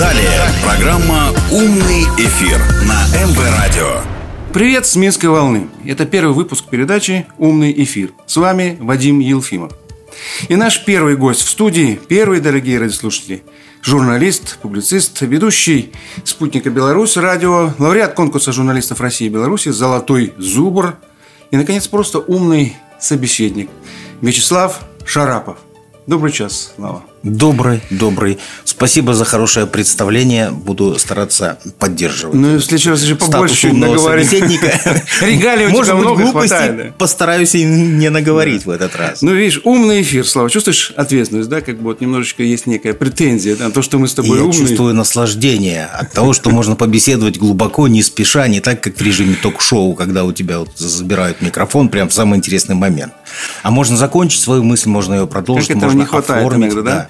Далее программа «Умный эфир» на МВ Радио. Привет с Минской волны. Это первый выпуск передачи «Умный эфир». С вами Вадим Елфимов. И наш первый гость в студии, первый, дорогие радиослушатели, журналист, публицист, ведущий «Спутника Беларусь» радио, лауреат конкурса журналистов России и Беларуси «Золотой зубр» и, наконец, просто умный собеседник Вячеслав Шарапов. Добрый час, Слава. Добрый, добрый. Спасибо за хорошее представление. Буду стараться поддерживать. Ну, в следующий раз еще побольше наговорить. Регалий у тебя много хватает. постараюсь и не наговорить в этот раз. Ну, видишь, умный эфир, Слава. Чувствуешь ответственность, да? Как бы вот немножечко есть некая претензия на то, что мы с тобой Я чувствую наслаждение от того, что можно побеседовать глубоко, не спеша, не так, как в режиме ток-шоу, когда у тебя вот забирают микрофон прям в самый интересный момент. А можно закончить свою мысль, можно ее продолжить, как можно не хватает оформить. Иногда, да?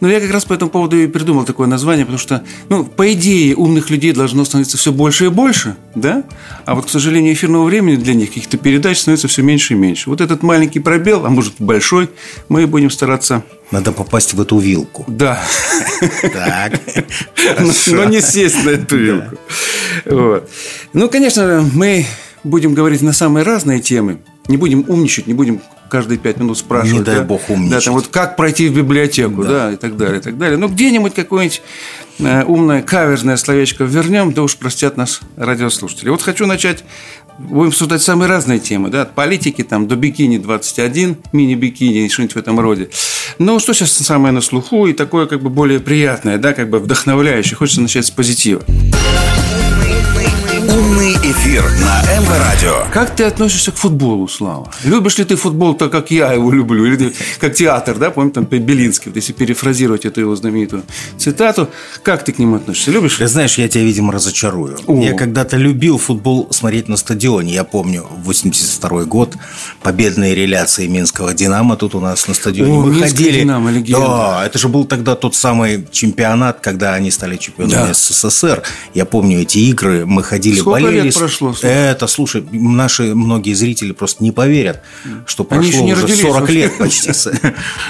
Ну, я как раз по этому поводу и придумал такое название, потому что, ну, по идее, умных людей должно становиться все больше и больше, да? А вот, к сожалению, эфирного времени для них, каких-то передач становится все меньше и меньше. Вот этот маленький пробел, а может большой, мы будем стараться надо попасть в эту вилку. Да. Так. Но не сесть на эту вилку. Ну, конечно, мы будем говорить на самые разные темы. Не будем умничать, не будем каждые пять минут спрашивать. Не дай да, бог умничать. Да, там вот как пройти в библиотеку, да, да и так далее, и так далее. Ну, где-нибудь какое-нибудь э, умное каверзное словечко вернем, да уж простят нас радиослушатели. Вот хочу начать Будем обсуждать самые разные темы, да, от политики там, до бикини 21, мини-бикини что-нибудь в этом роде. Но что сейчас самое на слуху и такое как бы более приятное, да, как бы вдохновляющее. Хочется начать с позитива. Эфир на МВ Радио. Как ты относишься к футболу, Слава? Любишь ли ты футбол так, как я его люблю? Или как театр, да? Помню, там Белинский, вот если перефразировать эту его знаменитую цитату. Как ты к нему относишься? Любишь? Ты знаешь, я тебя, видимо, разочарую. О. Я когда-то любил футбол смотреть на стадионе. Я помню, 82 год, победные реляции Минского «Динамо» тут у нас на стадионе. О, Мы ходили. «Динамо», легенда. Да, это же был тогда тот самый чемпионат, когда они стали чемпионами да. СССР. Я помню эти игры. Мы ходили Сколько болели. Лет прошло? Слушай? Это, слушай, наши многие зрители просто не поверят, что прошло Они не уже 40 лет почти с,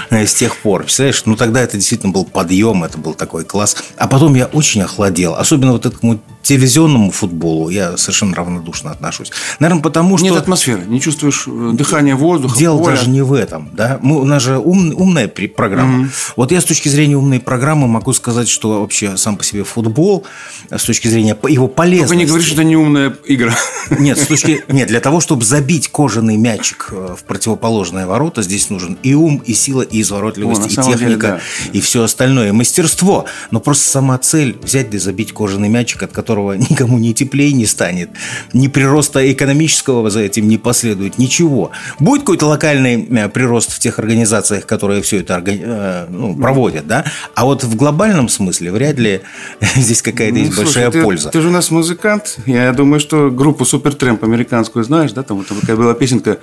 с тех пор. Представляешь, ну тогда это действительно был подъем, это был такой класс. А потом я очень охладел, особенно вот этому телевизионному футболу я совершенно равнодушно отношусь. Наверное, потому что... Нет атмосферы, не чувствуешь э, дыхания воздуха, Дело поля. даже не в этом. Да? Мы, у нас же ум, умная программа. Mm-hmm. Вот я с точки зрения умной программы могу сказать, что вообще сам по себе футбол, с точки зрения его полезности... Только не говоришь, что это не умная игра. Нет, с точки... Нет, для того, чтобы забить кожаный мячик э, в противоположные ворота, здесь нужен и ум, и сила, и изворотливость, О, и техника, деле, да. и все остальное, и мастерство. Но просто сама цель взять да забить кожаный мячик, от которого которого никому не теплее не станет, ни прироста экономического за этим не последует, ничего. Будет какой-то локальный э, прирост в тех организациях, которые все это э, ну, проводят, да? А вот в глобальном смысле вряд ли здесь какая-то есть ну, большая ты, польза. Ты же у нас музыкант. Я думаю, что группу Супертрэмп американскую знаешь, да? Там вот такая была песенка,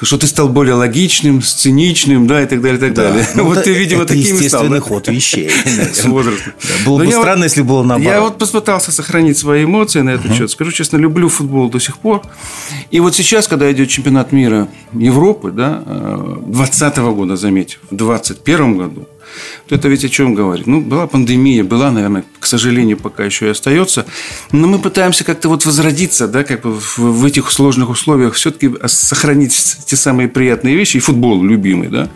что ты стал более логичным, сценичным, да, и так далее, и так да. далее. Ну, вот это, ты, видимо, это таким естественный стал, ход вещей. С возрастом. Было бы странно, если было наоборот. Я вот попытался сохранить сохранить свои эмоции на этот uh-huh. счет. Скажу честно, люблю футбол до сих пор. И вот сейчас, когда идет чемпионат мира Европы, да, 2020 э, года, заметьте, в 2021 году, вот это ведь о чем говорит? Ну, была пандемия, была, наверное, к сожалению, пока еще и остается. Но мы пытаемся как-то вот возродиться, да, как бы в, в этих сложных условиях все-таки сохранить те самые приятные вещи, и футбол любимый, да,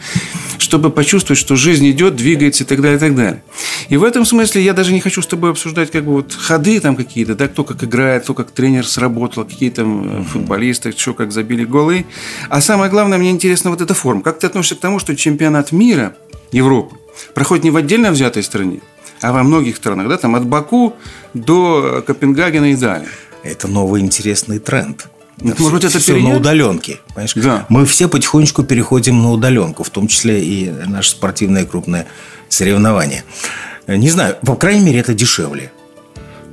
чтобы почувствовать, что жизнь идет, двигается и так далее, и так далее. И в этом смысле я даже не хочу с тобой обсуждать как бы вот ходы там какие-то, да, кто как играет, кто как тренер сработал, какие там э, футболисты, что как забили голы. А самое главное, мне интересна вот эта форма. Как ты относишься к тому, что чемпионат мира Европы проходит не в отдельно взятой стране, а во многих странах, да, там от Баку до Копенгагена и далее. Это новый интересный тренд. Да, Может быть, это все на удаленке. Понимаешь? Да. Мы все потихонечку переходим на удаленку, в том числе и наши спортивные крупные соревнования. Не знаю, по крайней мере, это дешевле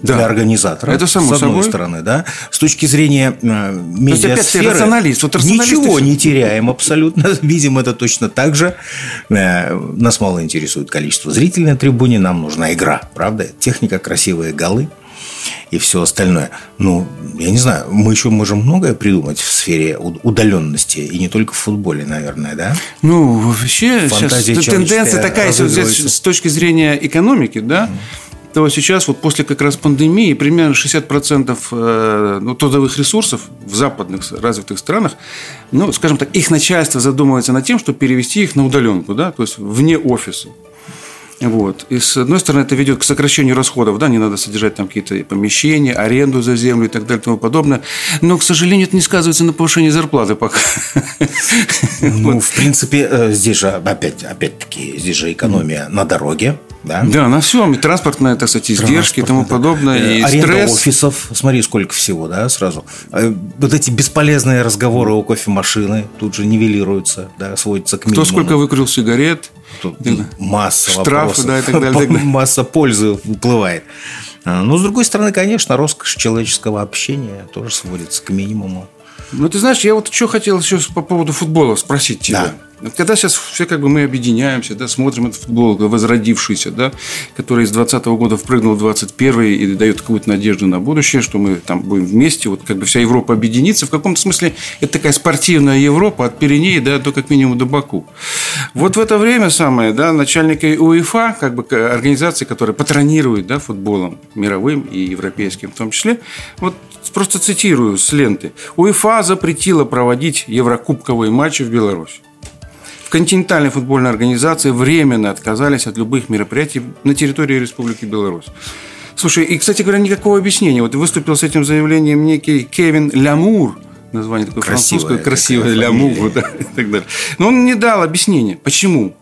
да. для организатора. Это само с одной собой. стороны, да. С точки зрения э, медиасферы, рационалист. Вот ничего не теряем абсолютно. Видим это точно так же. Э, нас мало интересует количество зрителей на трибуне, нам нужна игра, правда? Техника, красивые голы и все остальное. Ну, я не знаю, мы еще можем многое придумать в сфере удаленности, и не только в футболе, наверное, да? Ну, вообще Фантазия сейчас тенденция такая, с точки зрения экономики, да, то сейчас вот после как раз пандемии примерно 60% э, ну, трудовых ресурсов в западных развитых странах, ну, скажем так, их начальство задумывается над тем, чтобы перевести их на удаленку, да, то есть вне офиса. Вот. И с одной стороны, это ведет к сокращению расходов, да, не надо содержать там какие-то помещения, аренду за землю и так далее и тому подобное. Но, к сожалению, это не сказывается на повышении зарплаты пока. Ну, в принципе, э, здесь же, опять, опять-таки, здесь же экономия на дороге, да? Да, на всем. И транспортные, так сказать, издержки и тому подобное. И э, Аренда стресс. офисов. Смотри, сколько всего, да, сразу. Э, вот эти бесполезные разговоры о кофемашины тут же нивелируются, да, сводятся к минимуму. Кто сколько выкурил сигарет. Тут масса Штрафы, вопросов. да, и так далее. Масса пользы уплывает. А, Но, с другой стороны, конечно, роскошь человеческого общения тоже сводится к минимуму. Ну, ты знаешь, я вот что хотел еще по поводу футбола спросить тебя. Да. Когда сейчас все как бы мы объединяемся, да, смотрим этот футбол возродившийся, да, который из 20 года впрыгнул в 21 и дает какую-то надежду на будущее, что мы там будем вместе, вот как бы вся Европа объединится. В каком-то смысле это такая спортивная Европа от Пиренеи да, до как минимум до Баку. Вот в это время самое, да, начальники УЕФА, как бы организации, которая патронирует да, футболом мировым и европейским в том числе, вот просто цитирую с ленты. УЕФА запретила проводить еврокубковые матчи в Беларуси континентальной футбольной организации временно отказались от любых мероприятий на территории Республики Беларусь. Слушай, и, кстати говоря, никакого объяснения. Вот выступил с этим заявлением некий Кевин Лямур, название такое красивое, французское, красивое, Лямур, да, и так далее. Но он не дал объяснения, почему.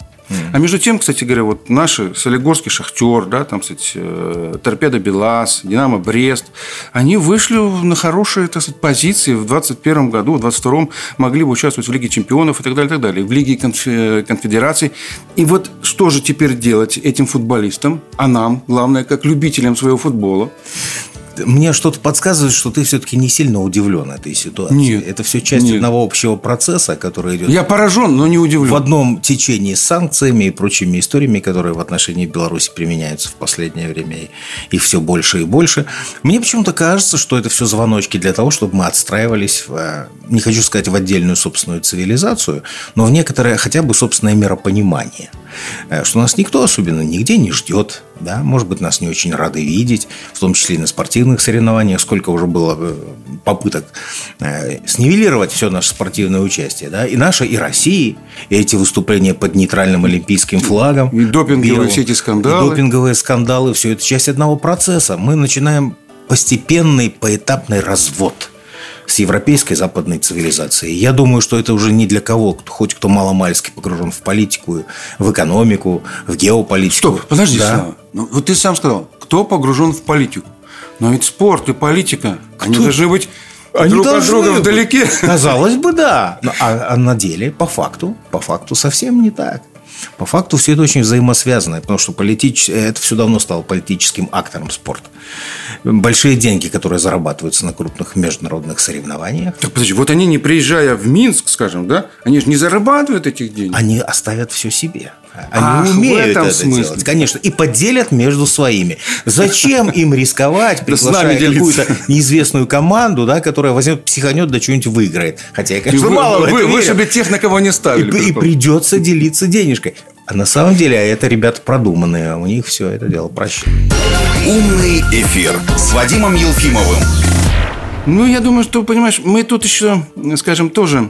А между тем, кстати говоря, вот наши Солигорский Шахтер, да, там, кстати, э, Торпеда Белас, Динамо Брест, они вышли на хорошие, так сказать, позиции в 2021 году, в 2022 могли бы участвовать в Лиге Чемпионов и так далее, и так далее, в Лиге Конфедераций. И вот что же теперь делать этим футболистам, а нам, главное, как любителям своего футбола? Мне что-то подсказывает, что ты все-таки не сильно удивлен этой ситуацией. Нет. Это все часть нет. одного общего процесса, который идет. Я поражен, но не удивлен. В одном течении с санкциями и прочими историями, которые в отношении Беларуси применяются в последнее время, и все больше и больше. Мне почему-то кажется, что это все звоночки для того, чтобы мы отстраивались, в, э, не хочу сказать в отдельную собственную цивилизацию, но в некоторое хотя бы собственное миропонимание. Э, что нас никто особенно нигде не ждет, да, может быть, нас не очень рады видеть, в том числе и на спортивных соревнованиях, сколько уже было э, попыток э, снивелировать все наше спортивное участие, да, и наше, и России, и эти выступления под нейтральным олимпийским флагом. И допинговые белым, все эти скандалы. И допинговые скандалы, все это часть одного процесса. Мы начинаем постепенный, поэтапный развод – с европейской западной цивилизацией. Я думаю, что это уже не для кого, хоть кто маломальски погружен в политику, в экономику, в геополитику. Стоп, подожди, да? Слава. Ну, вот ты сам сказал, кто погружен в политику? Но ведь спорт и политика, кто? они должны быть они друг от друга вдалеке. Казалось бы, да. А, а на деле, по факту, по факту совсем не так. По факту все это очень взаимосвязано, потому что политич... это все давно стало политическим актором спорта. Большие деньги, которые зарабатываются на крупных международных соревнованиях. Так, подожди, вот они, не приезжая в Минск, скажем, да, они же не зарабатывают этих денег. Они оставят все себе. Они Ах, умеют это смысле. делать, конечно, и поделят между своими. Зачем им рисковать, приглашая какую-то неизвестную команду, да, которая возьмет, психанет, да что-нибудь выиграет. Хотя я, конечно, вы, мало вы, вы себе тех, на кого не ставили. И, и придется делиться денежкой. А на самом деле, а это ребята продуманные, у них все это дело прощено. Умный эфир с Вадимом Елфимовым. Ну, я думаю, что, понимаешь, мы тут еще, скажем, тоже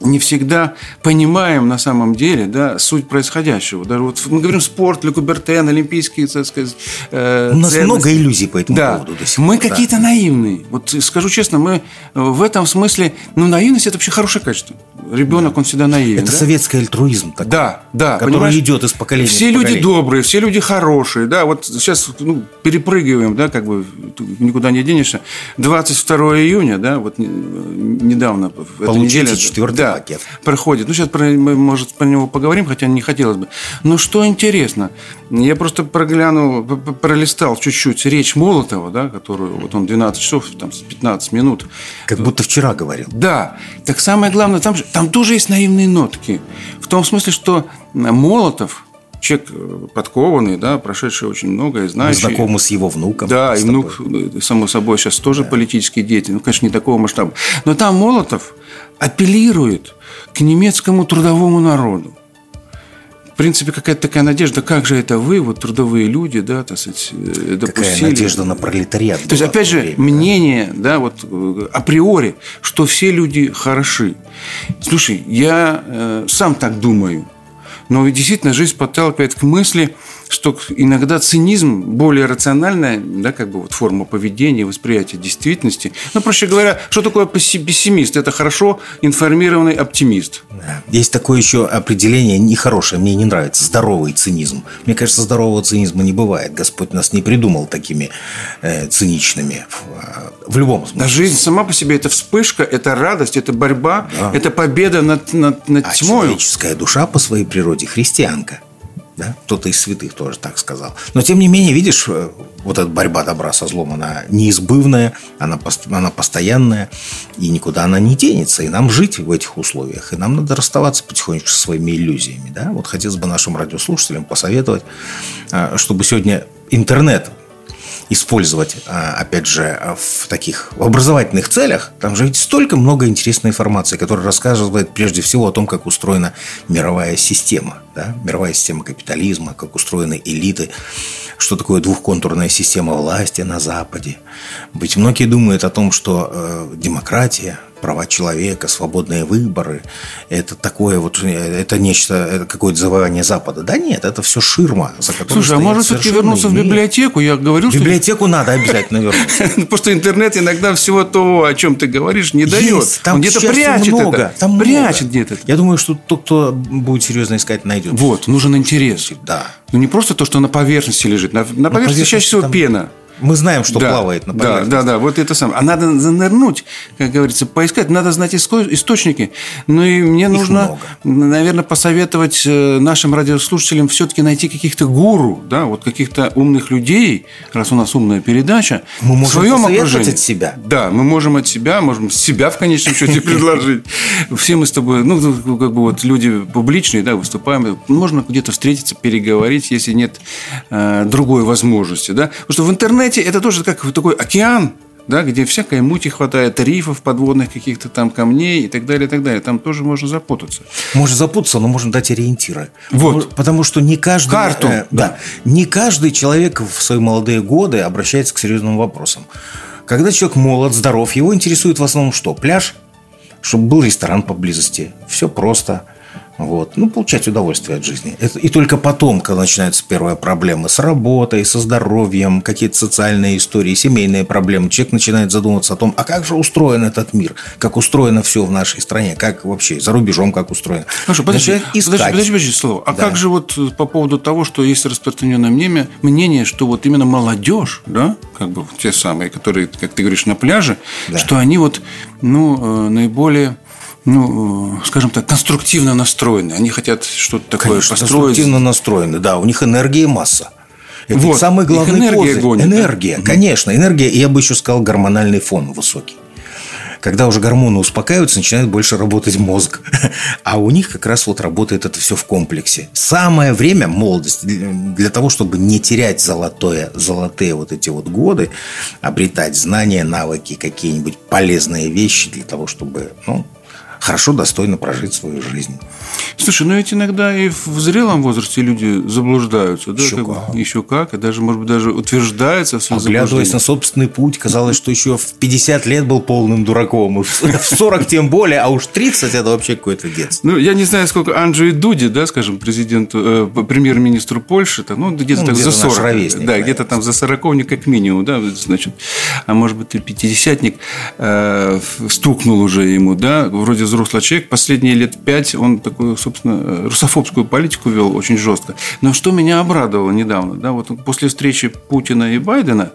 не всегда понимаем на самом деле да, суть происходящего. Даже вот мы говорим спорт, Лекубертен, олимпийские, так сказать, э, У нас ценности. много иллюзий по этому да. поводу. До сих мы какие-то наивные. Вот скажу честно, мы в этом смысле, ну, наивность – это вообще хорошее качество. Ребенок, да. он всегда наивен. Это да? советский альтруизм такой. Да, да. Который понимаешь? идет из поколения Все люди добрые, все люди хорошие. Да, вот сейчас ну, перепрыгиваем, да, как бы никуда не денешься. 22 июня, да, вот недавно, в эту неделю. Да, пакет. Проходит. Ну, сейчас, про, мы, может, про него поговорим, хотя не хотелось бы. Но что интересно, я просто проглянул, пролистал чуть-чуть речь Молотова, да, которую вот он 12 часов, там, 15 минут. Как будто вчера говорил. Да. Так самое главное, там, там тоже есть наивные нотки. В том смысле, что Молотов, человек э, подкованный, да, прошедший очень многое, знающий. Мы знакомы с его внуком. Да, и внук, э, само собой, сейчас тоже да. политический деятель. Ну, конечно, не такого масштаба. Но там Молотов апеллирует к немецкому трудовому народу принципе, какая-то такая надежда, как же это вы, вот трудовые люди, да, так сказать, допустили. Какая надежда на пролетариат. То есть, опять же, время, мнение, да, вот априори, что все люди хороши. Слушай, я э, сам так думаю. Но действительно жизнь подталкивает к мысли, что иногда цинизм более рациональная, да, как бы вот форма поведения, восприятия действительности. Ну, проще говоря, что такое пессимист? Это хорошо информированный оптимист. Есть такое еще определение нехорошее, мне не нравится, здоровый цинизм. Мне кажется, здорового цинизма не бывает. Господь нас не придумал такими э, циничными в любом смысле. Да, жизнь сама по себе – это вспышка, это радость, это борьба, да. это победа над, над, над а тьмой. человеческая душа по своей природе христианка. Да? Кто-то из святых тоже так сказал. Но, тем не менее, видишь, э, вот эта борьба добра со злом, она неизбывная, она, она постоянная, и никуда она не денется. И нам жить в этих условиях. И нам надо расставаться потихонечку со своими иллюзиями. Да? Вот хотелось бы нашим радиослушателям посоветовать, э, чтобы сегодня интернет использовать, а, опять же, в таких образовательных целях, там же ведь столько много интересной информации, которая рассказывает прежде всего о том, как устроена мировая система, да? мировая система капитализма, как устроены элиты, что такое двухконтурная система власти на Западе. Ведь многие думают о том, что э, демократия, права человека, свободные выборы, это такое вот, это нечто, это какое-то завоевание Запада. Да нет, это все ширма, за которой Слушай, а может все-таки вернуться в библиотеку? Я говорю, в библиотеку надо обязательно вернуться. Потому что интернет иногда всего того, о чем ты говоришь, не дает. Там где-то прячет много. Там прячет где-то. Я думаю, что тот, кто будет серьезно искать, найдет. Вот, нужен интерес. Да. Ну, не просто то, что на поверхности лежит. На, на поверхности чаще всего пена. Мы знаем, что да, плавает на поверхности. Да, да, да, вот это самое. А надо занырнуть, как говорится, поискать. Надо знать источники. Ну и мне Их нужно, много. наверное, посоветовать э, нашим радиослушателям все-таки найти каких-то гуру, да, вот каких-то умных людей, раз у нас умная передача. Мы можем в своем окружении. от себя. Да, мы можем от себя, можем себя в конечном счете предложить. Все мы с тобой, ну, как бы вот люди публичные, да, выступаем. Можно где-то встретиться, переговорить, если нет э, другой возможности, да. Потому что в интернете знаете, это тоже как такой океан, да, где всякой мути хватает, рифов, подводных каких-то там камней и так далее, и так далее. Там тоже можно запутаться. Можно запутаться, но можно дать ориентиры. Вот. Потому что не каждый... Карту. Э, да. да. Не каждый человек в свои молодые годы обращается к серьезным вопросам. Когда человек молод, здоров, его интересует в основном что? Пляж, чтобы был ресторан поблизости. Все просто. Вот. Ну, получать удовольствие от жизни. Это, и только потом, когда начинаются первые проблемы с работой, со здоровьем, какие-то социальные истории, семейные проблемы, человек начинает задумываться о том, а как же устроен этот мир, как устроено все в нашей стране, как вообще за рубежом как устроено. Хорошо, подожди, подожди, подожди, подожди, подожди слово. А да. как же вот по поводу того, что есть распространенное мнение, мнение, что вот именно молодежь, да, как бы те самые, которые, как ты говоришь, на пляже, да. что они вот, ну, э, наиболее ну, скажем так, конструктивно настроены. Они хотят что-то такое Конечно, построить. конструктивно настроены, да. У них энергия и масса. Это вот. самый главный энергия козырь. Гонит, энергия, да? конечно. Энергия, и я бы еще сказал, гормональный фон высокий. Когда уже гормоны успокаиваются, начинает больше работать мозг. А у них как раз вот работает это все в комплексе. Самое время, молодость, для того, чтобы не терять золотое, золотые вот эти вот годы, обретать знания, навыки, какие-нибудь полезные вещи для того, чтобы ну, хорошо, достойно прожить свою жизнь. Слушай, ну ведь иногда и в зрелом возрасте люди заблуждаются. Да, еще как. как. Еще как. И даже, может быть, даже утверждаются в своем Оглядываясь на собственный путь, казалось, что еще в 50 лет был полным дураком. И в 40 тем более, а уж 30 это вообще какое-то детство. Ну, я не знаю, сколько Анджей Дуди, да, скажем, президенту, э, премьер-министру Польши, -то, ну, где-то ну, так где за 40. Ровесник, да, где-то там за 40 как минимум, да, значит, а может быть, и пятидесятник э, стукнул уже ему, да, вроде взрослый человек, последние лет пять он такую, собственно, русофобскую политику вел очень жестко. Но что меня обрадовало недавно, да, вот после встречи Путина и Байдена,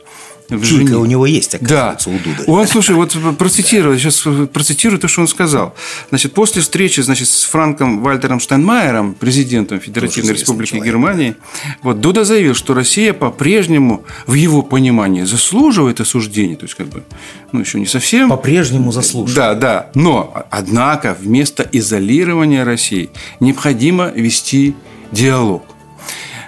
в Чуйка у него есть, оказывается, да. у Дуды. Он, слушай, вот процитирую, сейчас процитирую то, что он сказал. Значит, после встречи значит, с Франком Вальтером Штайнмайером, президентом Федеративной Республики человек. Германии, вот Дуда заявил, что Россия по-прежнему, в его понимании, заслуживает осуждения. То есть, как бы, ну, еще не совсем. По-прежнему заслуживает. Да, да. Но, однако, вместо изолирования России необходимо вести диалог.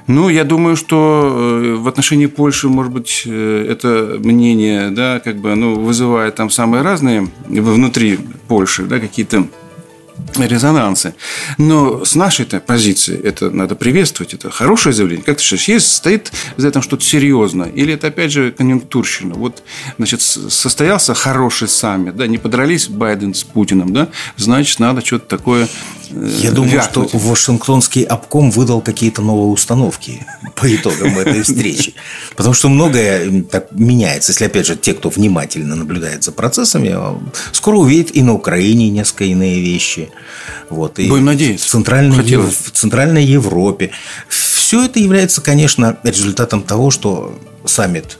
Ну, я думаю, что э, в отношении Польши, может быть, э, это мнение, да, как бы оно вызывает там самые разные внутри Польши, да, какие-то резонансы. Но с нашей-то позиции это надо приветствовать, это хорошее заявление. Как ты считаешь, есть, стоит за этим что-то серьезное? Или это, опять же, конъюнктурщина? Вот, значит, состоялся хороший саммит, да, не подрались Байден с Путиным, да, значит, надо что-то такое я думаю, вякнуть. что Вашингтонский обком выдал какие-то новые установки по итогам этой встречи. Потому что многое так меняется. Если, опять же, те, кто внимательно наблюдает за процессами, скоро увидят и на Украине несколько иные вещи. Вот, и Будем надеяться. В Центральной, в Центральной Европе. Все это является, конечно, результатом того, что саммит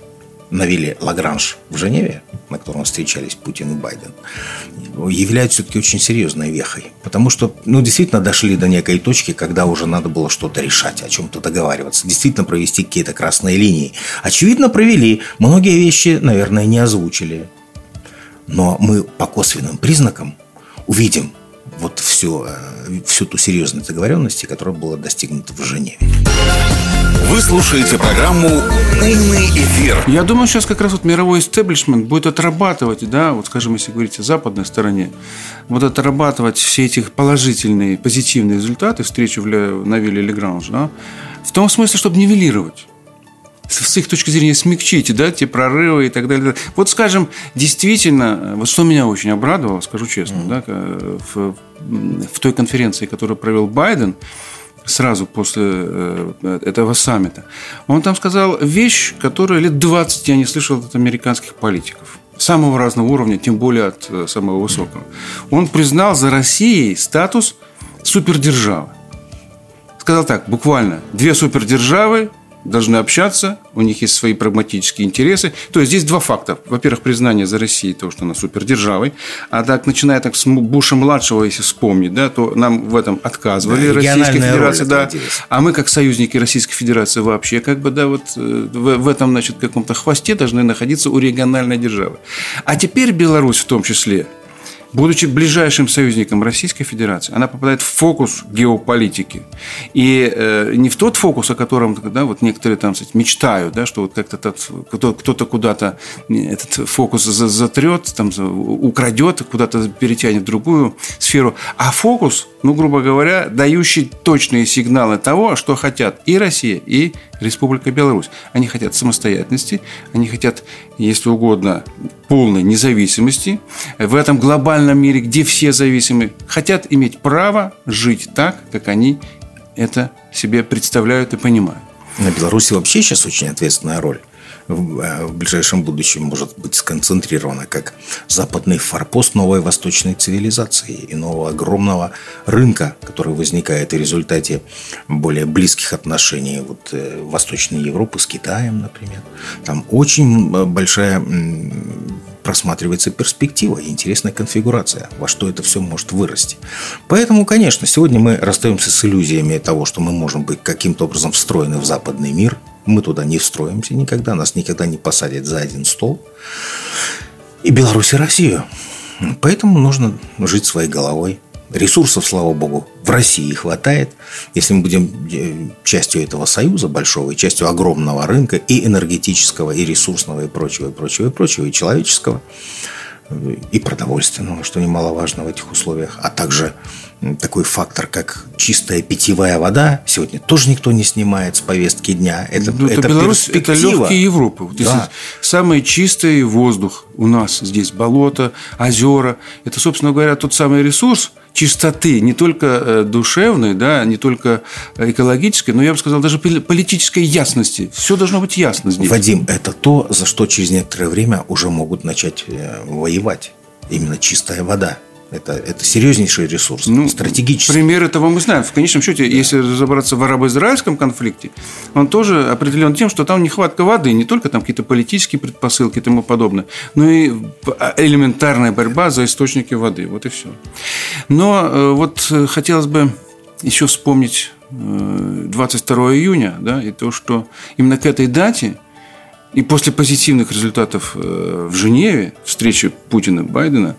на вилле Лагранж в Женеве, на котором встречались Путин и Байден, является все-таки очень серьезной вехой. Потому что, ну, действительно дошли до некой точки, когда уже надо было что-то решать, о чем-то договариваться, действительно провести какие-то красные линии. Очевидно, провели. Многие вещи, наверное, не озвучили. Но мы по косвенным признакам увидим, вот всю, э, всю ту серьезность договоренности, которая была достигнута в Женеве. Вы слушаете программу «Умный эфир». Я думаю, сейчас как раз вот мировой истеблишмент будет отрабатывать, да, вот скажем, если говорить о западной стороне, вот отрабатывать все эти положительные, позитивные результаты встречи на Вилле Легранж, да, в том смысле, чтобы нивелировать с их точки зрения смягчить, да, те прорывы и так далее. Вот, скажем, действительно, вот что меня очень обрадовало, скажу честно, mm-hmm. да, в, в той конференции, которую провел Байден, сразу после э, этого саммита, он там сказал вещь, которую лет 20 я не слышал от американских политиков самого разного уровня, тем более от э, самого высокого. Он признал за Россией статус супердержавы. Сказал так, буквально, две супердержавы должны общаться, у них есть свои прагматические интересы. То есть здесь два факта. Во-первых, признание за Россией того, что она супердержавой. А так, начиная так с Буша-младшего, если вспомнить, да, то нам в этом отказывали да, Российская Федерация. Да. А мы, как союзники Российской Федерации, вообще как бы, да, вот э, в, в этом, значит, каком-то хвосте должны находиться у региональной державы. А теперь Беларусь в том числе – будучи ближайшим союзником Российской Федерации, она попадает в фокус геополитики. И э, не в тот фокус, о котором да, вот некоторые там кстати, мечтают, да, что вот как-то кто-то куда-то этот фокус затрет, там, украдет, куда-то перетянет в другую сферу, а фокус, ну, грубо говоря, дающий точные сигналы того, что хотят и Россия, и Республика Беларусь. Они хотят самостоятельности, они хотят, если угодно, полной независимости. В этом глобальном мире, где все зависимы, хотят иметь право жить так, как они это себе представляют и понимают. На Беларуси вообще сейчас очень ответственная роль. Э, в ближайшем будущем может быть сконцентрирована как западный форпост новой восточной цивилизации и нового огромного рынка, который возникает в результате более близких отношений вот, э, Восточной Европы с Китаем, например. Там очень большая просматривается перспектива и интересная конфигурация, во что это все может вырасти. Поэтому, конечно, сегодня мы расстаемся с иллюзиями того, что мы можем быть каким-то образом встроены в западный мир. Мы туда не встроимся никогда, нас никогда не посадят за один стол. И Беларусь, и Россию. Поэтому нужно жить своей головой. Ресурсов, слава богу, в России хватает. Если мы будем э, частью этого союза большого, частью огромного рынка и энергетического, и ресурсного, и прочего, и прочего, и прочего, и человеческого, и продовольственного, что немаловажно в этих условиях, а также такой фактор, как чистая питьевая вода, сегодня тоже никто не снимает с повестки дня. Это, ну, это, это Беларусь, это легкие Европы. Вот да. Самый чистый воздух у нас здесь, болото, озера. Это, собственно говоря, тот самый ресурс, чистоты, не только э, душевной, да, не только экологической, но я бы сказал, даже политической ясности. Все должно быть ясно здесь. Вадим, это то, за что через некоторое время уже могут начать э, воевать. Именно чистая вода. Это, это серьезнейший ресурс, ну, стратегический. Пример этого мы знаем. В конечном счете, да. если разобраться в арабо-израильском конфликте, он тоже определен тем, что там нехватка воды, не только там какие-то политические предпосылки и тому подобное, но и элементарная борьба за источники воды. Вот и все. Но э, вот э, хотелось бы еще вспомнить 22 э, июня, да, и то, что именно к этой дате и после позитивных результатов в Женеве, встречи Путина и Байдена,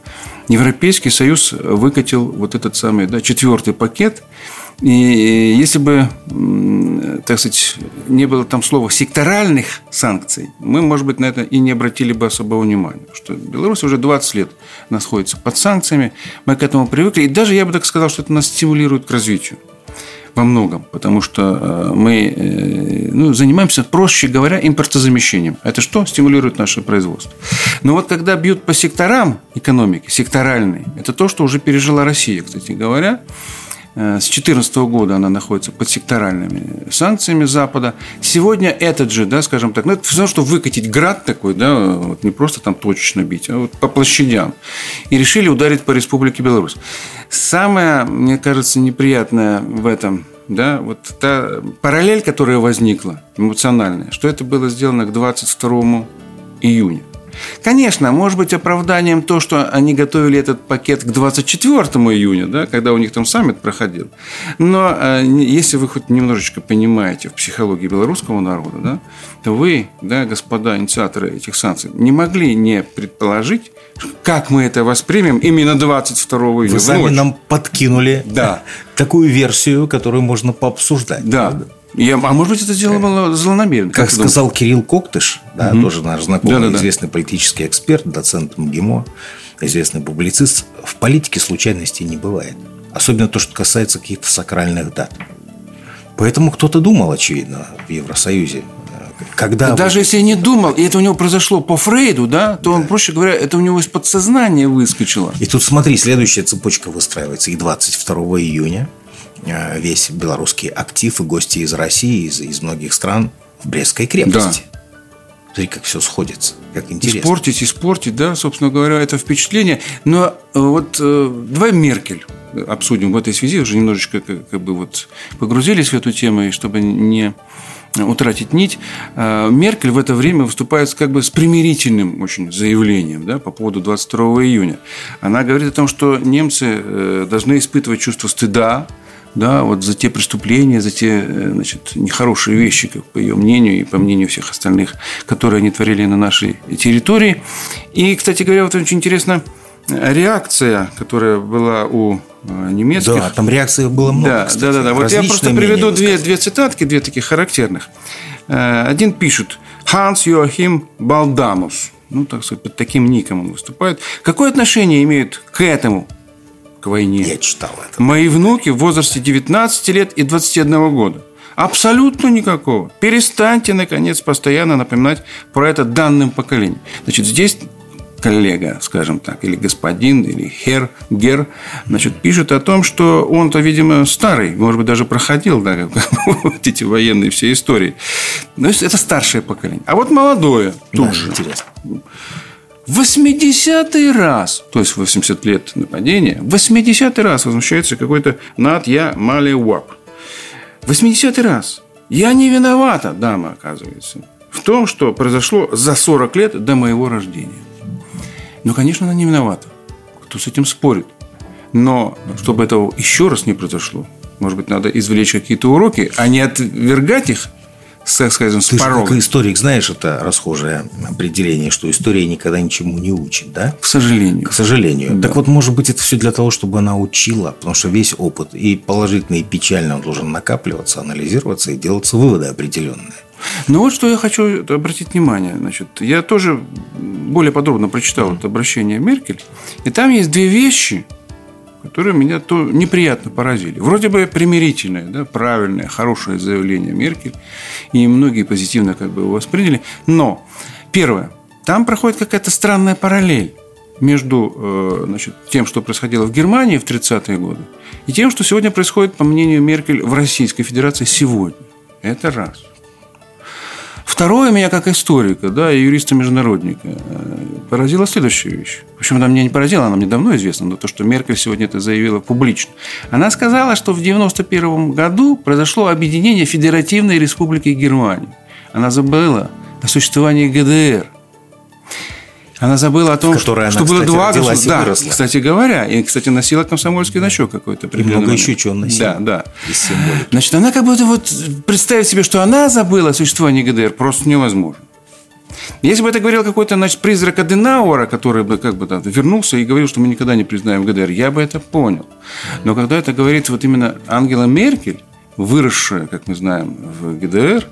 Европейский Союз выкатил вот этот самый да, четвертый пакет И если бы, так сказать, не было там слова секторальных санкций, мы, может быть, на это и не обратили бы особого внимания. Что Беларусь уже 20 лет находится под санкциями, мы к этому привыкли. И даже я бы так сказал, что это нас стимулирует к развитию во многом, потому что э, мы э, ну, занимаемся, проще говоря, импортозамещением. Это что? Стимулирует наше производство. Но вот когда бьют по секторам экономики, секторальной, это то, что уже пережила Россия, кстати говоря. Э, с 2014 года она находится под секторальными санкциями Запада. Сегодня этот же, да, скажем так, ну, это все равно, что выкатить град такой, да, вот не просто там точечно бить, а вот по площадям. И решили ударить по Республике Беларусь. Самое, мне кажется, неприятное в этом да, вот та параллель, которая возникла, эмоциональная, что это было сделано к 22 июня. Конечно, может быть оправданием то, что они готовили этот пакет к 24 июня, да, когда у них там саммит проходил. Но э, если вы хоть немножечко понимаете в психологии белорусского народа, да, то вы, да, господа инициаторы этих санкций, не могли не предположить, как мы это воспримем именно 22 июня. Вы сами нам подкинули да. такую версию, которую можно пообсуждать. Да. Правда? Я, а может быть, это сделано злонамеренно. Как, как сказал думаешь? Кирилл Коктыш, да, угу. тоже наш знакомый, да, да, известный политический эксперт, доцент МГИМО, известный публицист, в политике случайностей не бывает. Особенно то, что касается каких-то сакральных дат. Поэтому кто-то думал, очевидно, в Евросоюзе. Когда Даже вы... если не думал, и это у него произошло по Фрейду, да, то да. он, проще говоря, это у него из подсознания выскочило. И тут смотри, следующая цепочка выстраивается. И 22 июня Э, весь белорусский актив и гости из России, из, из многих стран в Брестской крепости. Да. Смотри, как все сходится, как интересно. Испортить, испортить, да, собственно говоря, это впечатление. Но э, вот э, давай Меркель обсудим в этой связи, уже немножечко как, как бы вот погрузились в эту тему, и чтобы не утратить нить, Меркель в это время выступает как бы с примирительным очень заявлением да, по поводу 22 июня. Она говорит о том, что немцы должны испытывать чувство стыда да, вот за те преступления, за те э, значит, нехорошие вещи, как по ее мнению и по мнению всех остальных, которые они творили на нашей территории. И, кстати говоря, вот очень интересно, реакция, которая была у э, немецких. Да, там реакций было много. Да, кстати, да, да, да. Вот я просто приведу две, две цитатки, две таких характерных. Э, один пишет Hans Joachim Балдамус. Ну, так сказать, под таким ником он выступает. Какое отношение имеют к этому войне. Я читал это. Мои внуки в возрасте 19 лет и 21 года. Абсолютно никакого. Перестаньте, наконец, постоянно напоминать про это данным поколениям. Значит, здесь коллега, скажем так, или господин, или хер, гер, значит, пишет о том, что он-то, видимо, старый, может быть, даже проходил, да, вот эти военные все истории. Но это старшее поколение. А вот молодое тут да. Интересно. В 80-й раз, то есть 80 лет нападения, в 80-й раз возмущается какой-то Надья Малевап. 80-й раз. Я не виновата, дама, оказывается, в том, что произошло за 40 лет до моего рождения. Ну, конечно, она не виновата. Кто с этим спорит? Но чтобы этого еще раз не произошло, может быть, надо извлечь какие-то уроки, а не отвергать их так скажем, с Ты порога. Как историк знаешь это расхожее определение, что история никогда ничему не учит, да? К сожалению. К сожалению. Да. Так вот, может быть, это все для того, чтобы она учила, потому что весь опыт и положительный, и печальный, он должен накапливаться, анализироваться и делаться выводы определенные. Ну вот что я хочу обратить внимание. Значит, я тоже более подробно прочитал это обращение Меркель. И там есть две вещи, которые меня то неприятно поразили. Вроде бы примирительное, да, правильное, хорошее заявление Меркель, и многие позитивно как бы его восприняли. Но, первое, там проходит какая-то странная параллель между э, значит, тем, что происходило в Германии в 30-е годы, и тем, что сегодня происходит, по мнению Меркель, в Российской Федерации сегодня. Это раз. Второе меня как историка, да, и юриста-международника э, поразила следующая вещь. В общем, она меня не поразила, она мне давно известна, но то, что Меркель сегодня это заявила публично. Она сказала, что в 1991 году произошло объединение Федеративной Республики Германии. Она забыла о существовании ГДР – она забыла о том, что, она, было кстати, два государства. Да, выросла. кстати говоря. И, кстати, носила комсомольский значок какой-то. И много еще чего носила. Да, да. Значит, она как будто вот представить себе, что она забыла о существовании ГДР, просто невозможно. Если бы это говорил какой-то значит, призрак Аденауэра, который бы как бы да, вернулся и говорил, что мы никогда не признаем ГДР, я бы это понял. Но когда это говорит вот именно Ангела Меркель, выросшая, как мы знаем, в ГДР,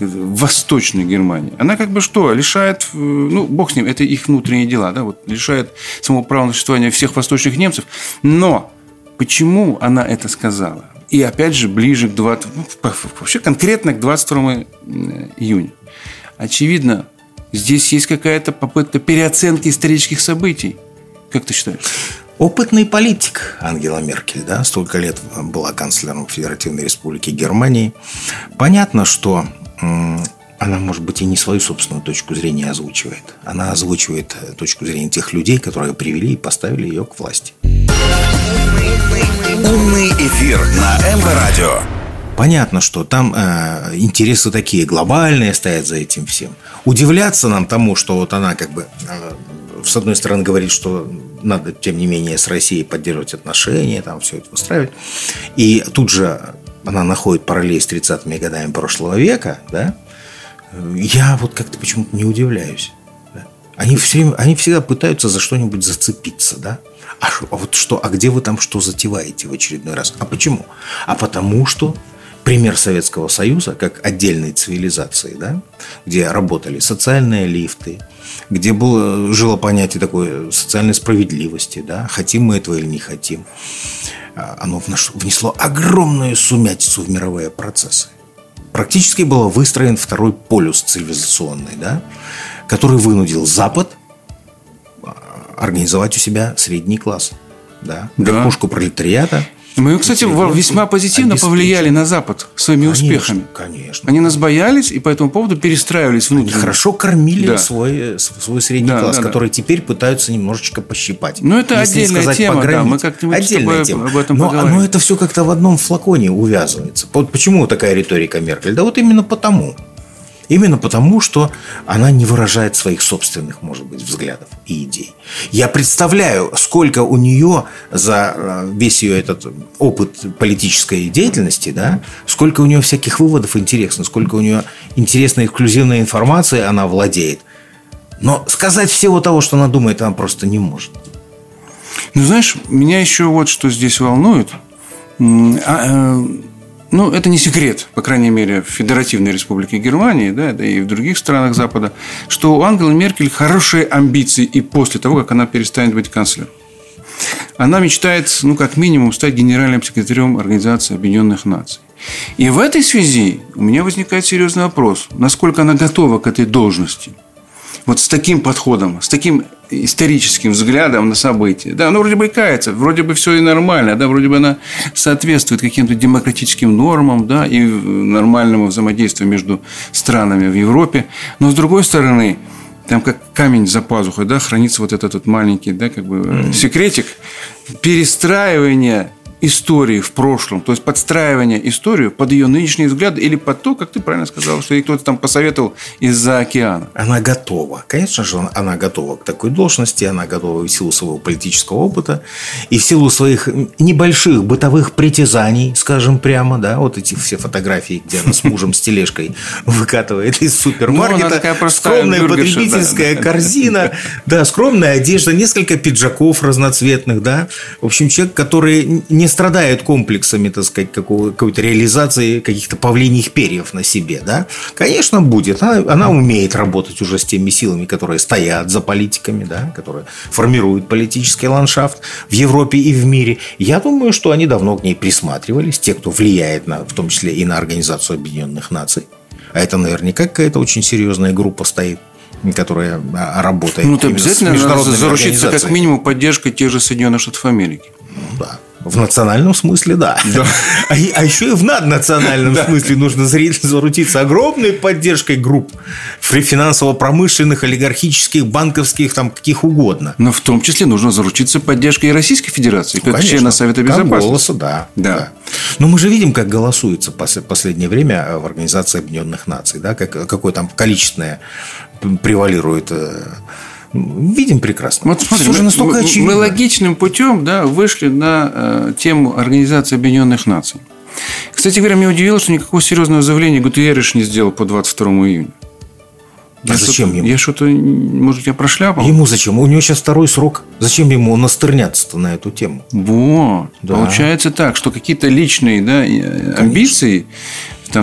Восточной Германии, она как бы что, лишает, ну, бог с ним, это их внутренние дела, да, вот лишает самого права на существование всех восточных немцев. Но почему она это сказала? И опять же, ближе к 20, ну, вообще конкретно к 22 июня. Очевидно, здесь есть какая-то попытка переоценки исторических событий. Как ты считаешь? Опытный политик Ангела Меркель, да, столько лет была канцлером Федеративной Республики Германии. Понятно, что она, может быть, и не свою собственную точку зрения озвучивает. Она озвучивает э, точку зрения тех людей, которые привели и поставили ее к власти. Умный эфир на МВ-радио. Понятно, что там э, интересы такие глобальные стоят за этим всем. Удивляться нам тому, что вот она как бы э, с одной стороны говорит, что надо, тем не менее, с Россией поддерживать отношения, там все это выстраивать. И тут же она находит параллель с 30-ми годами прошлого века, да, я вот как-то почему-то не удивляюсь. Да? Они, все, они всегда пытаются за что-нибудь зацепиться, да? А, а вот что, а где вы там что затеваете в очередной раз? А почему? А потому что пример Советского Союза как отдельной цивилизации, да, где работали социальные лифты, где было, жило понятие такой социальной справедливости, да, хотим мы этого или не хотим, оно внесло огромную сумятицу в мировые процессы. Практически был выстроен второй полюс цивилизационный, да, который вынудил Запад а, организовать у себя средний класс, да, да. верхушку пролетариата – мы, кстати, весьма позитивно повлияли на Запад своими конечно, успехами. Конечно. Они нас боялись и по этому поводу перестраивались внутренне. Они хорошо кормили да. свой, свой средний да, класс, да, который да. теперь пытаются немножечко пощипать. Ну, это отдельная сказать, тема, да, мы как-нибудь отдельная тема. об этом но, поговорим. Но это все как-то в одном флаконе увязывается. Вот почему такая риторика Меркель? Да вот именно потому. Именно потому, что она не выражает своих собственных, может быть, взглядов и идей. Я представляю, сколько у нее за э, весь ее этот опыт политической деятельности, да, сколько у нее всяких выводов интересных, сколько у нее интересной эксклюзивной информации она владеет. Но сказать всего того, что она думает, она просто не может. Ну, знаешь, меня еще вот что здесь волнует. Ну, это не секрет, по крайней мере, в Федеративной Республике Германии, да, да и в других странах Запада, что у Ангелы Меркель хорошие амбиции и после того, как она перестанет быть канцлером. Она мечтает, ну, как минимум, стать генеральным секретарем Организации Объединенных Наций. И в этой связи у меня возникает серьезный вопрос, насколько она готова к этой должности – вот с таким подходом, с таким историческим взглядом на события. Да, ну, вроде бы и кается, вроде бы все и нормально, да, вроде бы она соответствует каким-то демократическим нормам, да, и нормальному взаимодействию между странами в Европе. Но, с другой стороны, там как камень за пазухой, да, хранится вот этот вот маленький, да, как бы секретик перестраивания истории в прошлом, то есть подстраивание историю под ее нынешние взгляды или под то, как ты правильно сказал, что ей кто-то там посоветовал из-за океана. Она готова. Конечно же, она готова к такой должности, она готова в силу своего политического опыта и в силу своих небольших бытовых притязаний, скажем прямо, да, вот эти все фотографии, где она с мужем с тележкой выкатывает из супермаркета, ну, скромная потребительская корзина, да, скромная одежда, несколько пиджаков разноцветных, да, в общем, человек, который не не страдают комплексами, так сказать, какой-то реализации каких-то павлиньих перьев на себе, да? Конечно, будет. Она, она умеет работать уже с теми силами, которые стоят за политиками, да, которые формируют политический ландшафт в Европе и в мире. Я думаю, что они давно к ней присматривались, те, кто влияет на, в том числе и на Организацию Объединенных Наций. А это наверняка какая-то очень серьезная группа стоит которая а, работает. Ну, то обязательно надо заручиться как минимум поддержкой тех же Соединенных Штатов Америки. Да. В национальном смысле, да. да. А, а еще и в наднациональном да. смысле нужно зарутиться огромной поддержкой групп финансово-промышленных, олигархических, банковских, там каких угодно. Но в том числе нужно заручиться поддержкой Российской Федерации, как Конечно, члена Совета Безопасности. голоса, да, да. да. Но мы же видим, как голосуется в последнее время в Организации Объединенных Наций, да, как, какое там количественное превалирует э, видим прекрасно. Вот смотри, мы, настолько очевидно. мы логичным путем да, вышли на э, тему Организации Объединенных Наций. Кстати говоря, меня удивило, что никакого серьезного заявления Гутерриш не сделал по 22 июня. А я зачем ему? Я что-то, может, я прошляпал? Ему зачем? У него сейчас второй срок. Зачем ему настырняться-то на эту тему? Вот. Да. Получается так, что какие-то личные да, амбиции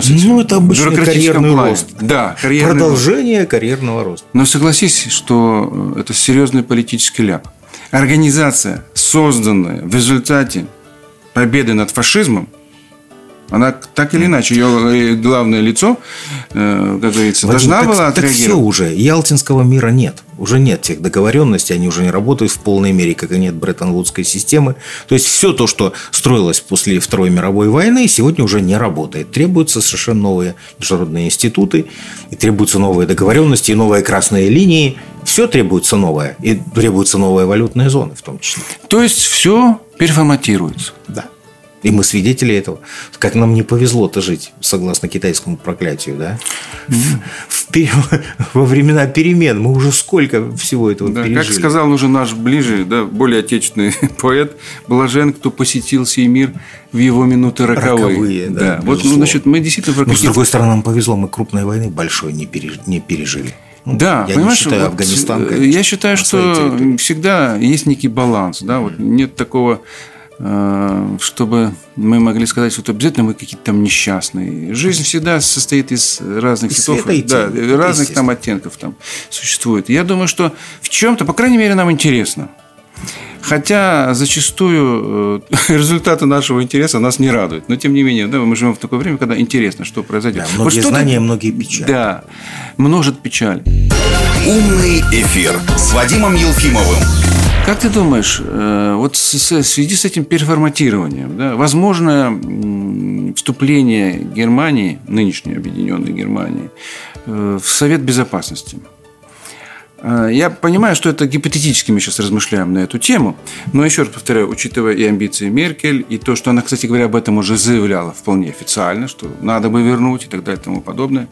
там, кстати, ну, это обычный карьерный плане. рост. Да, карьерный Продолжение рост. карьерного роста. Но согласись, что это серьезный политический ляп. Организация, созданная в результате победы над фашизмом, она так или иначе, ее э, главное лицо, э, как говорится, Вадим, должна так, была так отреагировать. все уже. Ялтинского мира нет. Уже нет тех договоренностей, они уже не работают в полной мере, как и нет Бреттон-Вудской системы. То есть, все то, что строилось после Второй мировой войны, сегодня уже не работает. Требуются совершенно новые международные институты, и требуются новые договоренности, и новые красные линии. Все требуется новое. И требуются новые валютные зоны в том числе. То есть, все переформатируется. Да. И мы свидетели этого. Как нам не повезло-то жить, согласно китайскому проклятию, да? В, в, во времена перемен мы уже сколько всего этого да, пережили. Как сказал уже наш ближе, да, более отечественный поэт, блажен, кто посетил сей мир в его минуты роковые. роковые да, да. Вот, ну, значит, мы действительно... Но, с другой стороны, нам повезло, мы крупной войны большой не, переж... не пережили. Ну, да, я понимаешь, не считаю вот, Афганистан. Э, конечно, я считаю, что всегда есть некий баланс, да, вот нет такого чтобы мы могли сказать, что обязательно мы какие-то там несчастные. Жизнь всегда состоит из разных из цветов, да, разных там оттенков там существует. Я думаю, что в чем-то, по крайней мере, нам интересно. Хотя зачастую э, результаты нашего интереса нас не радуют. Но тем не менее, да, мы живем в такое время, когда интересно, что произойдет. Да, многие вот знания, многие печали. Да, множит печаль. Умный эфир с Вадимом Елфимовым. Как ты думаешь, э, вот в связи с этим переформатированием, да, возможно вступление Германии, нынешней объединенной Германии, э, в Совет Безопасности? Э, я понимаю, что это гипотетически мы сейчас размышляем на эту тему, но еще раз повторяю, учитывая и амбиции Меркель, и то, что она, кстати говоря, об этом уже заявляла вполне официально, что надо бы вернуть и так далее и тому подобное.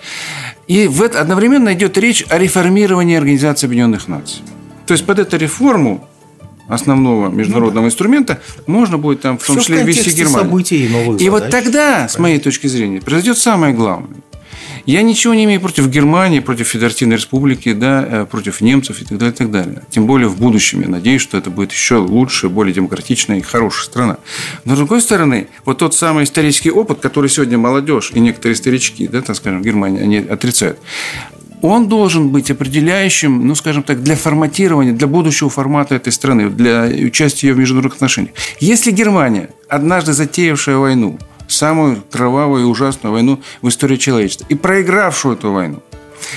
И в это одновременно идет речь о реформировании Организации Объединенных Наций. То есть под эту реформу основного международного ну, да. инструмента, можно будет там в том Все числе ввести Германию. Событий и новых и вот тогда, с моей точки зрения, произойдет самое главное. Я ничего не имею против Германии, против Федеративной Республики, да, э, против немцев и так далее, и так далее. Тем более в будущем. Я надеюсь, что это будет еще лучше, более демократичная и хорошая страна. Но с другой стороны, вот тот самый исторический опыт, который сегодня молодежь и некоторые старички, да, так скажем, в Германии, они отрицают он должен быть определяющим, ну, скажем так, для форматирования, для будущего формата этой страны, для участия в международных отношениях. Если Германия, однажды затеявшая войну, самую кровавую и ужасную войну в истории человечества, и проигравшую эту войну,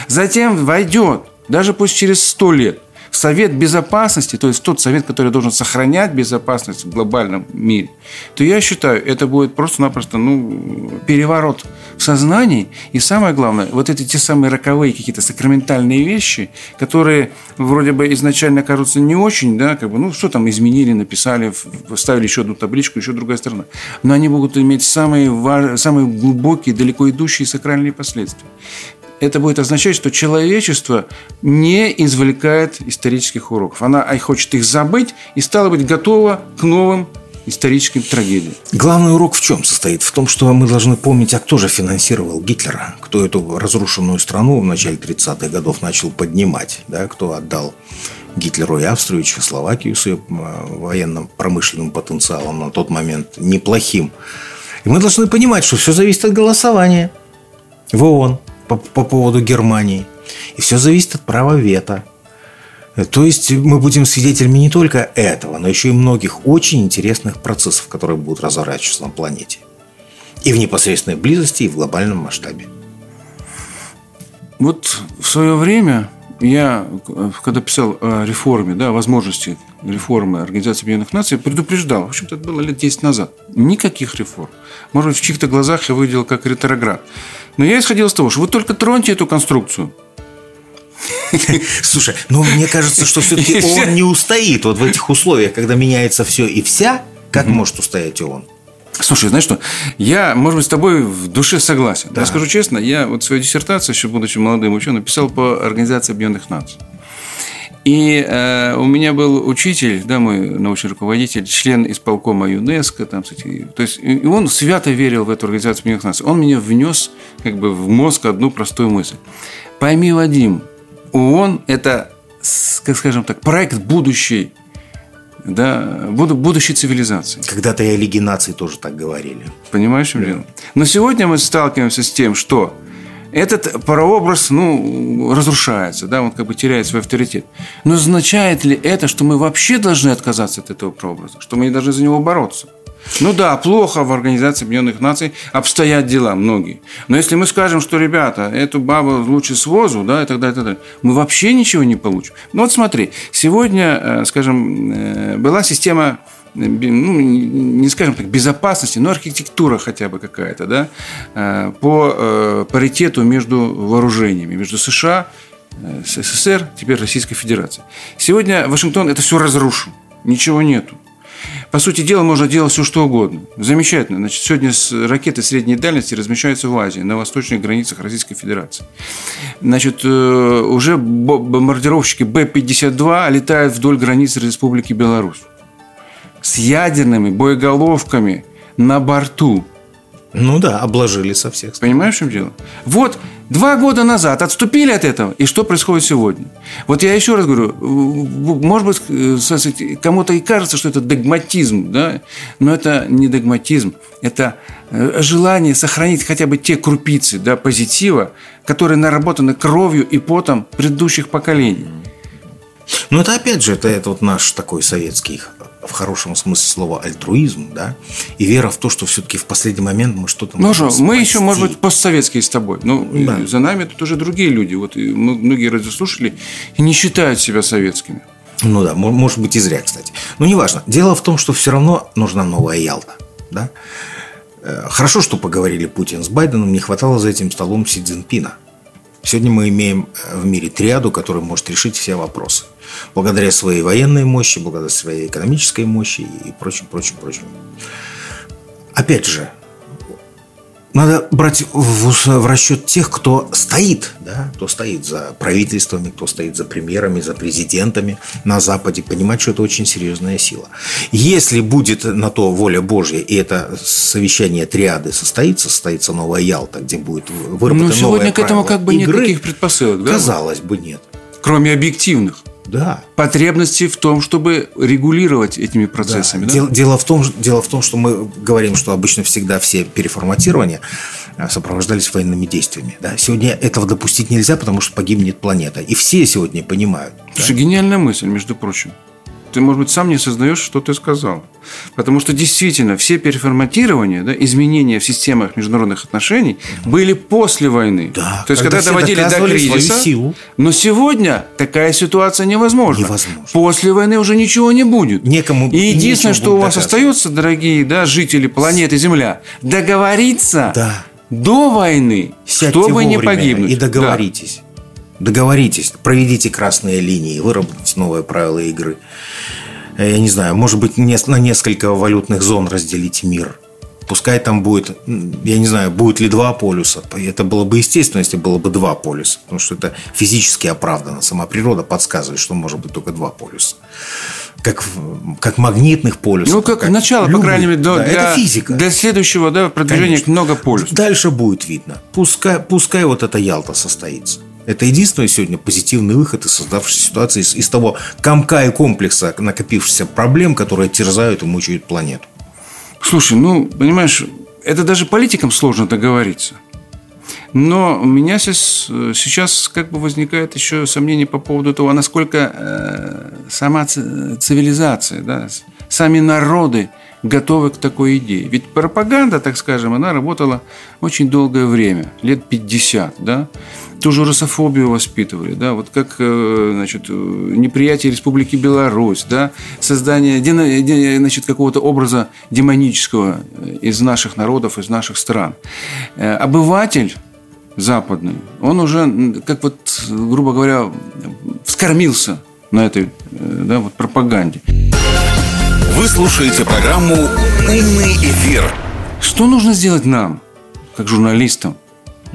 затем войдет, даже пусть через сто лет, Совет Безопасности, то есть тот совет, который должен сохранять безопасность в глобальном мире, то я считаю, это будет просто-напросто ну, переворот в сознании. И самое главное, вот эти те самые роковые какие-то сакраментальные вещи, которые вроде бы изначально кажутся не очень, да, как бы, ну, что там изменили, написали, вставили еще одну табличку, еще другая сторона. Но они могут иметь самые, важ... самые глубокие, далеко идущие сакральные последствия это будет означать, что человечество не извлекает исторических уроков. Она хочет их забыть и стало быть готова к новым историческим трагедиям. Главный урок в чем состоит? В том, что мы должны помнить, а кто же финансировал Гитлера, кто эту разрушенную страну в начале 30-х годов начал поднимать, да, кто отдал Гитлеру и Австрию, и Чехословакию с ее военным промышленным потенциалом на тот момент неплохим. И мы должны понимать, что все зависит от голосования в ООН по, по поводу Германии. И все зависит от права вето. То есть мы будем свидетелями не только этого, но еще и многих очень интересных процессов, которые будут разворачиваться на планете. И в непосредственной близости, и в глобальном масштабе. Вот в свое время я, когда писал о реформе, да, возможности реформы Организации Объединенных Наций, предупреждал. В общем-то, это было лет 10 назад. Никаких реформ. Может быть, в чьих-то глазах я выглядел как ретроград. Но я исходил из того, что вы только троньте эту конструкцию. Слушай, ну мне кажется, что все-таки он не устоит вот в этих условиях, когда меняется все и вся. Как может устоять он? Слушай, знаешь что, я, может быть, с тобой в душе согласен. Да. Я скажу честно, я вот свою диссертацию, еще будучи молодым ученым, писал по Организации Объединенных Наций. И э, у меня был учитель, да, мой научный руководитель, член исполкома ЮНЕСКО, там, кстати, то есть, и он свято верил в эту организацию Объединенных Наций. Он мне внес как бы в мозг одну простую мысль. Пойми, Вадим, ООН – это, как скажем так, проект будущей да, будущей цивилизации. Когда-то и о Лиге наций тоже так говорили. Понимаешь, в да. Но сегодня мы сталкиваемся с тем, что этот прообраз ну, разрушается, да, он как бы теряет свой авторитет. Но означает ли это, что мы вообще должны отказаться от этого прообраза, что мы не должны за него бороться? Ну да, плохо в Организации Объединенных Наций обстоят дела многие. Но если мы скажем, что, ребята, эту бабу лучше с возу, да, и так далее, и так далее, мы вообще ничего не получим. Ну вот смотри, сегодня, э, скажем, э, была система ну, не скажем так, безопасности, но архитектура хотя бы какая-то, да, по паритету между вооружениями, между США, СССР, теперь Российской Федерацией. Сегодня Вашингтон это все разрушил, ничего нету. По сути дела, можно делать все, что угодно. Замечательно. Значит, сегодня ракеты средней дальности размещаются в Азии, на восточных границах Российской Федерации. Значит, э, уже бомбардировщики Б-52 летают вдоль границы Республики Беларусь с ядерными боеголовками на борту. Ну да, обложили со всех сторон. Понимаешь, в чем дело? Вот два года назад отступили от этого, и что происходит сегодня? Вот я еще раз говорю, может быть, э, кому-то и кажется, что это догматизм, да? но это не догматизм, это э, желание сохранить хотя бы те крупицы да, позитива, которые наработаны кровью и потом предыдущих поколений. Ну, это опять же, это, это вот наш такой советский в хорошем смысле слова альтруизм, да, и вера в то, что все-таки в последний момент мы что-то ну, можем спасти. Мы еще, может быть, постсоветские с тобой, но да. за нами тут уже другие люди. Вот многие радиослушатели не считают себя советскими. Ну да, может быть и зря, кстати. Но неважно. Дело в том, что все равно нужна новая Ялта. Да? Э, хорошо, что поговорили Путин с Байденом, не хватало за этим столом Си Цзиньпина. Сегодня мы имеем э, в мире триаду, которая может решить все вопросы. Благодаря своей военной мощи, благодаря своей экономической мощи и прочим, прочим, прочим. Опять же, надо брать в, в расчет тех, кто стоит, да, кто стоит за правительствами, кто стоит за премьерами, за президентами на Западе, понимать, что это очень серьезная сила. Если будет на то воля Божья, и это совещание триады состоится, состоится новая Ялта, где будет выработана Но сегодня к этому как бы игры, нет никаких предпосылок, да? Казалось бы, нет. Кроме объективных. Да. Потребности в том, чтобы регулировать этими процессами. Да. Да? Дело, дело, в том, дело в том, что мы говорим, что обычно всегда все переформатирования э, сопровождались военными действиями. Да? Сегодня этого допустить нельзя, потому что погибнет планета. И все сегодня понимают. Слушай, да? гениальная мысль, между прочим ты, может быть, сам не осознаешь, что ты сказал. Потому что действительно все переформатирования, да, изменения в системах международных отношений были после войны. Да, То есть, когда, когда доводили до кризиса. Силу. Но сегодня такая ситуация невозможна. Невозможно. После войны уже ничего не будет. Некому. И единственное, что у вас остается, дорогие да, жители планеты Земля, договориться да. до войны, Сядьте чтобы не погибнуть. И договоритесь. Да. Договоритесь, проведите красные линии, выработайте новые правила игры. Э, я не знаю, может быть, на несколько валютных зон разделите мир. Пускай там будет, я не знаю, будет ли два полюса. Это было бы естественно, если было бы два полюса. Потому что это физически оправдано. Сама природа подсказывает, что может быть только два полюса. Как, как магнитных полюсов. Ну, как, как начало, любых. по крайней мере, до, да, для, это физика. для следующего да, продвижения Конечно. к многополюсу. Дальше будет видно. Пускай, пускай вот эта Ялта состоится. Это единственный сегодня позитивный выход из создавшейся ситуации, из, из того комка и комплекса накопившихся проблем, которые терзают и мучают планету. Слушай, ну, понимаешь, это даже политикам сложно договориться. Но у меня сейчас, сейчас как бы возникает еще сомнение по поводу того, насколько э, сама цивилизация, да, сами народы готовы к такой идее. Ведь пропаганда, так скажем, она работала очень долгое время, лет 50, да ту же русофобию воспитывали, да, вот как, э, значит, неприятие Республики Беларусь, да, создание, значит, какого-то образа демонического из наших народов, из наших стран. Э, обыватель западный, он уже, как вот, грубо говоря, вскормился на этой, э, да, вот пропаганде. Вы слушаете программу «Умный эфир». Что нужно сделать нам, как журналистам,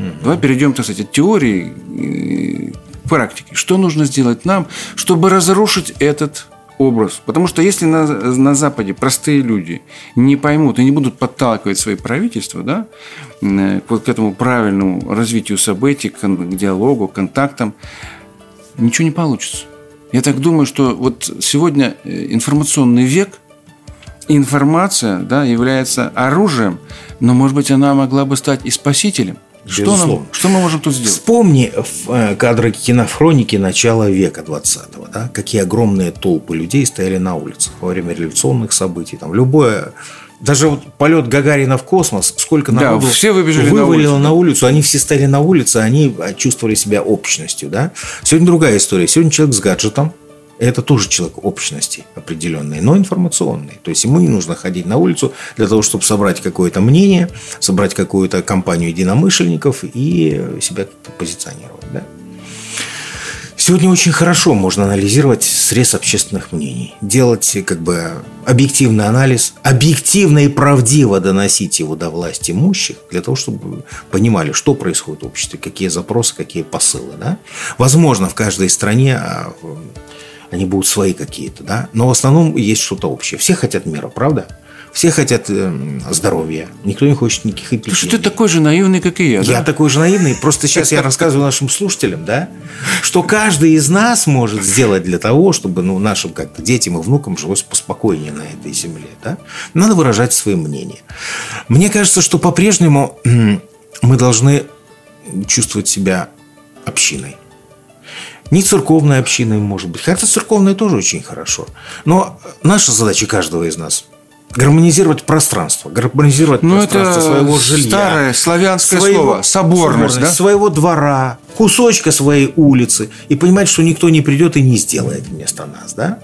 Угу. Давай перейдем, так сказать, от теории к практике. Что нужно сделать нам, чтобы разрушить этот образ. Потому что если на, на Западе простые люди не поймут и не будут подталкивать свои правительства да, к, вот к этому правильному развитию событий, к, к диалогу, к контактам, ничего не получится. Я так думаю, что вот сегодня э, информационный век, информация да, является оружием, но, может быть, она могла бы стать и спасителем. Что, нам, что мы можем тут сделать? Вспомни э, кадры кинохроники начала века 20-го. Да? Какие огромные толпы людей стояли на улицах во время революционных событий. Там любое даже вот полет Гагарина в космос, сколько народу да, все выбежали вывалило на улицу, на улицу, они все стояли на улице, они чувствовали себя общностью. Да? Сегодня другая история. Сегодня человек с гаджетом, это тоже человек общности определенный, но информационный. То есть ему не нужно ходить на улицу для того, чтобы собрать какое-то мнение, собрать какую-то компанию единомышленников и себя позиционировать. Да? Сегодня очень хорошо можно анализировать срез общественных мнений, делать как бы объективный анализ, объективно и правдиво доносить его до власти имущих, для того, чтобы понимали, что происходит в обществе, какие запросы, какие посылы. Да? Возможно, в каждой стране а, они будут свои какие-то, да? но в основном есть что-то общее. Все хотят мира, правда? Все хотят э, здоровья. Никто не хочет никаких эпидемий. Что ты такой же наивный, как и я. Я да? такой же наивный. Просто сейчас я рассказываю нашим слушателям, да, что каждый из нас может сделать для того, чтобы ну, нашим как-то детям и внукам жилось поспокойнее на этой земле. Да? Надо выражать свои мнения. Мне кажется, что по-прежнему мы должны чувствовать себя общиной. Не церковной общиной, может быть. Хотя церковная тоже очень хорошо. Но наша задача каждого из нас гармонизировать пространство, гармонизировать ну, пространство это своего жилья. Старое славянское своего, слово соборность, соборность да? своего двора, кусочка своей улицы и понимать, что никто не придет и не сделает вместо нас, да?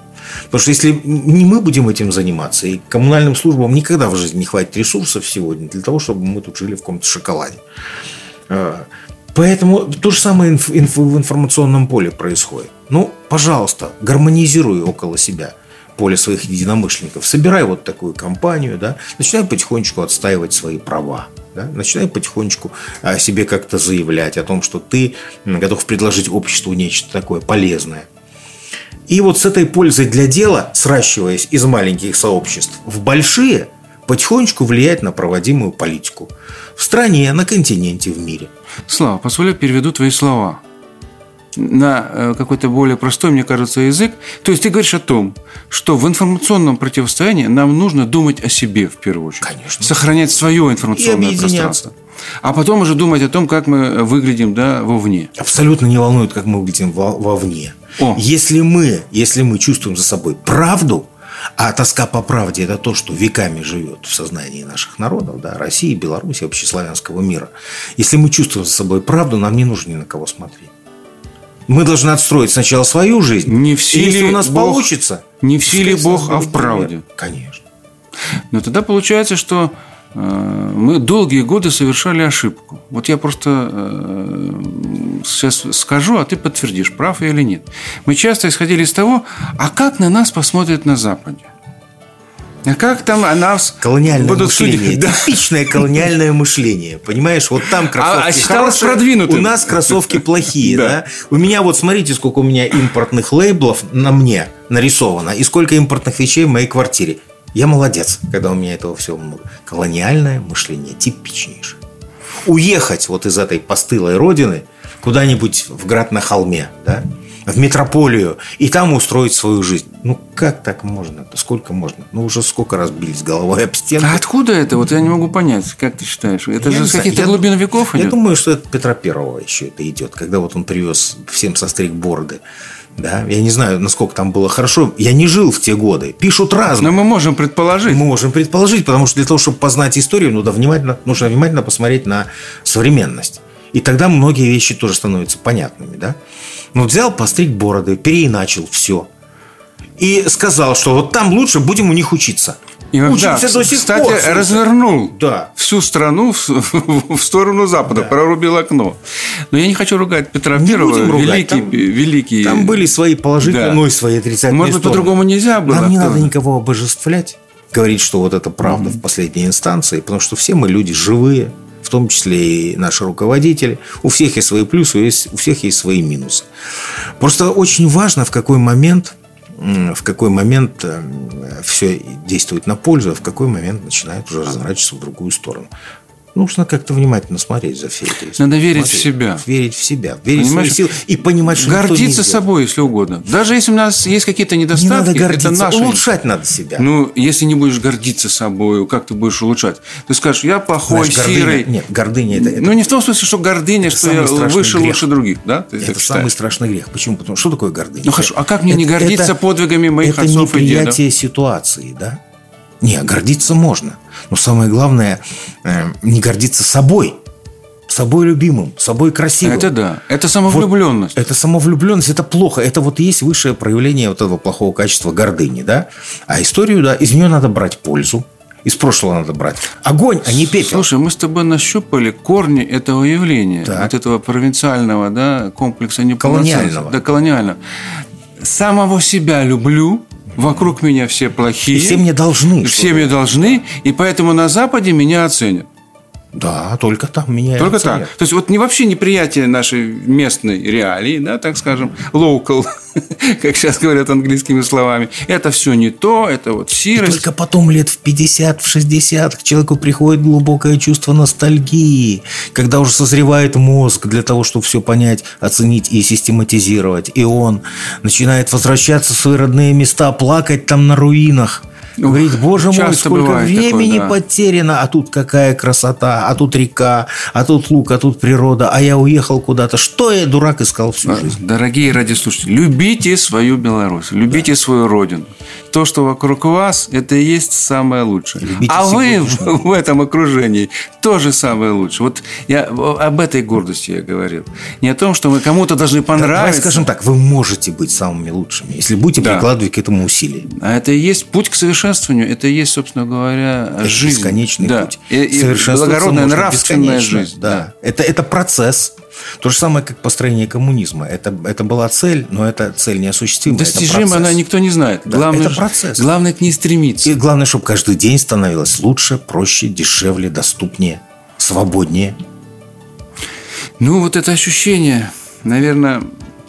Потому что если не мы будем этим заниматься, и коммунальным службам никогда в жизни не хватит ресурсов сегодня для того, чтобы мы тут жили в каком-то шоколаде. А, поэтому то же самое в информационном поле происходит. Ну, пожалуйста, гармонизируй около себя – поле своих единомышленников. Собирай вот такую компанию, да, начинай потихонечку отстаивать свои права. Да? Начинай потихонечку о себе как-то заявлять о том, что ты готов предложить обществу нечто такое полезное. И вот с этой пользой для дела, сращиваясь из маленьких сообществ в большие, потихонечку влиять на проводимую политику в стране, на континенте, в мире. Слава, позволю переведу твои слова на э, какой-то более простой, мне кажется, язык. То есть ты говоришь о том, что в информационном противостоянии нам нужно думать о себе в первую очередь. Конечно. Сохранять свое информационное пространство. А потом уже думать о том, как мы выглядим да, вовне. Абсолютно не волнует, как мы выглядим вовне. О. Если мы, если мы чувствуем за собой правду, а тоска по правде – это то, что веками живет в сознании наших народов, да, России, Беларуси, общеславянского мира. Если мы чувствуем за собой правду, нам не нужно ни на кого смотреть. Мы должны отстроить сначала свою жизнь. Не в силе если у нас Бог, получится. Не в силе Бог, а в правде. Конечно. Но тогда получается, что мы долгие годы совершали ошибку. Вот я просто э, сейчас скажу, а ты подтвердишь, прав я или нет. Мы часто исходили из того, а как на нас посмотрят на Западе? А как там о нас колониальное будут мышление, судить? Да. Типичное колониальное мышление. Понимаешь, вот там кроссовки а, а считалось продвинутым. У нас кроссовки плохие, да. У меня вот смотрите, сколько у меня импортных лейблов на мне нарисовано и сколько импортных вещей в моей квартире. Я молодец, когда у меня этого всего много. Колониальное мышление типичнейшее. Уехать вот из этой постылой родины куда-нибудь в град на холме, да, в метрополию и там устроить свою жизнь. Ну, как так можно? -то? Сколько можно? Ну, уже сколько раз бились головой об стену. А откуда это? Вот я не могу понять. Как ты считаешь? Это я же с каких-то глубин веков идет? Я думаю, что это Петра Первого еще это идет. Когда вот он привез всем состриг бороды. Да? Я не знаю, насколько там было хорошо. Я не жил в те годы. Пишут разные. Но мы можем предположить. Мы можем предположить, потому что для того, чтобы познать историю, нужно внимательно, нужно внимательно посмотреть на современность. И тогда многие вещи тоже становятся понятными. Да? Ну, взял, постриг бороды, переиначил все. И сказал, что вот там лучше будем у них учиться. И, Учимся до сих кстати, пор. развернул да. всю страну в, в сторону Запада, да. прорубил окно. Но я не хочу ругать Петра не Первого. Великий, там, великий. Там были свои положительные, да. но и свои отрицательные Может быть, по-другому нельзя было. Нам не надо никого обожествлять. Говорить, что вот это правда mm-hmm. в последней инстанции, потому что все мы люди живые, в том числе и наши руководители. У всех есть свои плюсы, у всех есть свои минусы. Просто очень важно, в какой момент в какой момент э, все действует на пользу, а в какой момент начинает уже разворачиваться в другую сторону. Нужно как-то внимательно смотреть за всей этой Надо верить смотреть, в себя. Верить в себя, верить Понимаешь? в свои силы и понимать, что Гордиться собой, если угодно. Даже если у нас есть какие-то недостатки, не надо гордиться, это наше... улучшать надо себя. Ну, если не будешь гордиться собой, как ты будешь улучшать? Ты скажешь, я плохой, Знаешь, гордыня, сирый. Нет, гордыня это, это... Ну, не в том смысле, что гордыня, что я выше, грех. лучше других. Да? Ты это самый страшный грех. Почему? Потому что что такое гордыня? Ну, хорошо, а как мне это, не гордиться это, подвигами моих это отцов и дедов? Это неприятие ситуации, да? Не, гордиться можно. Но самое главное, э, не гордиться собой. Собой любимым, собой красивым. Это да. Это самовлюбленность. Вот, это самовлюбленность, это плохо. Это вот есть высшее проявление вот этого плохого качества гордыни, да? А историю, да, из нее надо брать пользу. Из прошлого надо брать. Огонь, а не пепел. Слушай, мы с тобой нащупали корни этого явления. Так. От этого провинциального да, комплекса Колониального. Да, колониального. Самого себя люблю, вокруг меня все плохие. И все мне должны. Все мне должны, и поэтому на Западе меня оценят. Да, только там меня Только так. То есть, вот не вообще неприятие нашей местной реалии, да, так скажем, local, как сейчас говорят английскими словами. Это все не то, это вот сирость. И только потом лет в 50, в 60 к человеку приходит глубокое чувство ностальгии, когда уже созревает мозг для того, чтобы все понять, оценить и систематизировать. И он начинает возвращаться в свои родные места, плакать там на руинах – Говорит, боже мой, сколько времени такое, да. потеряно, а тут какая красота, а тут река, а тут лук, а тут природа, а я уехал куда-то. Что я, дурак, искал всю жизнь? Дорогие радиослушатели, любите свою Беларусь, любите да. свою родину. То, что вокруг вас, это и есть самое лучшее. Любите а вы в, в этом окружении тоже самое лучшее. Вот я об этой гордости я говорил. Не о том, что мы кому-то должны понравиться. Давай скажем так, вы можете быть самыми лучшими, если будете да. прикладывать к этому усилия. А это и есть путь к совершенствованию это и есть, собственно говоря, это жизнь. Бесконечный да. путь. И, и благородная нравственная жизнь. Да. да. Это, это процесс. То же самое, как построение коммунизма. Это, это была цель, но эта цель неосуществима. Достижима она никто не знает. Да, главное, это процесс. Главное к ней стремиться. И главное, чтобы каждый день становилось лучше, проще, дешевле, доступнее, свободнее. Ну, вот это ощущение, наверное,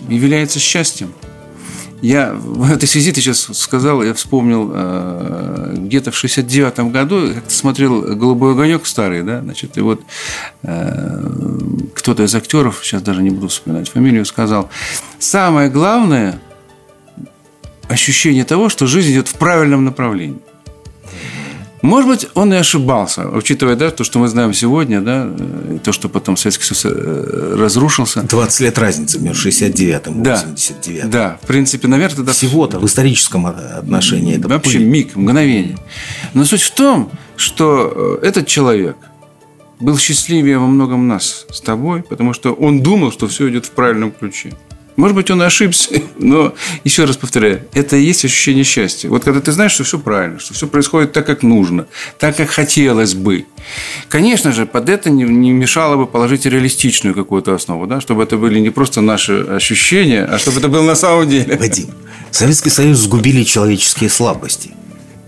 является счастьем. Я в этой связи, ты сейчас сказал, я вспомнил, э, где-то в 69-м году как-то смотрел «Голубой огонек» старый, да, значит, и вот э, кто-то из актеров, сейчас даже не буду вспоминать фамилию, сказал, самое главное ощущение того, что жизнь идет в правильном направлении. Может быть, он и ошибался, учитывая да, то, что мы знаем сегодня, да, э, то, что потом Советский Союз э, разрушился. 20 лет разницы между 69-м и да, 89-м. Да, в принципе, наверное, тогда... Всего-то в историческом отношении. Это Вообще пыль. миг, мгновение. Но суть в том, что э, этот человек был счастливее во многом нас с тобой, потому что он думал, что все идет в правильном ключе. Может быть, он ошибся, но еще раз повторяю, это и есть ощущение счастья. Вот когда ты знаешь, что все правильно, что все происходит так, как нужно, так, как хотелось бы. Конечно же, под это не, мешало бы положить реалистичную какую-то основу, да, чтобы это были не просто наши ощущения, а чтобы это было на самом деле. Вадим, Советский Союз сгубили человеческие слабости –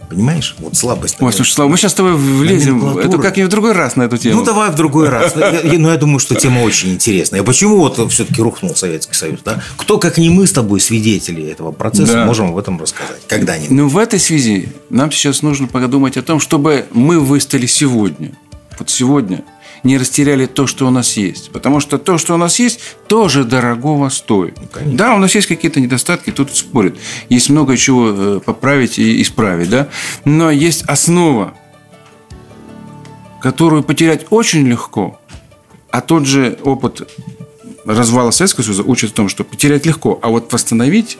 Понимаешь? Вот слабость. Ой, слушай, Слава, мы сейчас с тобой влезем. Это как и в другой раз на эту тему. Ну, давай в другой раз. Но я думаю, что тема очень интересная. Почему вот все-таки рухнул Советский Союз? Да? Кто, как не мы с тобой, свидетели этого процесса, можем об этом рассказать? Когда-нибудь. Ну, в этой связи нам сейчас нужно подумать о том, чтобы мы выстали сегодня. Вот сегодня – не растеряли то, что у нас есть. Потому что то, что у нас есть, тоже дорогого стоит. Ну, да, у нас есть какие-то недостатки, тут спорят. Есть много чего э, поправить и исправить, да. Но есть основа, которую потерять очень легко. А тот же опыт развала Советского Союза учит о том, что потерять легко, а вот восстановить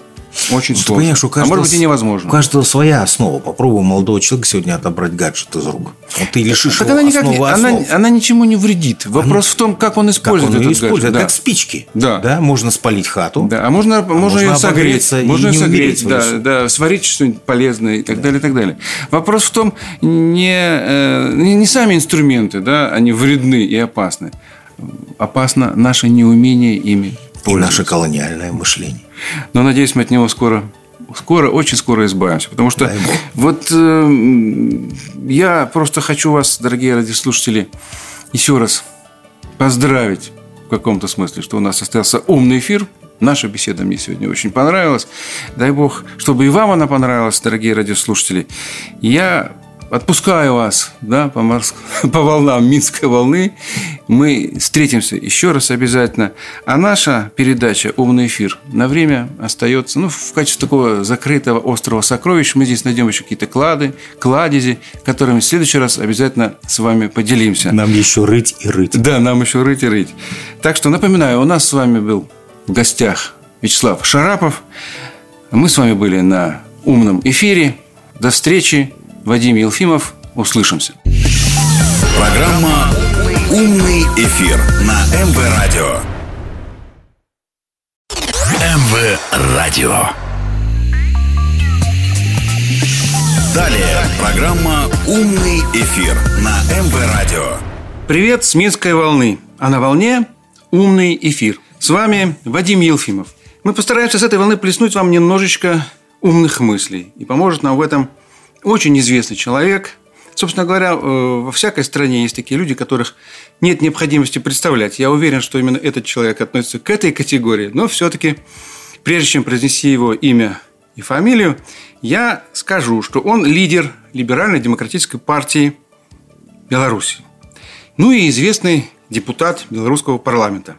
очень ну, сложно. Понимаешь, у каждого, а может быть и невозможно. У каждого своя основа. Попробуй молодого человека сегодня отобрать гаджет из рук. Вот ты лишишь так его она, никак, основы она, она ничему не вредит. Вопрос она, в том, как он использует как он этот использует, гаджет. Да. Как спички. Да. да. Можно спалить хату. Да. А можно, а можно, можно ее согреть. Можно ее согреть. Да, да, сварить что-нибудь полезное и так да. далее, и так далее. Вопрос в том, не, э, не сами инструменты, да, они вредны и опасны. Опасно наше неумение ими и наше колониальное мышление. Но надеюсь, мы от него скоро скоро, очень скоро избавимся. Потому что вот э, я просто хочу вас, дорогие радиослушатели, еще раз поздравить в каком-то смысле, что у нас состоялся умный эфир. Наша беседа мне сегодня очень понравилась. Дай бог, чтобы и вам она понравилась, дорогие радиослушатели. Я отпускаю вас да, по, морск... по волнам Минской волны. Мы встретимся еще раз обязательно. А наша передача «Умный эфир» на время остается ну, в качестве такого закрытого острова сокровищ. Мы здесь найдем еще какие-то клады, кладези, которыми в следующий раз обязательно с вами поделимся. Нам еще рыть и рыть. Да, нам еще рыть и рыть. Так что напоминаю, у нас с вами был в гостях Вячеслав Шарапов. Мы с вами были на умном эфире. До встречи. Вадим Елфимов. Услышимся. Программа «Умный эфир» на МВ Радио. МВ Радио. Далее программа «Умный эфир» на МВ Радио. Привет с Минской волны. А на волне «Умный эфир». С вами Вадим Елфимов. Мы постараемся с этой волны плеснуть вам немножечко умных мыслей. И поможет нам в этом очень известный человек. Собственно говоря, э, во всякой стране есть такие люди, которых нет необходимости представлять. Я уверен, что именно этот человек относится к этой категории. Но все-таки, прежде чем произнести его имя и фамилию, я скажу, что он лидер Либерально-демократической партии Беларуси. Ну и известный депутат белорусского парламента.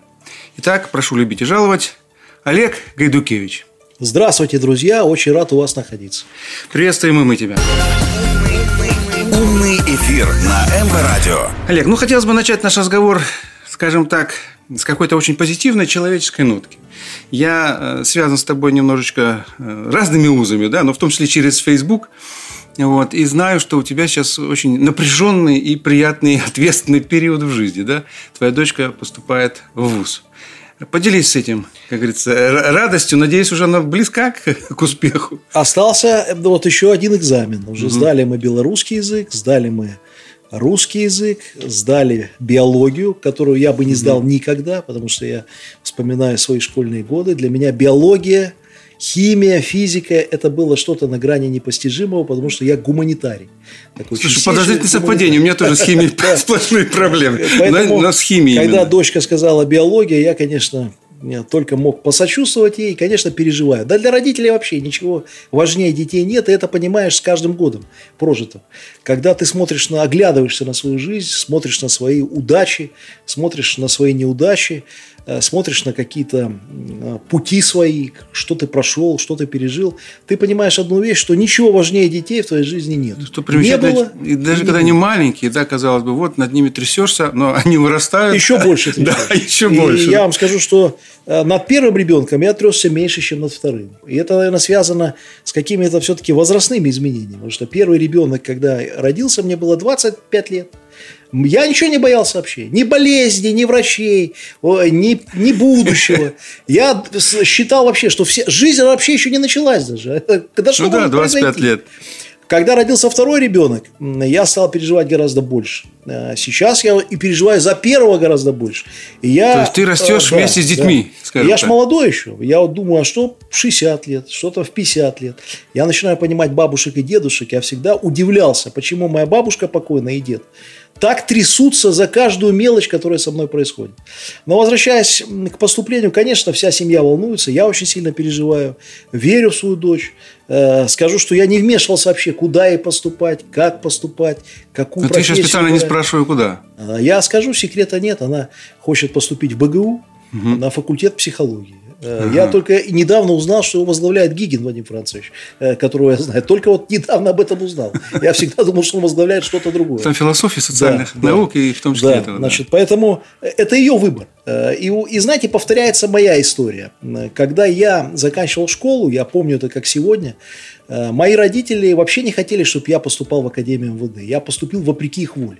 Итак, прошу любить и жаловать, Олег Гайдукевич. Здравствуйте, друзья. Очень рад у вас находиться. Приветствуем и мы тебя. Умный эфир на МВ Радио. Олег, ну хотелось бы начать наш разговор, скажем так, с какой-то очень позитивной человеческой нотки. Я э, связан с тобой немножечко э, разными узами, да, но в том числе через Facebook. Вот, и знаю, что у тебя сейчас очень напряженный и приятный, ответственный период в жизни. Да? Твоя дочка поступает в ВУЗ. Поделись с этим, как говорится, радостью. Надеюсь, уже она близка к, к успеху. Остался э, вот еще один экзамен. Уже угу. сдали мы белорусский язык, сдали мы русский язык, сдали биологию, которую я бы не сдал угу. никогда, потому что я вспоминаю свои школьные годы. Для меня биология химия, физика – это было что-то на грани непостижимого, потому что я гуманитарий. Такой Слушай, подозрительное совпадение. У меня тоже с химией сплошные проблемы. Но с химией Когда дочка сказала биология, я, конечно, я только мог посочувствовать ей, и, конечно, переживаю. Да для родителей вообще ничего важнее детей нет, и это понимаешь с каждым годом прожитым. Когда ты смотришь на, оглядываешься на свою жизнь, смотришь на свои удачи, смотришь на свои неудачи, смотришь на какие-то э, пути свои, что ты прошел, что ты пережил, ты понимаешь одну вещь, что ничего важнее детей в твоей жизни нет. Что не было, и даже и когда они маленькие, да, казалось бы, вот над ними трясешься, но они вырастают. Еще больше Да, еще больше. И я вам скажу, что э, над первым ребенком я трясся меньше, чем над вторым. И это, наверное, связано с какими-то все-таки возрастными изменениями. Потому что первый ребенок, когда родился, мне было 25 лет. Я ничего не боялся вообще. Ни болезни, ни врачей, ни, ни будущего. Я считал вообще, что все, жизнь вообще еще не началась даже. Когда что ну да, 25 произойти? лет. Когда родился второй ребенок, я стал переживать гораздо больше. А сейчас я и переживаю за первого гораздо больше. И я, То есть ты растешь вместе да, с детьми, да. скажем Я так. ж молодой еще. Я вот думаю, а что в 60 лет, что-то в 50 лет. Я начинаю понимать бабушек и дедушек. Я всегда удивлялся, почему моя бабушка покойная и дед так трясутся за каждую мелочь, которая со мной происходит. Но возвращаясь к поступлению, конечно, вся семья волнуется, я очень сильно переживаю, верю в свою дочь, э, скажу, что я не вмешивался вообще, куда ей поступать, как поступать, какую Но профессию. Ты сейчас специально не спрашиваю, куда? А, я скажу, секрета нет, она хочет поступить в БГУ угу. на факультет психологии. Ага. Я только недавно узнал, что его возглавляет Гигин Вадим Францович, э, которого я знаю. Только вот недавно об этом узнал. Я всегда думал, что он возглавляет что-то другое. Там философия социальных да, наук да. и в том числе да, этого. Значит, да. поэтому это ее выбор. Э, и, и, знаете, повторяется моя история. Когда я заканчивал школу, я помню это как сегодня, э, мои родители вообще не хотели, чтобы я поступал в Академию МВД. Я поступил вопреки их воле.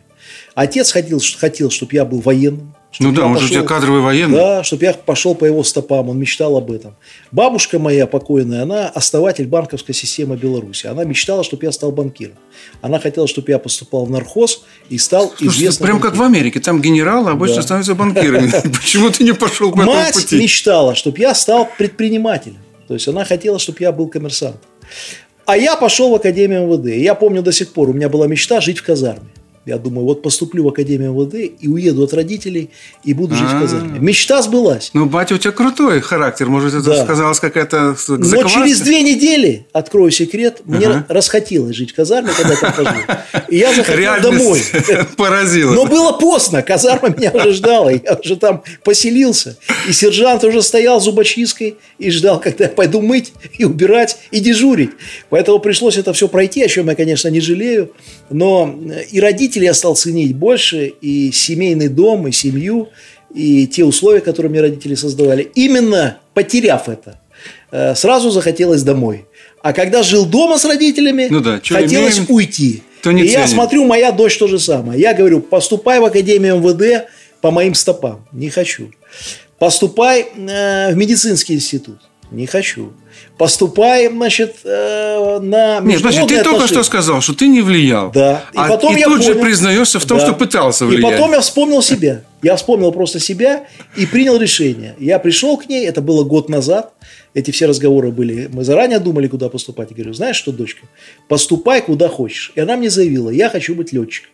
Отец хотел, хотел чтобы я был военным. Ну да, он же у тебя кадровый военный. Да, чтобы я пошел по его стопам, он мечтал об этом. Бабушка моя покойная, она основатель банковской системы Беларуси. Она мечтала, чтобы я стал банкиром. Она хотела, чтобы я поступал в нархоз и стал Слушай, известным. Прям банкиром. как в Америке, там генералы обычно да. становятся банкирами. Почему ты не пошел по этому пути? Мать мечтала, чтобы я стал предпринимателем. То есть она хотела, чтобы я был коммерсантом. А я пошел в Академию МВД. Я помню до сих пор, у меня была мечта жить в казарме. Я думаю, вот поступлю в Академию МВД и уеду от родителей и буду жить в А. Казани. Мечта сбылась. Ну, батя, у тебя крутой характер. Может, это Да. сказалось какая-то Но закваска? через две недели, открою секрет, мне Ага. расхотелось жить в казарме, когда я там пожил. И я захотел Реальность домой. поразила. Но было поздно, казарма меня уже ждала, я уже там поселился. И сержант уже стоял зубочисткой и ждал, когда я пойду мыть и убирать и дежурить. Поэтому пришлось это все пройти, о чем я, конечно, не жалею. Но э, и родителей я стал ценить больше, и семейный дом, и семью, и те условия, которые мне родители создавали. Именно потеряв это, э, сразу захотелось домой. А когда жил дома с родителями, Ну да, хотелось имеем, уйти. то не и я ценим. смотрю, мою мою дочь то же самое. Я говорю, поступай в Академию МВД по моим стопам. Не хочу. Поступай э, в медицинский институт. Не хочу. Поступай, значит, э, на Нет, подожди, ты международные только отношения. что сказал, что ты не влиял. Да. И, а, и я тут же понял- признаешься в том, Да. что пытался И влиять. потом я вспомнил себя. Я вспомнил просто себя и принял решение. Я пришел к ней, это было год назад. Эти все разговоры были. Мы заранее думали, куда поступать. Я говорю, знаешь что, дочка, поступай куда хочешь. И она мне заявила, я хочу быть летчиком.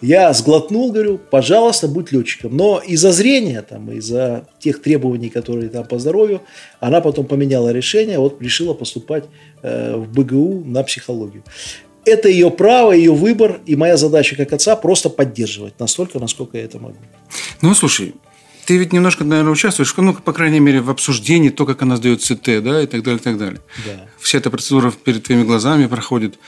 Я сглотнул, говорю, пожалуйста, будь летчиком. Но из-за зрения, там, из-за тех требований, которые там по здоровью, она потом поменяла решение, вот решила поступать э, в БГУ на психологию. Это ее право, ее выбор, и моя задача как отца просто поддерживать настолько, насколько я это могу. Ну, слушай, ты ведь немножко, наверное, участвуешь, ну, по крайней мере, в обсуждении, то, как она сдает ЦТ, да, и так далее, и так далее. Да. Вся эта процедура перед твоими глазами проходит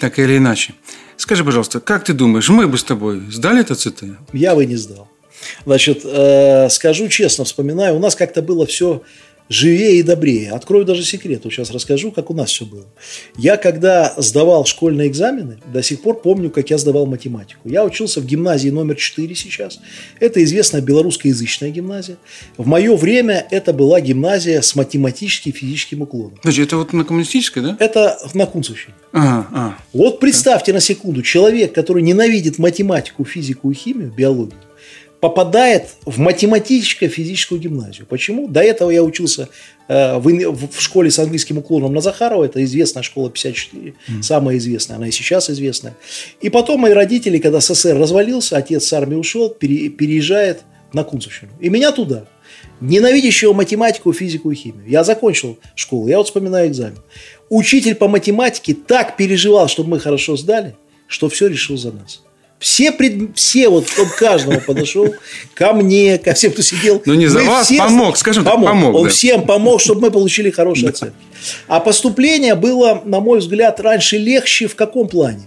так или иначе. Скажи, пожалуйста, как ты думаешь, мы бы с тобой сдали это ЦТ? Я бы не сдал. Значит, э, скажу честно, вспоминаю, у нас как-то было все живее и добрее. Открою даже секрет, вот сейчас расскажу, как у нас все было. Я когда сдавал школьные экзамены, до сих пор помню, как я сдавал математику. Я учился в гимназии номер 4 сейчас. Это известная белорусскоязычная гимназия. В мое время это была гимназия с математическим и физическим уклоном. Подожди, это вот на коммунистической, да? Это на Кунцевщине. Ага, а. Вот представьте на секунду, человек, который ненавидит математику, физику и химию, биологию, попадает в математическо-физическую гимназию. Почему? До этого я учился э, в, в школе с английским уклоном на Захарова, это известная школа 54, самая известная, она и сейчас известная. И потом мои родители, когда СССР развалился, отец с армии ушел, пере- переезжает на Кунцевщину. И меня туда, ненавидящего математику, физику и химию. Я закончил школу, я вот вспоминаю экзамен. Учитель по математике так переживал, чтобы мы хорошо сдали, что все решил за нас. Все, пред... все вот к каждому подошел, ко мне, ко всем, кто сидел. Ну, не за вас, все- помог, скажем так, помог, Он да. всем помог, чтобы мы получили хорошие оценки. А поступление было, на мой взгляд, раньше легче в каком плане?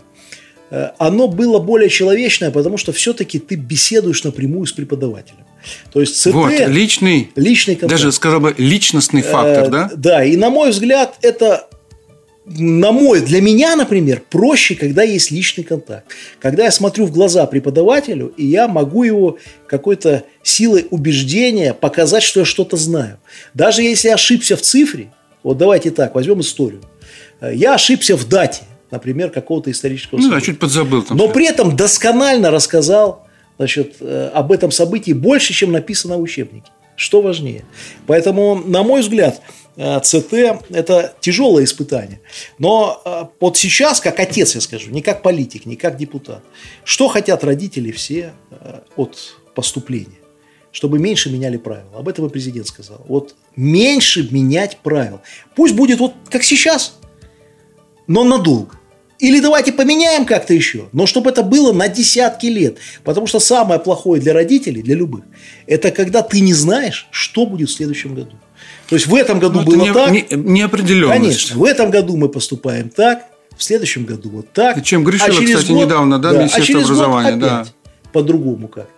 Э, Оно было более человечное, потому что все-таки ты беседуешь напрямую с преподавателем. То есть ЦТ, Вот, личный, личный контакт. даже сказал бы, личностный фактор, Э, да? Да, и на мой взгляд, это на мой, для меня, например, проще, когда есть личный контакт. Когда я смотрю в глаза преподавателю, и я могу его какой-то силой убеждения показать, что я что-то знаю. Даже если я ошибся в цифре, вот давайте так, возьмем историю. Э, Я ошибся в дате, например, какого-то исторического Ну события. чуть подзабыл там. Но при этом досконально рассказал значит, э, об этом событии больше, чем написано в учебнике. Что важнее. Поэтому, на мой взгляд, э, ЦТ – это тяжелое испытание. Но э, вот сейчас, как отец, я скажу, не как политик, не как депутат, что хотят родители все э, от поступления? Чтобы меньше меняли правила. Об этом и президент сказал. Вот меньше менять правил. Пусть будет вот как сейчас, но надолго. Или давайте поменяем как-то еще, но чтобы это было на десятки лет. Потому что самое плохое для родителей, для любых, это когда ты не знаешь, что будет в следующем году. То есть в этом году Ну, это было не- так. не- неопределенность. Конечно, в этом году мы поступаем так, в следующем году вот так. И чем грешило, а через кстати, год- недавно, да, а Министерство через год образования, да. опять По-другому как.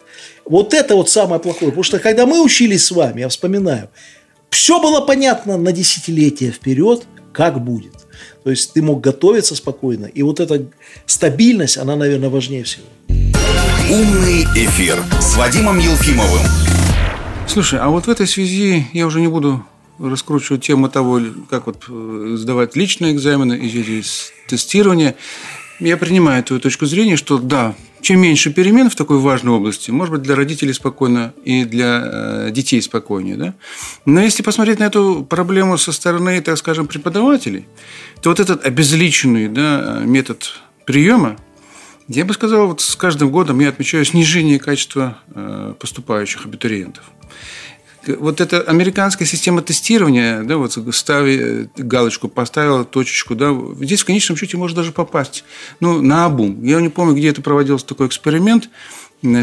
Вот это вот самое плохое. Потому что когда мы учились с вами, я вспоминаю, все было понятно на десятилетия вперед, как будет. То есть ты мог готовиться спокойно. И вот эта стабильность, она, наверное, важнее всего. «Умный эфир» с Вадимом Елфимовым. Слушай, а вот в этой связи я уже не буду раскручивать тему того, как вот э, сдавать личные экзамены и здесь тестирование. Я принимаю твою точку зрения, что да, чем меньше перемен в такой важной области, может быть, для родителей спокойно и для э, детей спокойнее. Да? Но если посмотреть на эту проблему со стороны, так скажем, преподавателей, то вот этот обезличенный да, метод приема, Я бы сказал, вот с каждым годом я отмечаю снижение качества э, поступающих абитуриентов. Вот эта американская система тестирования, да, вот стави галочку, поставила точечку, да, здесь в конечном счете может даже попасть, ну, на обум. Я не помню, где это проводился такой эксперимент,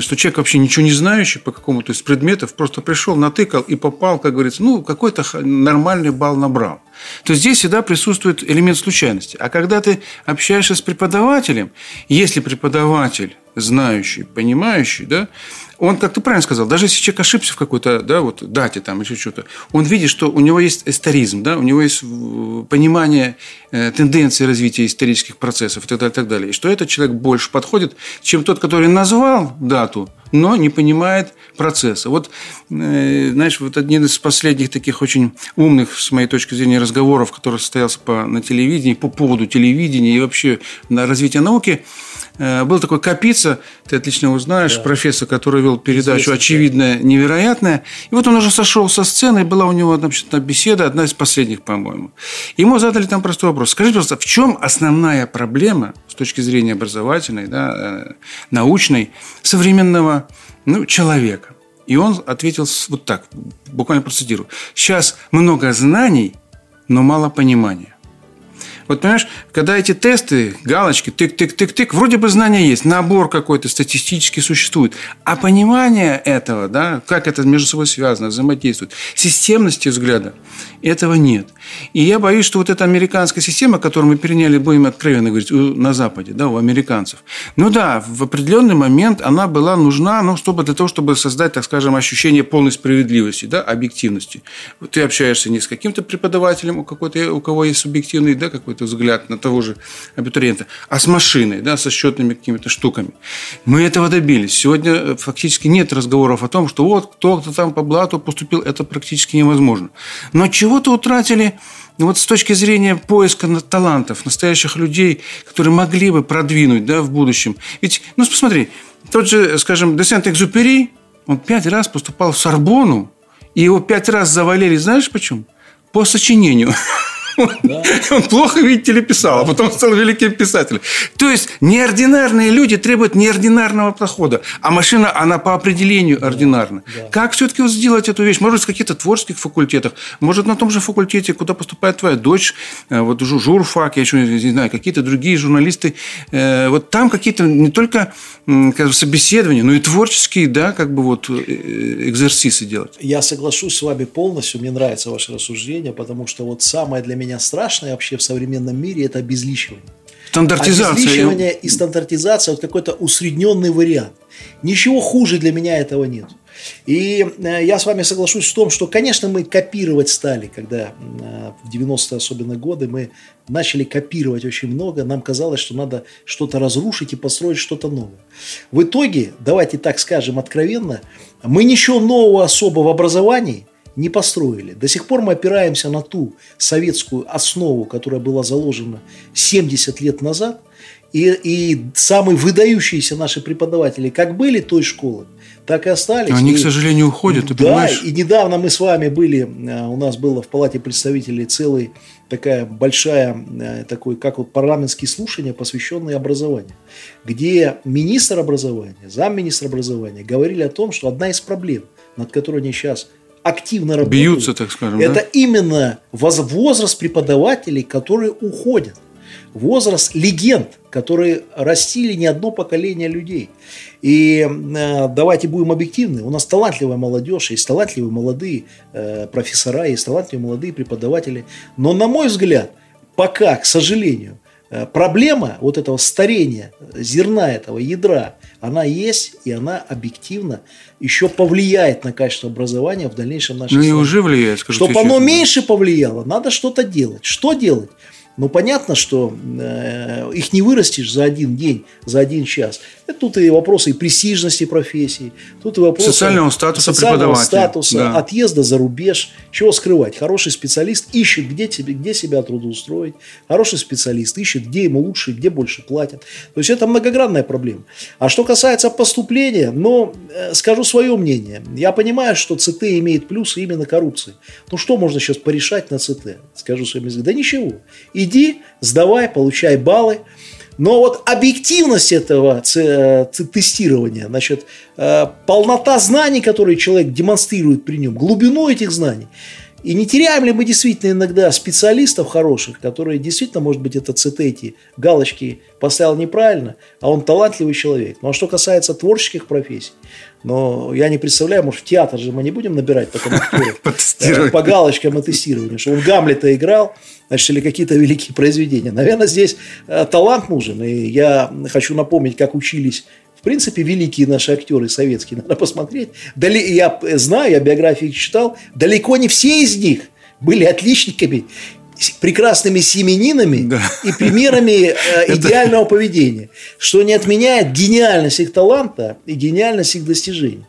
что человек вообще ничего не знающий по какому-то из предметов просто пришел, натыкал и попал, как говорится, ну, какой-то нормальный балл набрал. То здесь всегда присутствует элемент случайности. А когда ты общаешься с преподавателем, если преподаватель знающий, понимающий, да, он, как ты правильно сказал, даже если человек ошибся в какой-то да, вот, дате там, или что-то, он видит, что у него есть историзм, да, у него есть понимание э, тенденции развития исторических процессов и так далее, и так далее. И что этот человек больше подходит, чем тот, который назвал дату, но не понимает процесса. Вот, э, знаешь, вот один из последних таких очень умных, с моей точки зрения, разговоров, который состоялся по, на телевидении, по поводу телевидения и вообще на развитие науки – Э, был такой Капица, ты отлично его знаешь, да. профессор, который вел передачу «Очевидное, невероятное». И вот он уже сошел со сцены, была у него значит, беседа, одна из последних, по-моему. Ему задали там простой вопрос. Скажи, пожалуйста, в чем основная проблема с точки зрения образовательной, да, э, научной, современного ну, человека? И он ответил вот так, буквально процедирую. Сейчас много знаний, но мало понимания. Вот понимаешь, когда эти тесты, галочки, тык-тык-тык-тык, вроде бы знания есть, набор какой-то статистически существует, а понимание этого, да, как это между собой связано, взаимодействует, системности взгляда, этого нет. И я боюсь, что вот эта американская система, которую мы переняли, будем откровенно говорить, на Западе, да, у американцев, ну да, в определенный момент она была нужна, ну, чтобы для того, чтобы создать, так скажем, ощущение полной справедливости, да, объективности. Вот ты общаешься не с каким-то преподавателем, у, какой-то, у кого есть субъективный, да, какой-то какой-то взгляд на того же абитуриента, а с машиной, да, со счетными какими-то штуками. Мы этого добились. Сегодня э, фактически нет разговоров о том, что вот кто-то там по блату поступил, это практически невозможно. Но чего-то утратили вот с точки зрения поиска талантов, настоящих людей, которые могли бы продвинуть да, в будущем. Ведь, ну, посмотри, тот же, скажем, Десент Экзупери, он пять раз поступал в Сорбону, и его пять раз завалили, знаешь почему? По сочинению. Он плохо, видите ли, писал, а потом стал великим писателем. То есть неординарные люди требуют неординарного подхода, а машина, она по определению ординарна. Как все-таки вот сделать эту вещь? Может, в каких-то творческих факультетах, может, на том же факультете, куда поступает твоя дочь, э, вот журфак, я еще не знаю, какие-то другие журналисты. Э, вот там какие-то не только как собеседования, но и творческие, да, как бы вот э, экзерсисы делать. Я соглашусь с вами полностью, мне нравится ваше рассуждение, потому что вот самое для меня страшное вообще в современном мире – это обезличивание. Стандартизация. Обезличивание и стандартизация – вот какой-то усредненный вариант. Ничего хуже для меня этого нет. И э, я с вами соглашусь в том, что, конечно, мы копировать стали, когда э, в 90-е особенно годы мы начали копировать очень много, нам казалось, что надо что-то разрушить и построить что-то новое. В итоге, давайте так скажем откровенно, мы ничего нового особо в образовании не построили. До сих пор мы опираемся на ту советскую основу, которая была заложена 70 лет назад. И, и самые выдающиеся наши преподаватели как были той школы, так и остались. Они, и, к сожалению, уходят, ты да, понимаешь? и недавно мы с вами были, э, у нас было в Палате представителей целый такая большая, э, такой, как вот парламентские слушания, посвященные образованию, где министр образования, замминистра образования говорили о том, что одна из проблем, над которой они сейчас активно работают. Бьются, так скажем. Это да? именно возраст преподавателей, которые уходят. Возраст легенд, которые растили не одно поколение людей. И э, давайте будем объективны. У нас талантливая молодежь, есть талантливые молодые э, профессора, есть талантливые молодые преподаватели. Но, на мой взгляд, пока, к сожалению, э, проблема вот этого старения, зерна этого ядра, она есть, и она объективно еще повлияет на качество образования в дальнейшем нашей Ну и уже влияет, скажу Чтобы оно меньше повлияло, надо что-то делать. Что делать? Ну, понятно, что э, их не вырастешь за один день, за один час. Это тут и вопросы и престижности профессии, тут и вопросы социального статуса социального статуса, да. отъезда за рубеж. Чего скрывать? Хороший специалист ищет, где, тебе, где себя трудоустроить. Хороший специалист ищет, где ему лучше, где больше платят. То есть, это многогранная проблема. А что касается поступления, ну, э, скажу свое мнение. Я понимаю, что ЦТ имеет плюсы именно коррупции. Ну, что можно сейчас порешать на ЦТ? Скажу своим языком. Да ничего. Иди, сдавай, получай баллы. Но вот объективность этого тестирования, значит, полнота знаний, которые человек демонстрирует при нем, глубину этих знаний, и не теряем ли мы действительно иногда специалистов хороших, которые действительно, может быть, это цитети, галочки поставил неправильно, а он талантливый человек. Ну а что касается творческих профессий, но я не представляю, может, в театр же мы не будем набирать потом актеров э, по галочкам и тестированию, что он Гамлета играл, значит, или какие-то великие произведения. Наверное, здесь э, талант нужен. И я хочу напомнить, как учились в принципе, великие наши актеры советские, надо посмотреть. Дали, я знаю, я биографии читал, далеко не все из них были отличниками, прекрасными семенинами да. и примерами э, идеального поведения, что не отменяет гениальность их таланта и гениальность их достижений.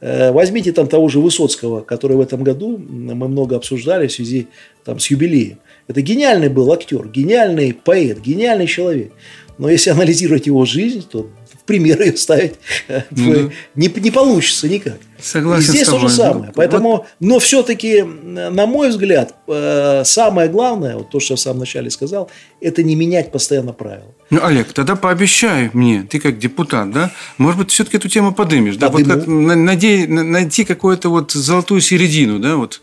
Э, возьмите там того же Высоцкого, который в этом году мы много обсуждали в связи там, с юбилеем. Это гениальный был актер, гениальный поэт, гениальный человек. Но если анализировать его жизнь, то пример ее ставить ну, не, не получится никак. Согласен И здесь то же самое. Поэтому, вот. но все-таки, на мой взгляд, э, самое главное, вот то, что я в самом начале сказал, это не менять постоянно правила. Ну, Олег, тогда пообещай мне, ты как депутат, да, может быть, все-таки эту тему подымешь, да, вот как найти, найти какую-то вот золотую середину, да, вот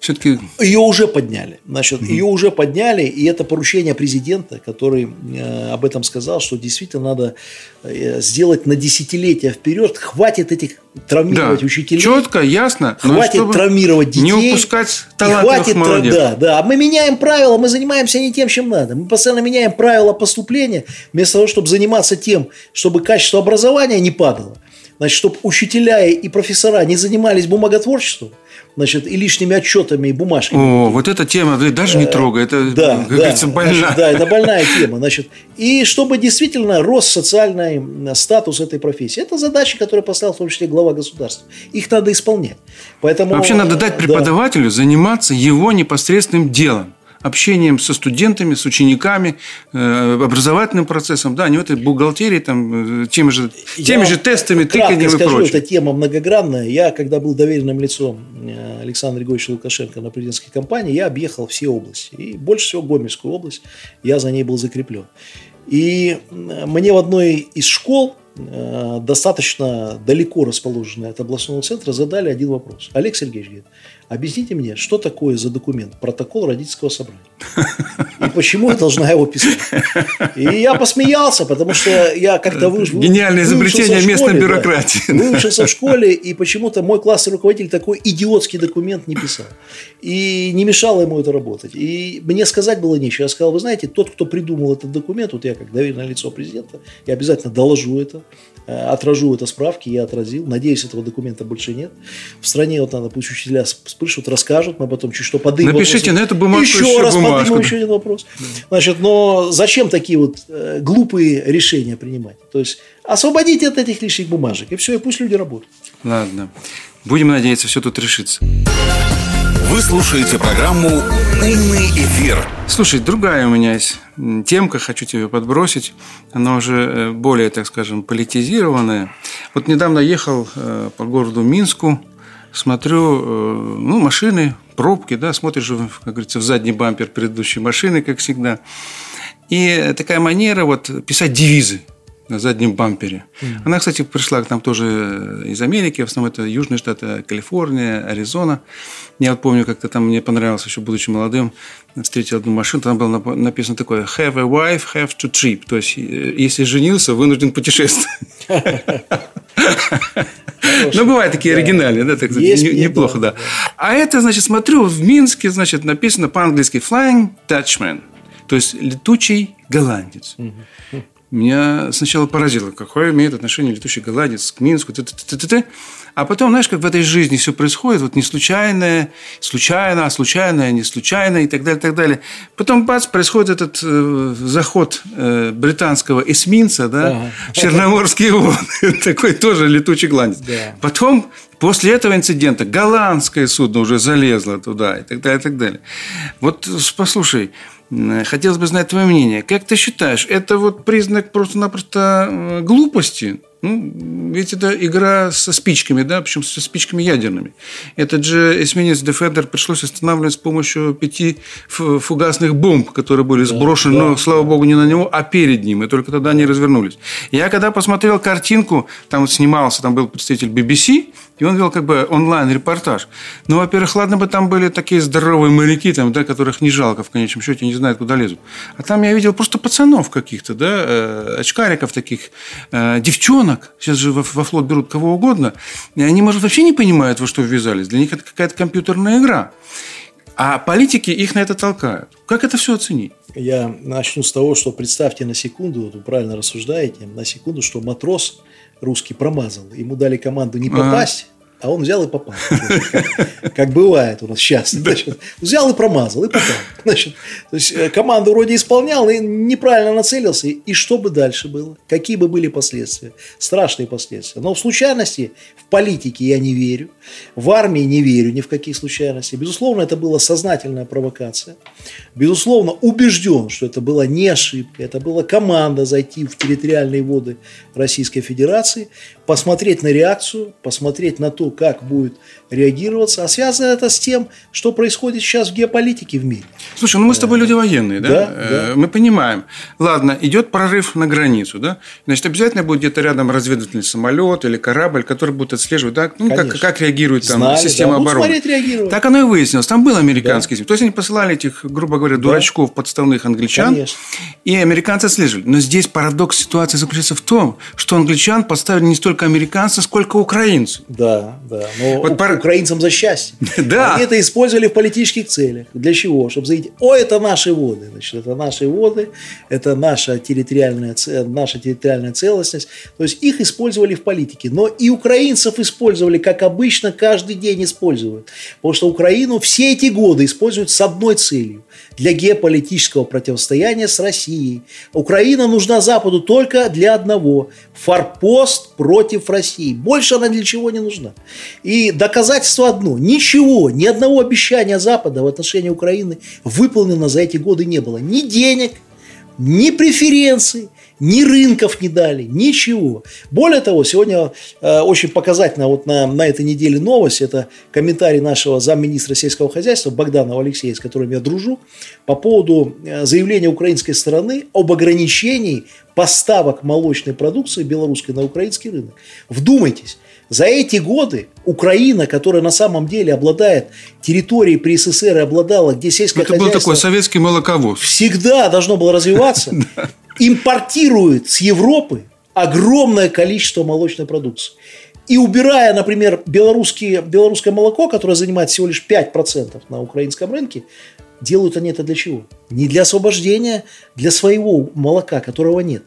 все-таки... Ее уже подняли. Значит, угу. ее уже подняли, и это поручение президента, который э, об этом сказал, что действительно надо э, сделать на десятилетия вперед. Хватит этих травмировать да. учителей. Четко, ясно. Хватит травмировать детей. Не упускать талантливых хватит, молодец. Да, да. Мы меняем правила, мы занимаемся не тем, чем надо. Мы постоянно меняем правила поступления, вместо того, чтобы заниматься тем, чтобы качество образования не падало. Значит, чтобы учителя и профессора не занимались бумаготворчеством, значит, и лишними отчетами и бумажками. О, вот эта тема, даже не э, трогай, это, да, как да, говорится, больная. Значит, да, это больная тема. Значит, и чтобы действительно рос социальный статус этой профессии. Это задачи, которые поставил в том числе глава государства. Их надо исполнять. Поэтому, Вообще надо дать преподавателю да. заниматься его непосредственным делом общением со студентами, с учениками, э, образовательным процессом, да, не в этой бухгалтерии, там, э, теми же, теми же тестами, тыканьем и скажу, прочее. эта тема многогранная. Я, когда был доверенным лицом э, Александра Григорьевича Лукашенко на президентской кампании, я объехал все области. И больше всего Гомельскую область, я за ней был закреплен. И мне в одной из школ, достаточно далеко расположенной от областного центра, задали один вопрос. Олег Сергеевич говорит, Объясните мне, что такое за документ? Протокол родительского собрания. И почему я должна его писать? И я посмеялся, потому что я как-то выучился Гениальное изобретение местной бюрократии. Да, выучился в школе, и почему-то мой классный руководитель такой идиотский документ не писал. И не мешало ему это работать. И мне сказать было нечего. Я сказал, вы знаете, тот, кто придумал этот документ, вот я как доверенное лицо президента, я обязательно доложу это. Э, отражу это справки, я отразил. Надеюсь, этого документа больше нет. В стране вот надо, пусть учителя спрашивают, расскажут, мы потом чуть что подымем. Напишите вопрос. на эту бумажку еще, еще раз бумажку. подымем еще один вопрос. Значит, но зачем такие вот э, глупые решения принимать? То есть освободите от этих лишних бумажек, и все, и пусть люди работают. Ладно. Будем надеяться, все тут решится. Вы слушаете программу «Умный эфир». Слушай, другая у меня есть темка, хочу тебе подбросить. Она уже э, более, так скажем, политизированная. Вот недавно ехал э, по городу Минску, смотрю, э, ну, машины, пробки, да, смотришь, как говорится, в задний бампер предыдущей машины, как всегда. И такая манера вот писать девизы на заднем бампере. Mm-hmm. Она, кстати, пришла к нам тоже из Америки, в основном это Южные Штаты, Калифорния, Аризона. Я вот помню, как-то там мне понравилось, еще будучи молодым, встретил одну машину, там было написано такое «Have a wife, have to trip», то есть, э, если женился, вынужден путешествовать. Ну, бывают такие оригинальные, да, так неплохо, да. А это, значит, смотрю, в Минске, значит, написано по-английски «Flying Dutchman», то есть летучий голландец. Меня сначала поразило, какое имеет отношение летучий голландец к Минску. Т -т -т -т -т. А потом, знаешь, как в этой жизни все происходит, вот не случайное, случайно, а случайное, не случайно и так далее, и так далее. Потом, бац, происходит этот э, заход э, британского эсминца, да, ага. в Черноморские воды. Такой тоже летучий голландец. Да. Потом, после этого инцидента, голландское судно уже залезло туда и так далее, и так далее. Вот послушай, Хотелось бы знать твое мнение. Как ты считаешь, это вот признак просто-напросто э, глупости Ну, ведь это игра со спичками, да, причем со спичками ядерными. Этот же эсминец Дефендер пришлось останавливать с помощью пяти фугасных бомб, которые были сброшены, да, но, слава богу, не на него, а перед ним, и только тогда они развернулись. Я когда посмотрел картинку, там вот снимался, там был представитель BBC, и он вел как бы онлайн-репортаж. Ну, во-первых, ладно бы там были такие здоровые моряки, там, да, которых не жалко в конечном счете, не знают, куда лезут. А там я видел просто пацанов каких-то, да, э, очкариков таких, э, девчонок. Сейчас же во, флот берут кого угодно. И они, может, вообще не понимают, во что ввязались. Для них это какая-то компьютерная игра. А политики их на это толкают. Как это все оценить? Я начну с того, что представьте на секунду, вы правильно рассуждаете, на секунду, что матрос русский промазал. Ему дали команду не попасть, а он взял и попал. Как, как бывает у нас сейчас. Значит, взял и промазал, и попал. Значит, то есть э, команду вроде исполнял, и неправильно нацелился. И что бы дальше было? Какие бы были последствия? Страшные последствия. Но в случайности в политике я не верю. В армии не верю ни в какие случайности. Безусловно, это была сознательная провокация. Безусловно, убежден, что это была не ошибка. Это была команда зайти в территориальные воды Российской Федерации, посмотреть на реакцию, посмотреть на то, как будет реагироваться. А связано это с тем, что происходит сейчас в геополитике в мире. Слушай, ну мы с тобой люди военные, да? да, э, да. Мы понимаем. Ладно, идет прорыв на границу, да? Значит, обязательно будет где-то рядом разведывательный самолет или корабль, который будет отслеживать, да? Ну, как, как реагирует там Знали, система да. обороны. Смотреть, так оно и выяснилось. Там был американский да. То есть они посылали этих, грубо говоря, дурачков, да. подставных англичан. Конечно. И американцы отслеживали. Но здесь парадокс ситуации заключается в том, что англичан поставили не столько американцы, сколько украинцы. Да, да. Но вот пар... украинцам за счастье. Да. Они это использовали в политических целях. Для чего? Чтобы заявить, о, это наши воды. Значит, это наши воды, это наша территориальная, наша территориальная целостность. То есть их использовали в политике. Но и украинцев использовали, как обычно, каждый день используют. Потому что Украину все эти годы используют с одной целью для геополитического противостояния с Россией. Украина нужна Западу только для одного – форпост против России. Больше она для чего не нужна. И доказательство одно – ничего, ни одного обещания Запада в отношении Украины выполнено за эти годы не было. Ни денег, ни преференций, ни рынков не дали, ничего. Более того, сегодня э, очень показательно вот на, на этой неделе новость, это комментарий нашего замминистра сельского хозяйства Богданова Алексея, с которым я дружу, по поводу э, заявления украинской стороны об ограничении поставок молочной продукции белорусской на украинский рынок. Вдумайтесь, за эти годы Украина, которая на самом деле обладает территорией при СССР и обладала, где сельское Это хозяйство... был такой советский молоковоз. Всегда должно было развиваться. импортирует с Европы огромное количество молочной продукции. И убирая, например, белорусские, белорусское молоко, которое занимает всего лишь 5% на украинском рынке, делают они это для чего? Не для освобождения, для своего молока, которого нет.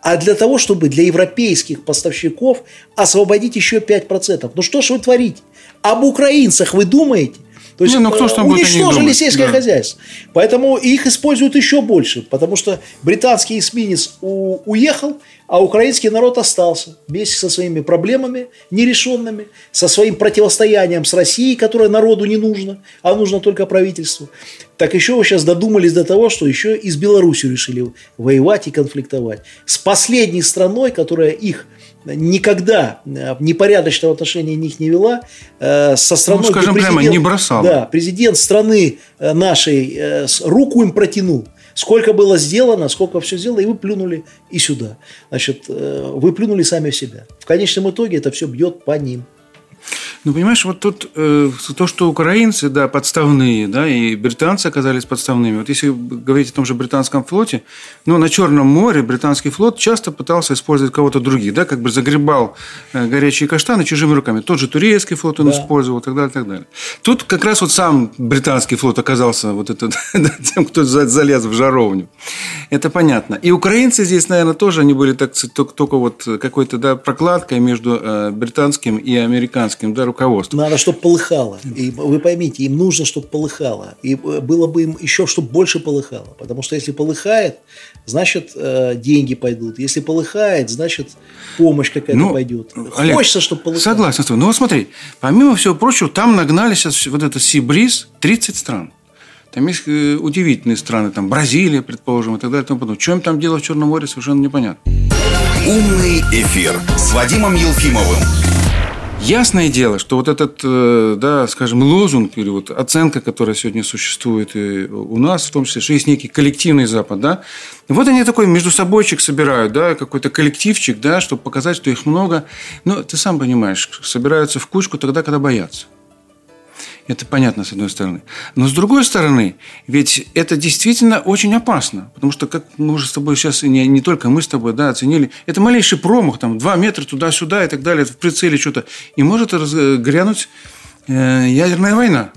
А для того, чтобы для европейских поставщиков освободить еще 5%. Ну что ж вы творите? Об украинцах вы думаете? То есть не, ну, кто ж там уничтожили сельское да. хозяйство. Поэтому их используют еще больше, потому что британский эсминец у, уехал, а украинский народ остался вместе со своими проблемами нерешенными, со своим противостоянием с Россией, которое народу не нужно, а нужно только правительству. Так еще вы сейчас додумались до того, что еще и с Беларусью решили воевать и конфликтовать. С последней страной, которая их никогда э, непорядочного отношения них не вела, э, со страной, ну, скажем прямо, не бросала. Да, президент страны э, нашей руку им протянул. Сколько было сделано, сколько все сделано, и вы плюнули и сюда. Значит, вы плюнули сами в себя. В конечном итоге это все бьет по ним. Ну, понимаешь, вот тут э, то, что украинцы, да, подставные, да, и британцы оказались подставными. Вот если говорить о том же британском флоте, ну, на Черном море британский флот часто пытался использовать кого-то других, да, как бы загребал э, горячие каштаны чужими руками. Тот же турецкий флот он да. использовал, и так далее, и так далее. Тут как раз вот сам британский флот оказался вот это, тем, кто залез в жаровню. Это понятно. И украинцы здесь, наверное, тоже они были так, только, только вот какой-то, да, прокладкой между э, британским и американским, да, руководству. Надо, чтобы полыхало. И вы поймите, им нужно, чтобы полыхало. И было бы им еще, чтобы больше полыхало. Потому что если полыхает, значит, э, деньги пойдут. Если полыхает, значит, помощь какая-то ну, пойдет. Олег, Хочется, чтобы полыхало. Согласен с тобой. Ну, вот смотри, помимо всего прочего, там нагнали сейчас вот это Сибриз 30 стран. Там есть э, удивительные страны, там Бразилия, предположим, и так далее. И тому подобное. Что им там делать в Черном море, совершенно непонятно. Умный эфир с Вадимом Елфимовым. Ясное дело, что вот этот, э, да, скажем, лозунг или вот оценка, которая сегодня существует и у нас, в том числе, что есть некий коллективный Запад, да, вот они такой между собойчик собирают, да, какой-то коллективчик, да, чтобы показать, что их много. Но ты сам понимаешь, собираются в кучку тогда, когда боятся. Это понятно, с одной стороны. Но с другой стороны, ведь это действительно очень опасно. Потому что, как мы уже с тобой сейчас, не, не только мы с тобой да, оценили, это малейший промах, там, два метра туда-сюда и так далее, в прицеле что-то. И может грянуть э, ядерная война.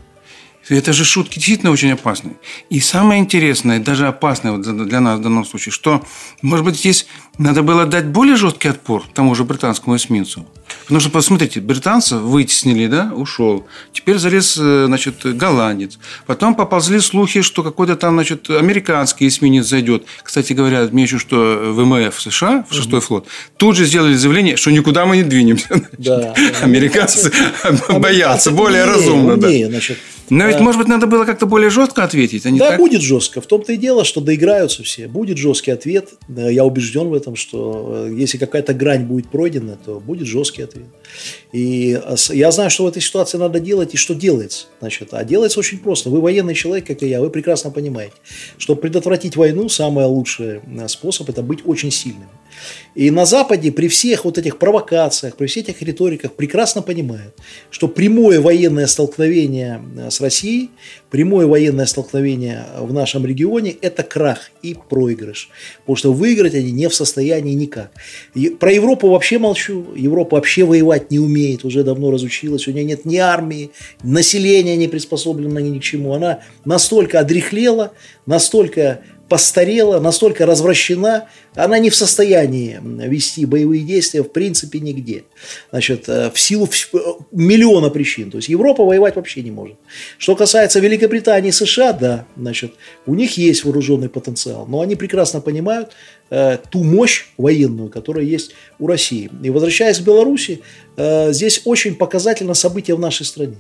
Это же шутки действительно очень опасные. И самое интересное, даже опасное вот для нас в данном случае, что, может быть, здесь надо было дать более жесткий отпор тому же британскому эсминцу. Потому что, посмотрите, британцев вытеснили, да, ушел. Теперь залез, э, значит, голландец. Потом поползли слухи, что какой-то там, значит, американский эсминец зайдет. Кстати говоря, отмечу, что ВМФ США, в шестой флот, тут же сделали заявление, что никуда мы не двинемся. Да, Американцы боятся, более разумно. да. значит, но ведь, может быть, надо было как-то более жестко ответить, а не Да, так? будет жестко. В том-то и дело, что доиграются все. Будет жесткий ответ. Я убежден в этом, что э, если какая-то грань будет пройдена, то будет жесткий ответ. И э, я знаю, что в этой ситуации надо делать и что делается. Значит, а делается очень просто. Вы военный человек, как и я, вы прекрасно понимаете, что предотвратить войну самый лучший э, способ – это быть очень сильным. И на Западе при всех вот этих провокациях, при всех этих риториках прекрасно понимают, что прямое военное столкновение э, с Россией, прямое военное столкновение в нашем регионе – это крах и проигрыш. Потому что выиграть они не в состоянии никак. И про Европу вообще молчу. Европа вообще воевать не умеет, уже давно разучилась. У нее нет ни армии, населения не приспособлено ни к чему. Она настолько одрехлела, настолько постарела, настолько развращена, она не в состоянии вести боевые действия в принципе нигде. Значит, э, в силу э, миллиона причин. То есть Европа воевать вообще не может. Что касается Великобритании и США, да, значит, у них есть вооруженный потенциал, но они прекрасно понимают э, ту мощь военную, которая есть у России. И возвращаясь к Беларуси, э, здесь очень показательно событие в нашей стране.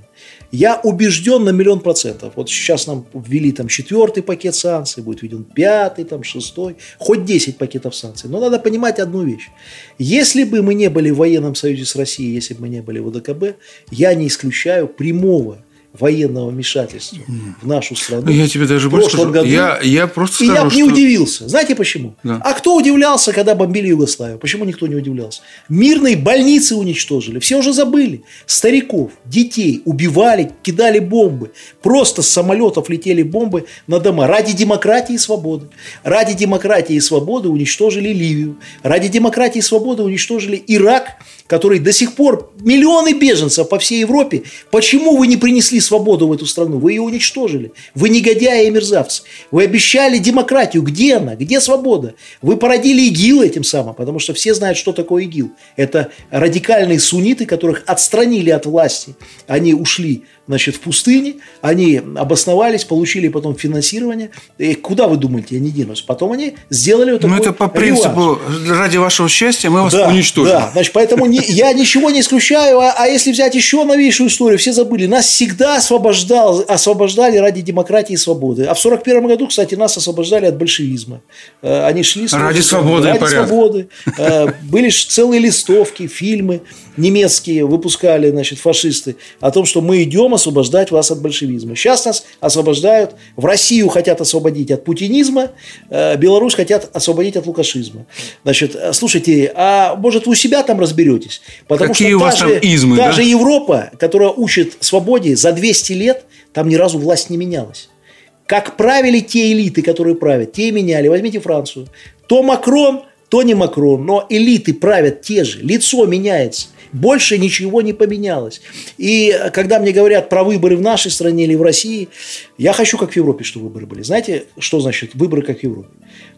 Я убежден на миллион процентов. Вот сейчас нам ввели там четвертый пакет санкций, будет введен пятый, там шестой, хоть 10 пакетов санкций. Но надо понимать одну вещь. Если бы мы не были в военном союзе с Россией, если бы мы не были в ОДКБ, я не исключаю прямого военного вмешательства в нашу страну. Ну, я тебе даже больше скажу. Году, я, я просто и скажу, я бы не удивился. Знаете почему? Да. А кто удивлялся, когда бомбили Югославию? Почему никто не удивлялся? Мирные больницы уничтожили. Все уже забыли. Стариков, детей убивали, кидали бомбы. Просто с самолетов летели бомбы на дома. Ради демократии и свободы. Ради демократии и свободы уничтожили Ливию. Ради демократии и свободы уничтожили Ирак, который до сих пор миллионы беженцев по всей Европе. Почему вы не принесли свободу в эту страну. Вы ее уничтожили. Вы негодяи и мерзавцы. Вы обещали демократию. Где она? Где свобода? Вы породили ИГИЛ этим самым, потому что все знают, что такое ИГИЛ. Это радикальные сунниты, которых отстранили от власти. Они ушли значит, в пустыне, они обосновались, получили потом финансирование. И куда вы думаете, они денутся? Потом они сделали вот Ну, это по принципу, реванш. ради вашего счастья мы вас да, уничтожим. Да, значит, поэтому не, я ничего не исключаю, а, а если взять еще новейшую историю, все забыли, нас всегда освобождал, освобождали ради демократии и свободы. А в 41 году, кстати, нас освобождали от большевизма. Э, они шли... Ради свободы Ради свободы. Э, были целые листовки, фильмы немецкие выпускали, значит, фашисты, о том, что мы идем освобождать вас от большевизма. Сейчас нас освобождают, в Россию хотят освободить от путинизма, э, Беларусь хотят освободить от лукашизма. Значит, э, слушайте, а может вы у себя там разберетесь? Потому Какие что у вас же, измы, та да? Европа, которая учит свободе за 200 лет, там ни разу власть не менялась. Как правили те элиты, которые правят, те и меняли. Возьмите Францию. То Макрон, то не Макрон, но элиты правят те же, лицо меняется. Больше ничего не поменялось. И когда мне говорят про выборы в нашей стране или в России, я хочу, как в Европе, чтобы выборы были. Знаете, что значит выборы, как в Европе?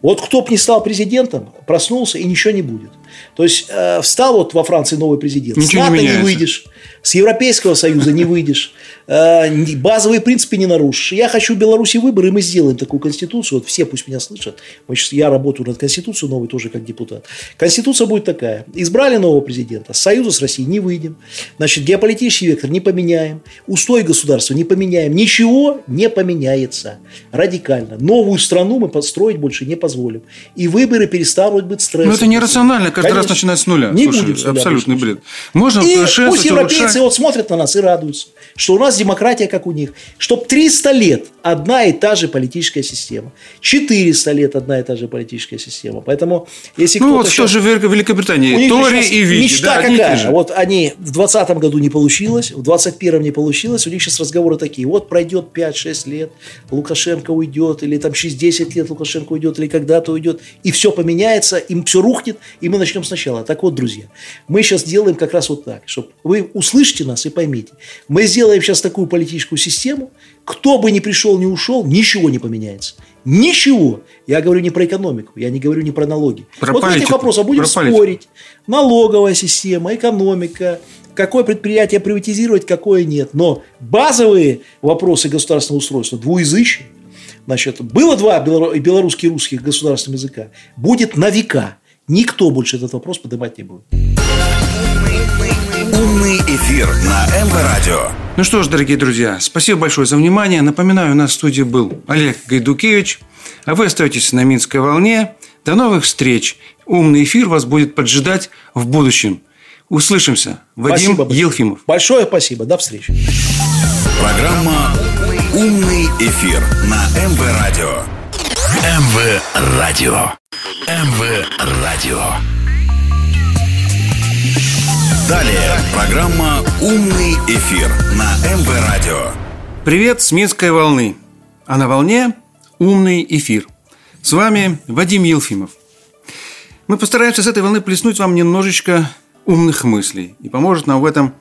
Вот кто бы не стал президентом, проснулся и ничего не будет. То есть э, встал вот во Франции новый президент. Ничего с НАТО не, не выйдешь, с Европейского Союза не выйдешь, э, базовые принципы не нарушишь. Я хочу в Беларуси выборы, и мы сделаем такую конституцию. Вот все пусть меня слышат. Мы сейчас, я работаю над конституцией новой тоже как депутат. Конституция будет такая. Избрали нового президента. С Союза с Россией не выйдем. Значит, геополитический вектор не поменяем. Устой государства не поменяем. Ничего не поменяется. Радикально. Новую страну мы построить больше не позволим. И выборы перестанут быть стрессом. Но это нерационально. Каждый Конечно. раз начинать с нуля. Не Слушай, будем абсолютный бред. Можно и пусть европейцы вот смотрят на нас и радуются, что у нас демократия, как у них. Чтоб 300 лет одна и та же политическая система. 400 лет одна и та же политическая система. Поэтому, если ну, вот что же в Великобритании? Тори и Вики. Мечта да, какая? Вот они в 2020 году не получилось, в 2021 не получилось. У них сейчас разговоры такие. Вот пройдет 5-6 лет, Лукашенко уйдет, или там 6-10 лет Лукашенко уйдет, или когда-то уйдет, и все поменяется, им все рухнет, и мы начнем сначала. Так вот, друзья, мы сейчас делаем как раз вот так, чтобы вы услышите нас и поймите. Мы сделаем сейчас такую политическую систему, кто бы ни пришел, ни ушел, ничего не поменяется. Ничего. Я говорю не про экономику, я не говорю не про налоги. Про вот политику, этих вопросах будем спорить. Налоговая система, экономика, какое предприятие приватизировать, какое нет. Но базовые вопросы государственного устройства двуязычие. Значит, было два белорусских и русских государственных языка. Будет на века. Никто больше этот вопрос поднимать не будет. Умный эфир на МВ Радио. Ну что ж, дорогие друзья, спасибо большое за внимание. Напоминаю, у нас в студии был Олег Гайдукевич. А вы остаетесь на Минской волне. До новых встреч. Умный эфир вас будет поджидать в будущем. Услышимся. Вадим спасибо Елфимов. Большое спасибо. До встречи. Программа «Умный эфир» на МВ Радио. МВ Радио. МВ Радио. Далее программа «Умный эфир» на МВ Радио. Привет с Минской волны. А на волне «Умный эфир». С вами Вадим Елфимов. Мы постараемся с этой волны плеснуть вам немножечко умных мыслей. И поможет нам в этом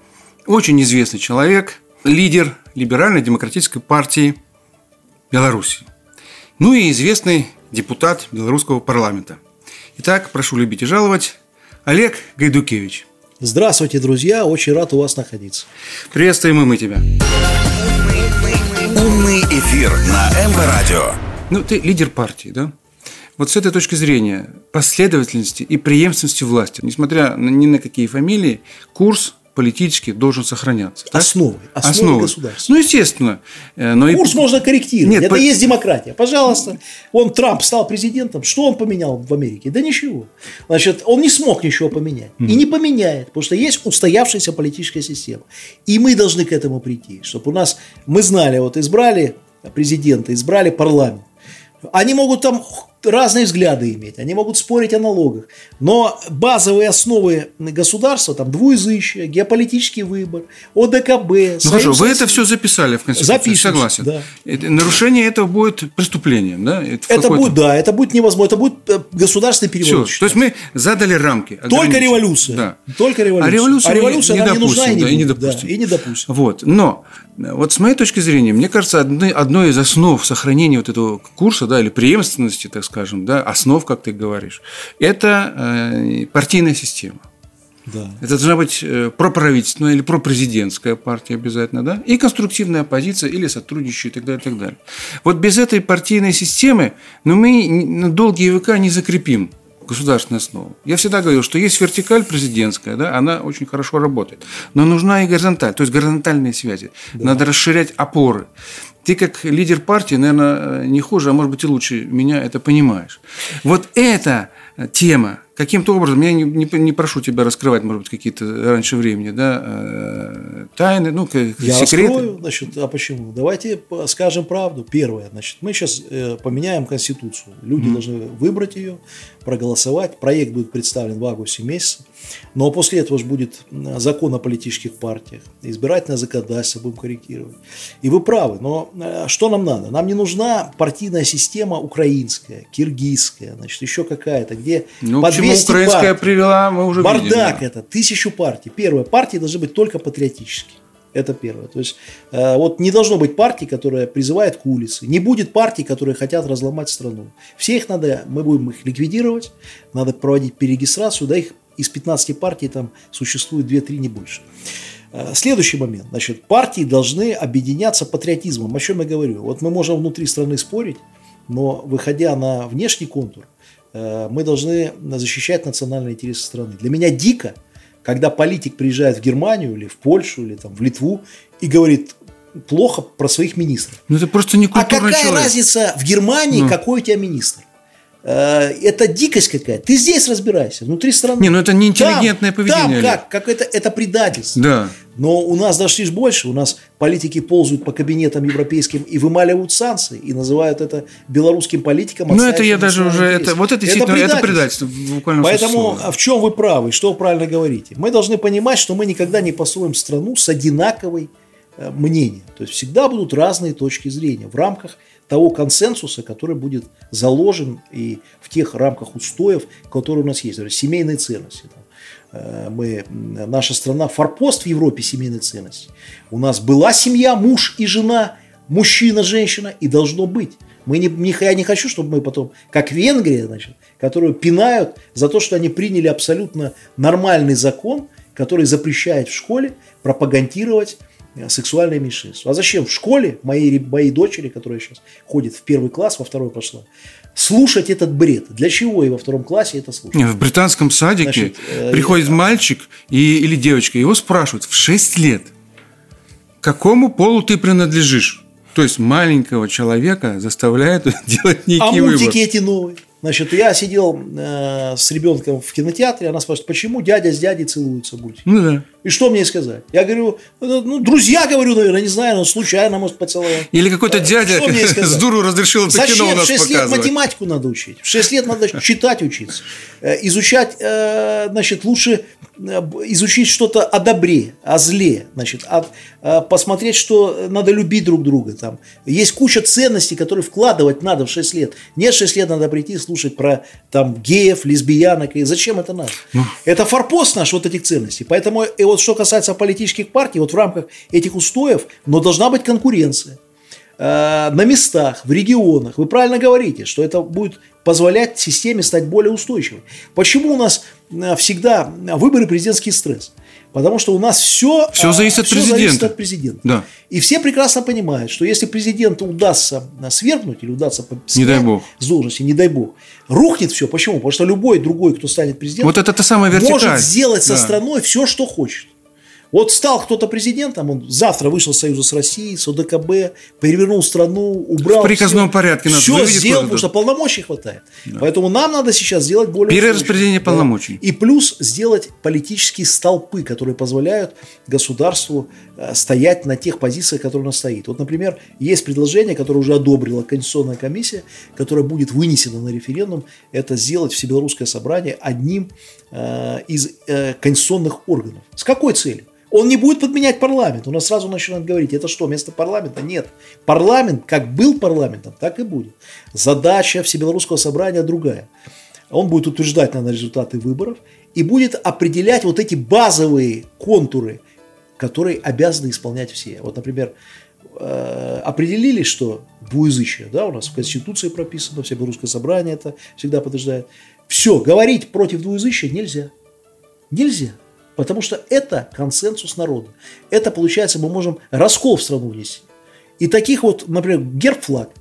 очень известный человек, лидер либерально-демократической партии Беларуси. Ну и известный депутат белорусского парламента. Итак, прошу любить и жаловать, Олег Гайдукевич. Здравствуйте, друзья. Очень рад у вас находиться. Приветствуем и мы тебя. Умный эфир на МВ Радио. Ну, ты лидер партии, да? Вот с этой точки зрения последовательности и преемственности власти, несмотря ни на какие фамилии, курс политически должен сохраняться. Так? Основы, основы, основы государства. Ну, естественно. Э, но Курс и... можно корректировать. Нет, Это по... есть демократия. Пожалуйста. Он, Трамп, стал президентом. Что он поменял в Америке? Да ничего. Значит, он не смог ничего поменять. Mm. И не поменяет, потому что есть устоявшаяся политическая система. И мы должны к этому прийти. Чтобы у нас, мы знали, вот избрали президента, избрали парламент. Они могут там разные взгляды иметь, они могут спорить о налогах, но базовые основы государства, там двуязычие, геополитический выбор, ОДКБ. Ну хорошо, вы это все записали в Конституции, Запишем, согласен. Да. Нарушение этого будет преступлением, да? Это, это будет, да, это будет невозможно, это будет э, государственный переворот. Все, то есть мы задали рамки. Только революция. Да. Только революция. А революция, а революция не, нам допустим, не нужна и не, да, и не допустим. Да, и не допустим. Вот, но вот с моей точки зрения, мне кажется, одной, одной из основ сохранения вот этого курса, да, или преемственности, так скажем, да, основ, как ты говоришь, это э, партийная система. Да. Это должна быть э, проправительственная или пропрезидентская партия обязательно, да, и конструктивная оппозиция или сотрудничающая и так далее, и так далее. Вот без этой партийной системы, ну, мы на долгие века не закрепим государственную основу. Я всегда говорил, что есть вертикаль президентская, да, она очень хорошо работает. Но нужна и горизонталь, то есть горизонтальные связи. Да. Надо расширять опоры. Ты как лидер партии, наверное, не хуже, а может быть и лучше меня это понимаешь. Вот эта тема, каким-то образом, я не, не, не прошу тебя раскрывать, может быть, какие-то раньше времени, да, э, тайны, ну, я секреты. Раскрою, значит, а почему? Давайте скажем правду. Первое, значит, мы сейчас э, поменяем Конституцию. Люди mm-hmm. должны выбрать ее, проголосовать. Проект будет представлен в августе месяце. Но после этого же будет закон о политических партиях. Избирательное законодательство будем корректировать. И вы правы. Но э, что нам надо? Нам не нужна партийная система украинская, киргизская, значит, еще какая-то, где ну, по 200 украинская партий. привела, мы уже Бардак видели, да. это, тысячу партий. Первое, партии должны быть только патриотические. Это первое. То есть, э, вот не должно быть партии, которая призывает к улице. Не будет партий, которые хотят разломать страну. Все их надо, мы будем их ликвидировать, надо проводить перерегистрацию, да, их из 15 партий там существует 2-3, не больше. Э, следующий момент. Значит, партии должны объединяться патриотизмом. О чем я говорю? Вот мы можем внутри страны спорить, но выходя на внешний контур, мы должны защищать национальные интересы страны. Для меня дико, когда политик приезжает в Германию или в Польшу или там, в Литву и говорит плохо про своих министров. Ну это просто не А какая человек. разница в Германии, ну. какой у тебя министр? Э, это дикость какая-то. Ты здесь разбирайся, внутри страны. Не, ну это не интеллигентное там, поведение. Там как? Как это, это предательство. Да. Но у нас дошли ж больше. У нас политики ползают по кабинетам европейским и вымаливают санкции. И называют это белорусским политикам. Ну, это я даже уже... Это, вот это действительно это предательство. Это предательство Поэтому а в чем вы правы, что вы правильно говорите? Мы должны понимать, что мы никогда не построим страну с одинаковой э, мнением. То есть всегда будут разные точки зрения в рамках того консенсуса, который будет заложен и в тех рамках устоев, которые у нас есть. Семейные ценности. Э, мы, наша страна форпост в Европе семейной ценности. У нас была семья, муж и жена, мужчина, женщина, и должно быть. Мы не, не, я не хочу, чтобы мы потом, как Венгрия, значит, которую пинают за то, что они приняли абсолютно нормальный закон, который запрещает в школе пропагандировать сексуальное меньшинство. А зачем в школе моей, моей дочери, которая сейчас ходит в первый класс, во второй пошла, слушать этот бред? Для чего и во втором классе это слушать? в британском садике Значит, э, приходит мальчик и, или девочка, его спрашивают в 6 лет, какому полу ты принадлежишь? То есть маленького человека заставляют делать некий а выбор. А мультики эти новые? Значит, я сидел э, с ребенком в кинотеатре, она спрашивает, почему дядя с дядей целуются будь? Ну да. И что мне сказать? Я говорю, ну, ну друзья, говорю, наверное, не знаю, но случайно, может, поцеловал. Или какой-то дядя с дуру разрешил это Зачем? кино у нас в 6 лет математику надо учить. В 6 лет надо читать учиться. Э, изучать, э, значит, лучше э, изучить что-то о добре, о зле, значит, о, посмотреть, что надо любить друг друга. Там. Есть куча ценностей, которые вкладывать надо в 6 лет. Нет, 6 лет надо прийти слушать про там, геев, лесбиянок. И зачем это надо? Ну. Это форпост наш вот этих ценностей. Поэтому и вот что касается политических партий, вот в рамках этих устоев, но должна быть конкуренция э, на местах, в регионах. Вы правильно говорите, что это будет позволять системе стать более устойчивой. Почему у нас э, всегда выборы президентский стресс? Потому что у нас все, все, зависит, от все президента. зависит от президента. Да. И все прекрасно понимают, что если президенту удастся свергнуть или удастся не дай бог. с должности, не дай бог, рухнет все. Почему? Потому что любой другой, кто станет президентом, вот это та самая вертикаль. может сделать со да. страной все, что хочет. Вот стал кто-то президентом, он завтра вышел с Союза с Россией, с ОДКБ, перевернул страну, убрал. В приказном все, порядке надо Все сделал, потому что полномочий хватает. Да. Поэтому нам надо сейчас сделать более... Перераспределение полномочий. Да. И плюс сделать политические столпы, которые позволяют государству э, стоять на тех позициях, которые нас стоит. Вот, например, есть предложение, которое уже одобрила Конституционная комиссия, которое будет вынесено на референдум, это сделать Всебелорусское собрание одним э, из э, конституционных органов. С какой целью? Он не будет подменять парламент. У нас сразу начинают говорить, это что, вместо парламента? Нет. Парламент, как был парламентом, так и будет. Задача Всебелорусского собрания другая. Он будет утверждать, наверное, результаты выборов и будет определять вот эти базовые контуры, которые обязаны исполнять все. Вот, например, э, определили, что двуязычие, да, у нас в Конституции прописано, Всебелорусское собрание это всегда подтверждает. Все, говорить против двуязычия нельзя. Нельзя. Потому что это консенсус народа. Это, получается, мы можем раскол в страну внести. И таких вот, например, герб-флаг.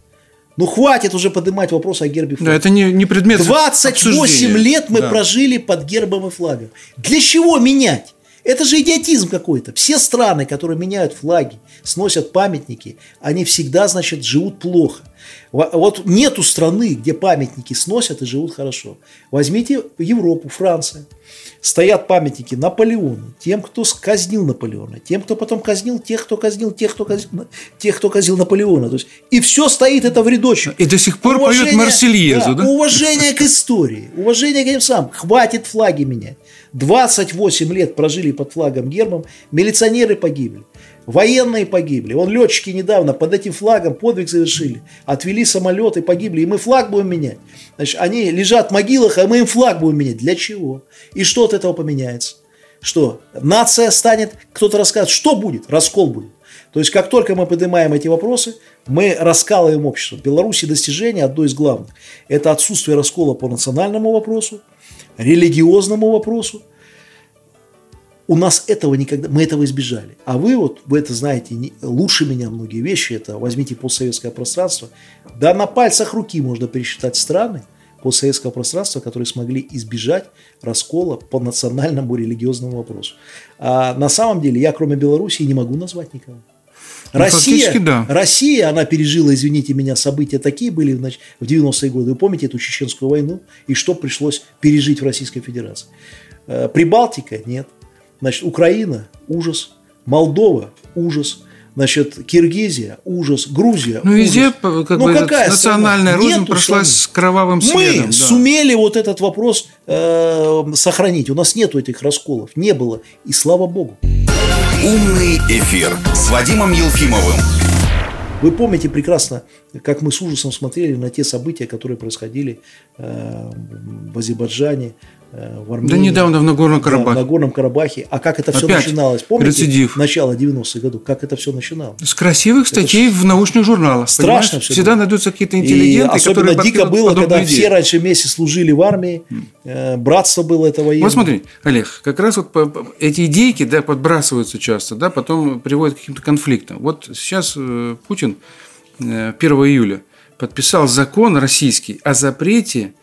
Ну, хватит уже поднимать вопрос о гербе флага. Да, это не, не предмет 28 обсуждения. лет мы да. прожили под гербом и флагом. Для чего менять? Это же идиотизм какой-то. Все страны, которые меняют флаги, сносят памятники, они всегда, значит, живут плохо. Вот нету страны, где памятники сносят и живут хорошо. Возьмите Европу, Франция стоят памятники Наполеону, тем, кто казнил Наполеона, тем, кто потом казнил тех, кто казнил тех, кто казнил, тех, кто казнил Наполеона. То есть, и все стоит это в рядочек. И до сих пор уважение, поют Марсельезу, да, да? Уважение к истории, уважение к этим самым. Хватит флаги менять. 28 лет прожили под флагом гербом, милиционеры погибли. Военные погибли. Он летчики недавно под этим флагом подвиг совершили. Отвели самолеты, погибли. И мы флаг будем менять. Значит, они лежат в могилах, а мы им флаг будем менять. Для чего? И что от этого поменяется? Что? Нация станет, кто-то расскажет, что будет? Раскол будет. То есть, как только мы поднимаем эти вопросы, мы раскалываем общество. В Беларуси достижение одно из главных. Это отсутствие раскола по национальному вопросу, религиозному вопросу, у нас этого никогда, мы этого избежали. А вы вот, вы это знаете не, лучше меня многие вещи, это возьмите постсоветское пространство, да на пальцах руки можно пересчитать страны постсоветского пространства, которые смогли избежать раскола по национальному религиозному вопросу. А на самом деле я, кроме Белоруссии, не могу назвать никого. Ну, Россия, да. Россия, она пережила, извините меня, события такие были в 90-е годы. Вы помните эту чеченскую войну и что пришлось пережить в Российской Федерации? Э, Прибалтика – нет. Значит, Украина – ужас. Молдова – ужас. Значит, Киргизия – ужас. Грузия – Ну, везде как ну, бы, какая национальная рознь прошла с кровавым следом. Мы да. сумели вот этот вопрос э, сохранить. У нас нету этих расколов. Не было. И слава богу. Умный эфир с Вадимом Елфимовым. Вы помните прекрасно, как мы с ужасом смотрели на те события, которые происходили э, в Азербайджане, в Армении. Да недавно в Нагорном Карабахе. Да, в Нагорном Карабахе. А как это все Опять начиналось? Помните? Рецидив. Начало 90-х годов. Как это все начиналось? С красивых статей это в научных журналах. Страшно все Всегда было. найдутся какие-то интеллигенты, И особенно которые дико было, когда идеи. все раньше вместе служили в армии. Э, братство было это военное. Вот смотри, Олег, как раз вот эти идейки да, подбрасываются часто, да, потом приводят к каким-то конфликтам. Вот сейчас э, Путин 1 июля подписал закон российский о запрете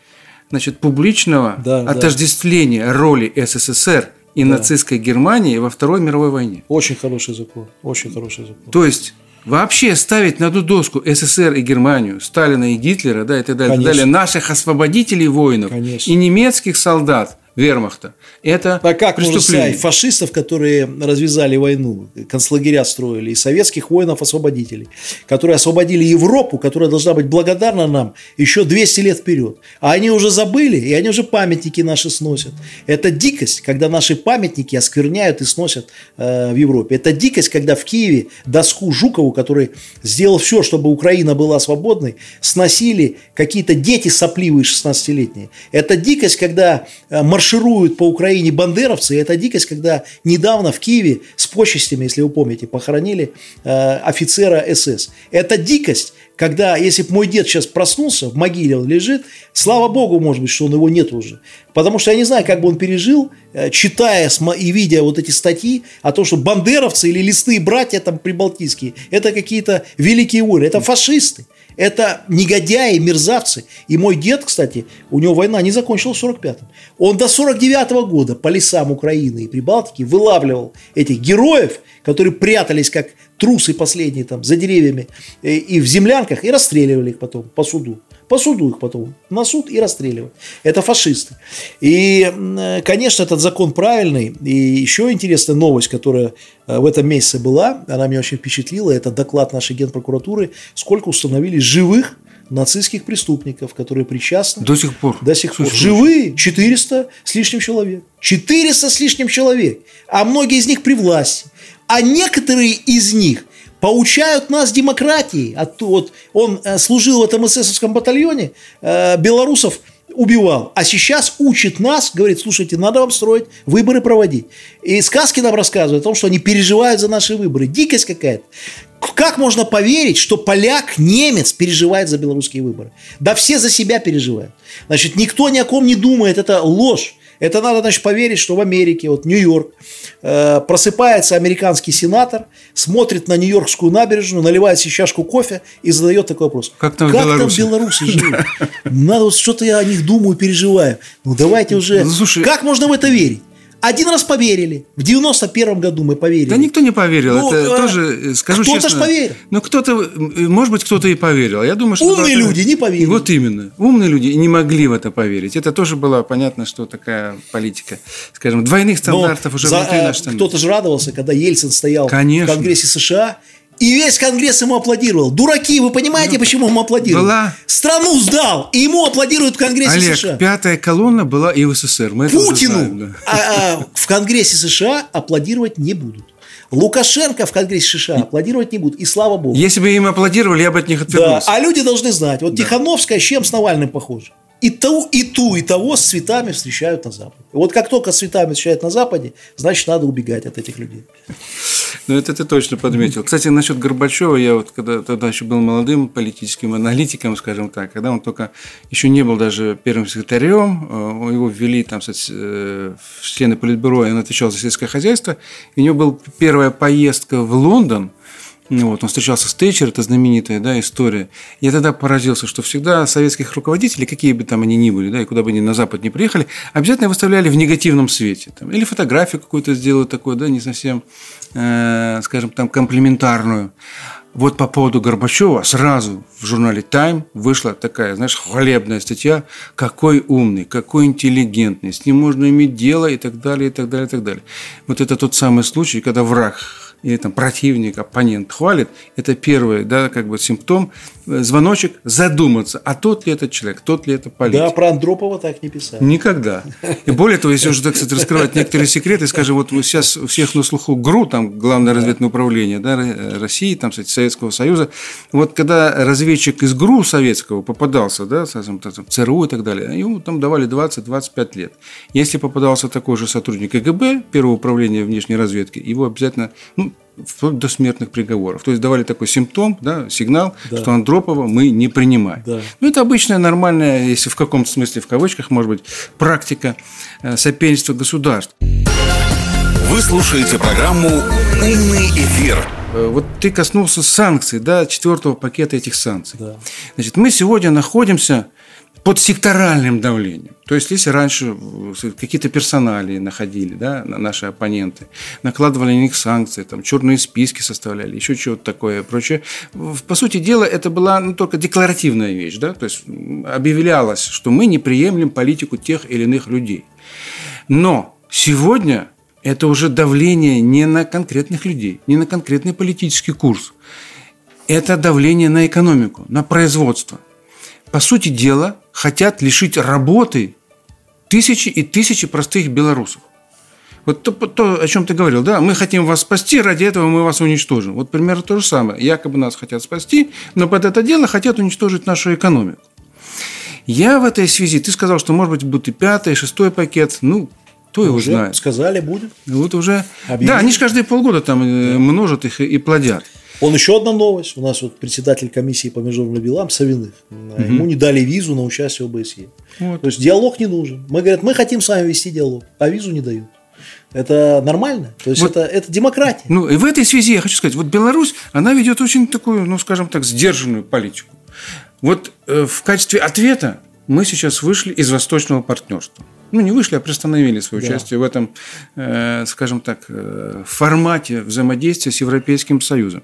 значит, публичного да, отождествления да. роли СССР и да. нацистской Германии во Второй мировой войне. Очень хороший закон. Очень хороший закон. То есть вообще ставить на одну доску СССР и Германию, Сталина и Гитлера, да, и так далее, так далее наших освободителей воинов Конечно. и немецких солдат – вермахта. Это а как преступление. фашистов, которые развязали войну, концлагеря строили, и советских воинов-освободителей, которые освободили Европу, которая должна быть благодарна нам еще 200 лет вперед. А они уже забыли, и они уже памятники наши сносят. Это дикость, когда наши памятники оскверняют и сносят э, в Европе. Это дикость, когда в Киеве доску Жукову, который сделал все, чтобы Украина была свободной, сносили какие-то дети сопливые 16-летние. Это дикость, когда э, маршируют по Украине бандеровцы. И это дикость, когда недавно в Киеве с почестями, если вы помните, похоронили э, офицера СС. Это дикость, когда, если бы мой дед сейчас проснулся, в могиле он лежит, слава богу, может быть, что он его нет уже. Потому что я не знаю, как бы он пережил, э, читая и видя вот эти статьи о том, что бандеровцы или листые братья там прибалтийские, это какие-то великие воины, это фашисты. Это негодяи, мерзавцы. И мой дед, кстати, у него война не закончилась в 45-м. Он до 49-го года по лесам Украины и Прибалтики вылавливал этих героев, которые прятались как трусы последние там за деревьями э, и в землянках, и расстреливали их потом по суду. По суду их потом на суд и расстреливать. Это фашисты. И, конечно, этот закон правильный. И еще интересная новость, которая э, в этом месяце была, она меня очень впечатлила, это доклад нашей генпрокуратуры, сколько установили живых нацистских преступников, которые причастны. До сих пор. До сих пор. Живые 400 с лишним человек. 400 с лишним человек. А многие из них при власти. А некоторые из них поучают нас демократии. А вот он э, служил в этом эсэсовском батальоне, э, белорусов убивал. А сейчас учит нас, говорит, слушайте, надо вам строить, выборы проводить. И сказки нам рассказывают о том, что они переживают за наши выборы. Дикость какая-то. Как можно поверить, что поляк, немец переживает за белорусские выборы? Да все за себя переживают. Значит, никто ни о ком не думает, это ложь. Это надо, значит, поверить, что в Америке, вот Нью-Йорк, э, просыпается американский сенатор, смотрит на Нью-Йоркскую набережную, наливает себе чашку кофе и задает такой вопрос. Как там, как Беларуси? там белорусы живут? Надо вот что-то я о них думаю, переживаю. Ну, давайте уже... Ну, слушай, как можно в это верить? Один раз поверили. В 91 году мы поверили. Да никто не поверил. Ну, это а, тоже, э, скажу кто-то честно. Кто-то поверил. Ну, кто-то, может быть, кто-то и поверил. Я думаю, что... Умные люди не поверили. Вот именно. Умные люди не могли в это поверить. Это тоже было понятно, что такая политика, скажем, двойных стандартов Но уже за, внутри э, нашей Кто-то же радовался, когда Ельцин стоял Конечно. в Конгрессе США и весь Конгресс ему аплодировал. Дураки, вы понимаете, ну, почему ему аплодируют? Была... Страну сдал, и ему аплодируют в Конгрессе Олег, США. пятая колонна была и в СССР. Мы Путину знаем, да. а, а, в Конгрессе США аплодировать не будут. Лукашенко в Конгрессе США аплодировать не будут, и слава богу. Если бы им аплодировали, я бы от них отвернулся. Да, а люди должны знать, вот да. Тихановская с чем с Навальным похожа? И ту, и ту, и того с цветами встречают на Западе. Вот как только с цветами встречают на Западе, значит, надо убегать от этих людей. Ну, это ты точно подметил. Кстати, насчет Горбачева, я вот когда тогда еще был молодым политическим аналитиком, скажем так, когда он только еще не был даже первым секретарем, э, его ввели там э, в члены Политбюро, и он отвечал за сельское хозяйство, и у него была первая поездка в Лондон – ну, вот, он встречался с Тэтчер, это знаменитая да, история. Я тогда поразился, что всегда советских руководителей, какие бы там они ни были, да, и куда бы они на Запад не приехали, обязательно выставляли в негативном свете. Там, или фотографию какую-то сделают такую, да, не совсем, э, скажем, там, комплементарную. Вот по поводу Горбачева сразу в журнале Time вышла такая, знаешь, хвалебная статья, какой умный, какой интеллигентный, с ним можно иметь дело и так далее, и так далее, и так далее. Вот это тот самый случай, когда враг или там противник, оппонент хвалит, это первый, да, как бы симптом, э, звоночек задуматься, а тот ли этот человек, тот ли это политик. Да, про Андропова так не писали. Никогда. И более того, если уже, так сказать, раскрывать некоторые секреты, скажем, вот сейчас у всех на слуху ГРУ, там, Главное разведное управление да, России, там, кстати, Советского Союза, вот когда разведчик из ГРУ советского попадался, да, скажем, там, ЦРУ и так далее, ему там давали 20-25 лет. Если попадался такой же сотрудник КГБ, Первого управления внешней разведки, его обязательно, ну, вплоть до смертных приговоров. То есть давали такой симптом, да, сигнал, да. что Андропова мы не принимаем. Да. Ну, это обычная нормальная, если в каком-то смысле, в кавычках, может быть, практика э, соперничества государств. Вы слушаете программу «Умный эфир». Э, вот ты коснулся санкций, да, четвертого пакета этих санкций. Да. Значит, мы сегодня находимся под секторальным давлением. То есть, если раньше э, какие-то персонали находили, да, наши оппоненты, накладывали на них санкции, там, черные списки составляли, еще чего-то такое прочее. По сути дела, это была ну, только декларативная вещь, да, то есть объявлялось, что мы не приемлем политику тех или иных людей. Но сегодня это уже давление не на конкретных людей, не на конкретный политический курс. Это давление на экономику, на производство. По сути дела, хотят лишить работы тысячи и тысячи простых белорусов. Вот то, то, о чем ты говорил, да, мы хотим вас спасти, ради этого мы вас уничтожим. Вот примерно то же самое. Якобы нас хотят спасти, но под это дело хотят уничтожить нашу экономику. Я в этой связи, ты сказал, что может быть будет и пятый, и шестой пакет, ну, кто его знает. Сказали, будет. Вот уже. Объявили. Да, они же каждые полгода там э, множат их и плодят. Он еще одна новость. У нас вот председатель комиссии по международным делам Савиных. Угу. Ему не дали визу на участие в ОБСЕ. Вот. То есть диалог не нужен. Мы говорят, мы хотим с вами вести диалог, а визу не дают. Это нормально? То есть вот, это, это демократия. Ну, и в этой связи я хочу сказать, вот Беларусь, она ведет очень такую, ну, скажем так, сдержанную политику. Вот э, в качестве ответа мы сейчас вышли из восточного партнерства ну, не вышли, а приостановили свое да. участие в этом, э, скажем так, э, формате взаимодействия с Европейским Союзом.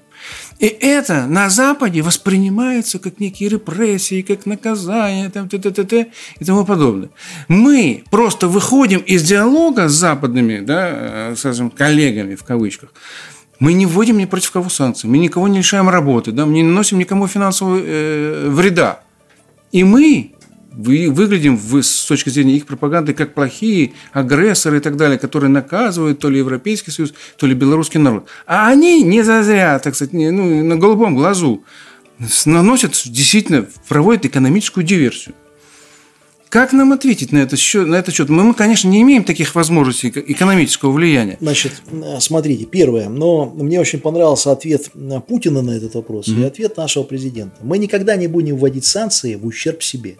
И это на Западе воспринимается как некие репрессии, как наказание, там, т -т -т -т, и тому подобное. Мы просто выходим из диалога с западными, да, э, скажем, коллегами в кавычках, мы не вводим ни против кого санкции, мы никого не лишаем работы, да, мы не наносим никому финансового э, вреда. И мы вы, выглядим в, с точки зрения их пропаганды как плохие агрессоры и так далее, которые наказывают то ли Европейский Союз, то ли белорусский народ. А они не зазря, так сказать, не, ну, на голубом глазу наносят, действительно, проводят экономическую диверсию. Как нам ответить на, это счет, на этот счет? Мы, мы, конечно, не имеем таких возможностей экономического влияния. Значит, смотрите, первое, но мне очень понравился ответ Путина на этот вопрос mm-hmm. и ответ нашего президента. Мы никогда не будем вводить санкции в ущерб себе.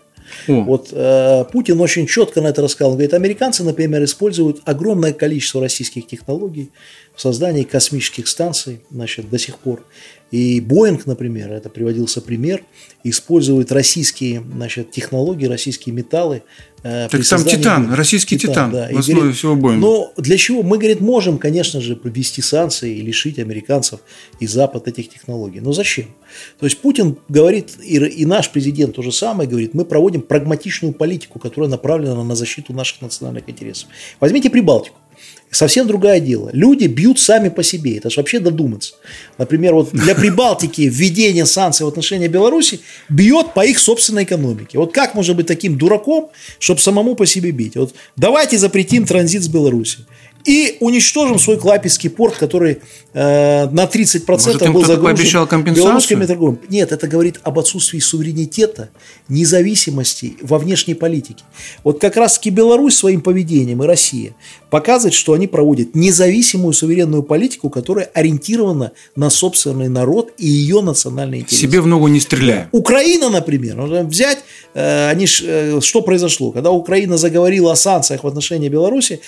О. Вот э, Путин очень четко на это рассказал. Он говорит, американцы, например, используют огромное количество российских технологий в создании космических станций, значит, до сих пор. И Боинг, например, это приводился пример, использует российские значит, технологии, российские металлы. Э, так там титан, российский титан, титан да. в основе говорит, всего Боинга. Но для чего? Мы, говорит, можем, конечно же, провести санкции и лишить американцев и Запад этих технологий. Но зачем? То есть Путин говорит, и, и наш президент то же самое говорит, мы проводим прагматичную политику, которая направлена на защиту наших национальных интересов. Возьмите Прибалтику. Совсем другое дело. Люди бьют сами по себе. Это же вообще додуматься. Например, вот для Прибалтики введение санкций в отношении Беларуси бьет по их собственной экономике. Вот как можно быть таким дураком, чтобы самому по себе бить? Вот давайте запретим транзит с Беларуси. И уничтожим свой Клайпецкий порт, который э, на 30% Может, был загружен белорусскими торговыми. Нет, это говорит об отсутствии суверенитета, независимости во внешней политике. Вот как раз-таки Беларусь своим поведением и Россия показывает, что они проводят независимую суверенную политику, которая ориентирована на собственный народ и ее национальные интересы. Себе в ногу не стреляя. Украина, например, взять, э, они, э, что произошло? Когда Украина заговорила о санкциях в отношении Беларуси,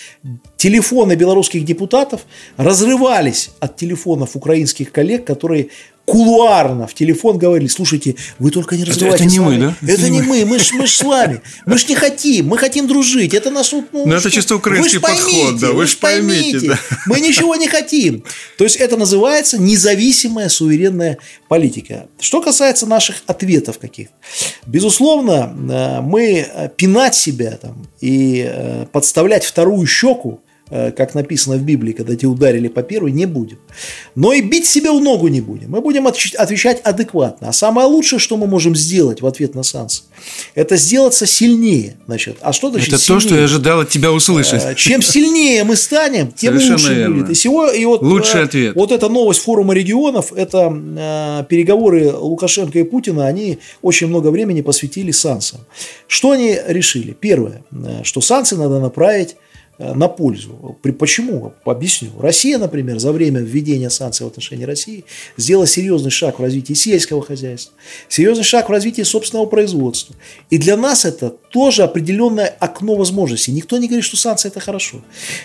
телефоны белорусских депутатов разрывались от телефонов украинских коллег, которые кулуарно в телефон говорили, слушайте, вы только не разговаривайте это, это не мы, да? Это, это не мы, мы ж, мы ж с вами. Мы ж не хотим, мы хотим дружить. Это наш... Ну, Но это чисто украинский вы подход, поймите, да, вы, ж поймите. поймите да. Мы ничего не хотим. То есть, это называется независимая суверенная политика. Что касается наших ответов каких. Безусловно, э, мы пинать себя там, и э, подставлять вторую щеку Э, как написано в Библии, когда те ударили по первой, не будем. Но и бить себе в ногу не будем. Мы будем отвечать адекватно. А самое лучшее, что мы можем сделать в ответ на санкции, это сделаться сильнее. Значит, а что значит Это сильнее? то, что я ожидал от тебя услышать. Э, чем сильнее мы станем, тем Совершенно лучше верно. будет. И, всего, и вот, Лучший э, ответ. Вот эта новость форума регионов, это э, переговоры Лукашенко и Путина, они очень много времени посвятили санкциям. Что они решили? Первое, что санкции надо направить Э, на пользу. Почему? Объясню. Россия, например, за время введения санкций в отношении России сделала серьезный шаг в развитии сельского хозяйства, серьезный шаг в развитии собственного производства. И для нас это тоже определенное окно возможностей. Никто не говорит, что санкции это хорошо.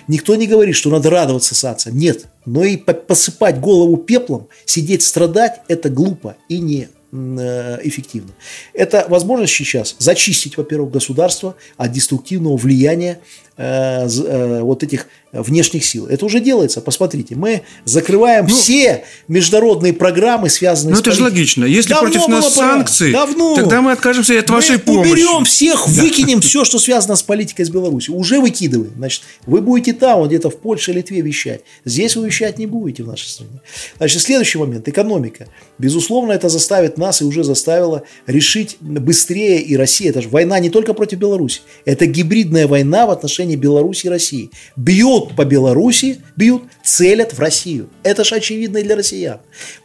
Никто не говорит, что надо радоваться санкциям. Нет. Но и посыпать голову пеплом, сидеть страдать – это глупо и не э, эффективно. Это возможность сейчас зачистить, во-первых, государство от деструктивного влияния Э, э, вот этих внешних сил. Это уже делается. Посмотрите, мы закрываем ну, все международные программы, связанные ну, с Ну, это же логично. Если Давно против нас санкции, Давно. тогда мы откажемся от вашей мы помощи. уберем всех, выкинем все, что связано с политикой с Беларусью. Уже выкидываем. Значит, вы будете там, вот где-то в Польше, Литве вещать. Здесь вы вещать не будете в нашей стране. Значит, следующий момент. Экономика. Безусловно, это заставит нас и уже заставило решить быстрее и Россия. Это же война не только против Беларуси. Это гибридная война в отношении Беларуси и России. Бьют по Беларуси, бьют, целят в Россию. Это же очевидно и для россиян.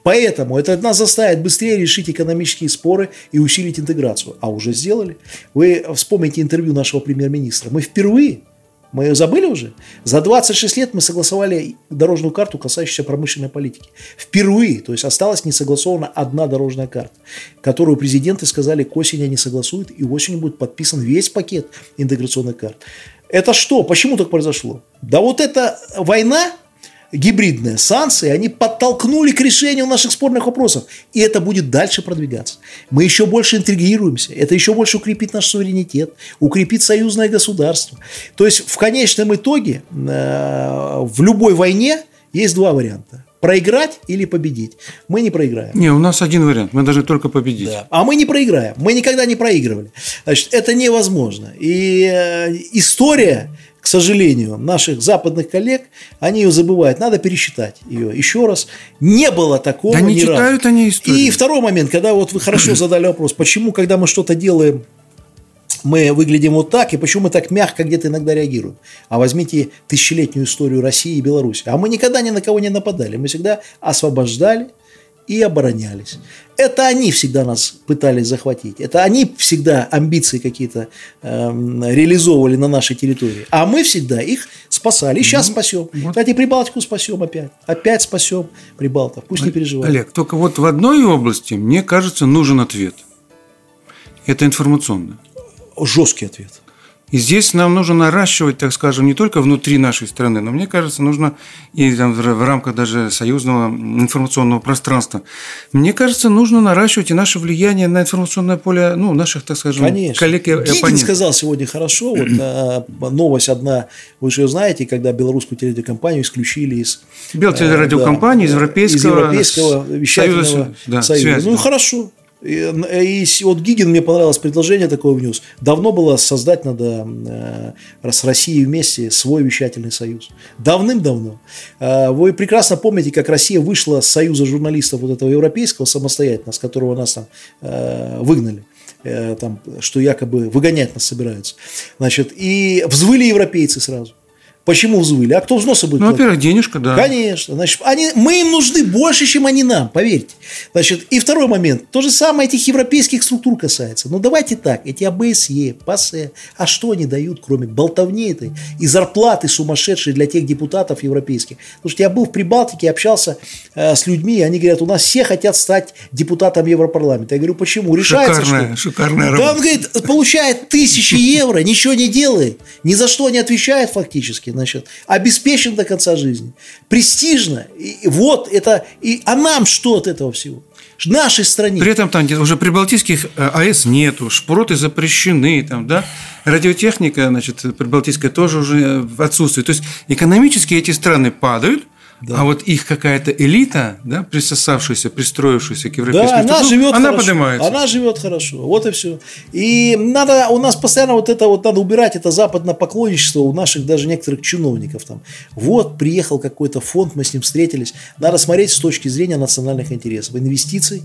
Поэтому это нас заставит быстрее решить экономические споры и усилить интеграцию. А уже сделали. Вы вспомните интервью нашего премьер-министра. Мы впервые мы ее забыли уже? За 26 лет мы согласовали дорожную карту, касающуюся промышленной политики. Впервые. То есть осталась не согласована одна дорожная карта, которую президенты сказали, к осени они согласуют, и осенью будет подписан весь пакет интеграционных карт. Это что? Почему так произошло? Да вот эта война гибридная, санкции, они подтолкнули к решению наших спорных вопросов. И это будет дальше продвигаться. Мы еще больше интегрируемся. Это еще больше укрепит наш суверенитет, укрепит союзное государство. То есть в конечном итоге э, в любой войне есть два варианта проиграть или победить. Мы не проиграем. Не, у нас один вариант. Мы должны только победить. Да. А мы не проиграем. Мы никогда не проигрывали. Значит, это невозможно. И э, история, к сожалению, наших западных коллег, они ее забывают. Надо пересчитать ее еще раз. Не было такого да ни не читают разу. они историю. И второй момент, когда вот вы хорошо задали вопрос, почему, когда мы что-то делаем мы выглядим вот так, и почему мы так мягко где-то иногда реагируем. А возьмите тысячелетнюю историю России и Беларуси. А мы никогда ни на кого не нападали. Мы всегда освобождали и оборонялись. Это они всегда нас пытались захватить. Это они всегда амбиции какие-то э, реализовывали на нашей территории. А мы всегда их спасали. И сейчас ну, спасем. Вот. Кстати, Прибалтику спасем опять. Опять спасем Прибалтов. Пусть не переживают. Олег, только вот в одной области, мне кажется, нужен ответ. Это информационно жесткий ответ. И здесь нам нужно наращивать, так скажем, не только внутри нашей страны, но мне кажется, нужно и там, в рамках даже союзного информационного пространства. Мне кажется, нужно наращивать и наше влияние на информационное поле ну, наших, так скажем, Конечно. коллег и Гигин сказал сегодня хорошо. Вот, а, новость одна, вы же ее знаете, когда белорусскую телерадиокомпанию исключили из... Белтелерадиокомпании, да, из Европейского, из Европейского вещательного союза. Да, союза. Ну, хорошо. И, и вот Гигин мне понравилось предложение такое внес. Давно было создать надо э, с Россией вместе свой вещательный союз. Давным-давно. Э, вы прекрасно помните, как Россия вышла с союза журналистов вот этого европейского самостоятельно, с которого нас там э, выгнали э, там, что якобы выгонять нас собираются. Значит, и взвыли европейцы сразу. Почему взвыли? А кто взносы будет Ну, во-первых, денежка, да. Конечно. Значит, они, мы им нужны больше, чем они нам, поверьте. Значит, и второй момент. То же самое этих европейских структур касается. Но давайте так, эти АБСЕ, ПАСЕ, а что они дают, кроме болтовни этой и зарплаты сумасшедшие для тех депутатов европейских? Потому что я был в Прибалтике, общался э, с людьми, и они говорят, у нас все хотят стать депутатом Европарламента. Я говорю, почему? Решается шикарная, что? Шикарная работа. Да он говорит, получает тысячи евро, ничего не делает, ни за что не отвечает фактически значит, обеспечен до конца жизни, престижно. И вот это, и, а нам что от этого всего? В нашей стране. При этом там уже прибалтийских э, АЭС нету, шпроты запрещены, там, да, радиотехника, значит, прибалтийская тоже уже отсутствует. То есть экономически эти страны падают, да. А вот их какая-то элита, да, присосавшаяся, пристроившаяся к европейскому да, она живет она хорошо. поднимается. Она живет хорошо. Вот и все. И надо, у нас постоянно вот это вот надо убирать, это западное поклонничество у наших даже некоторых чиновников там. Вот приехал какой-то фонд, мы с ним встретились. Надо смотреть с точки зрения национальных интересов, инвестиций,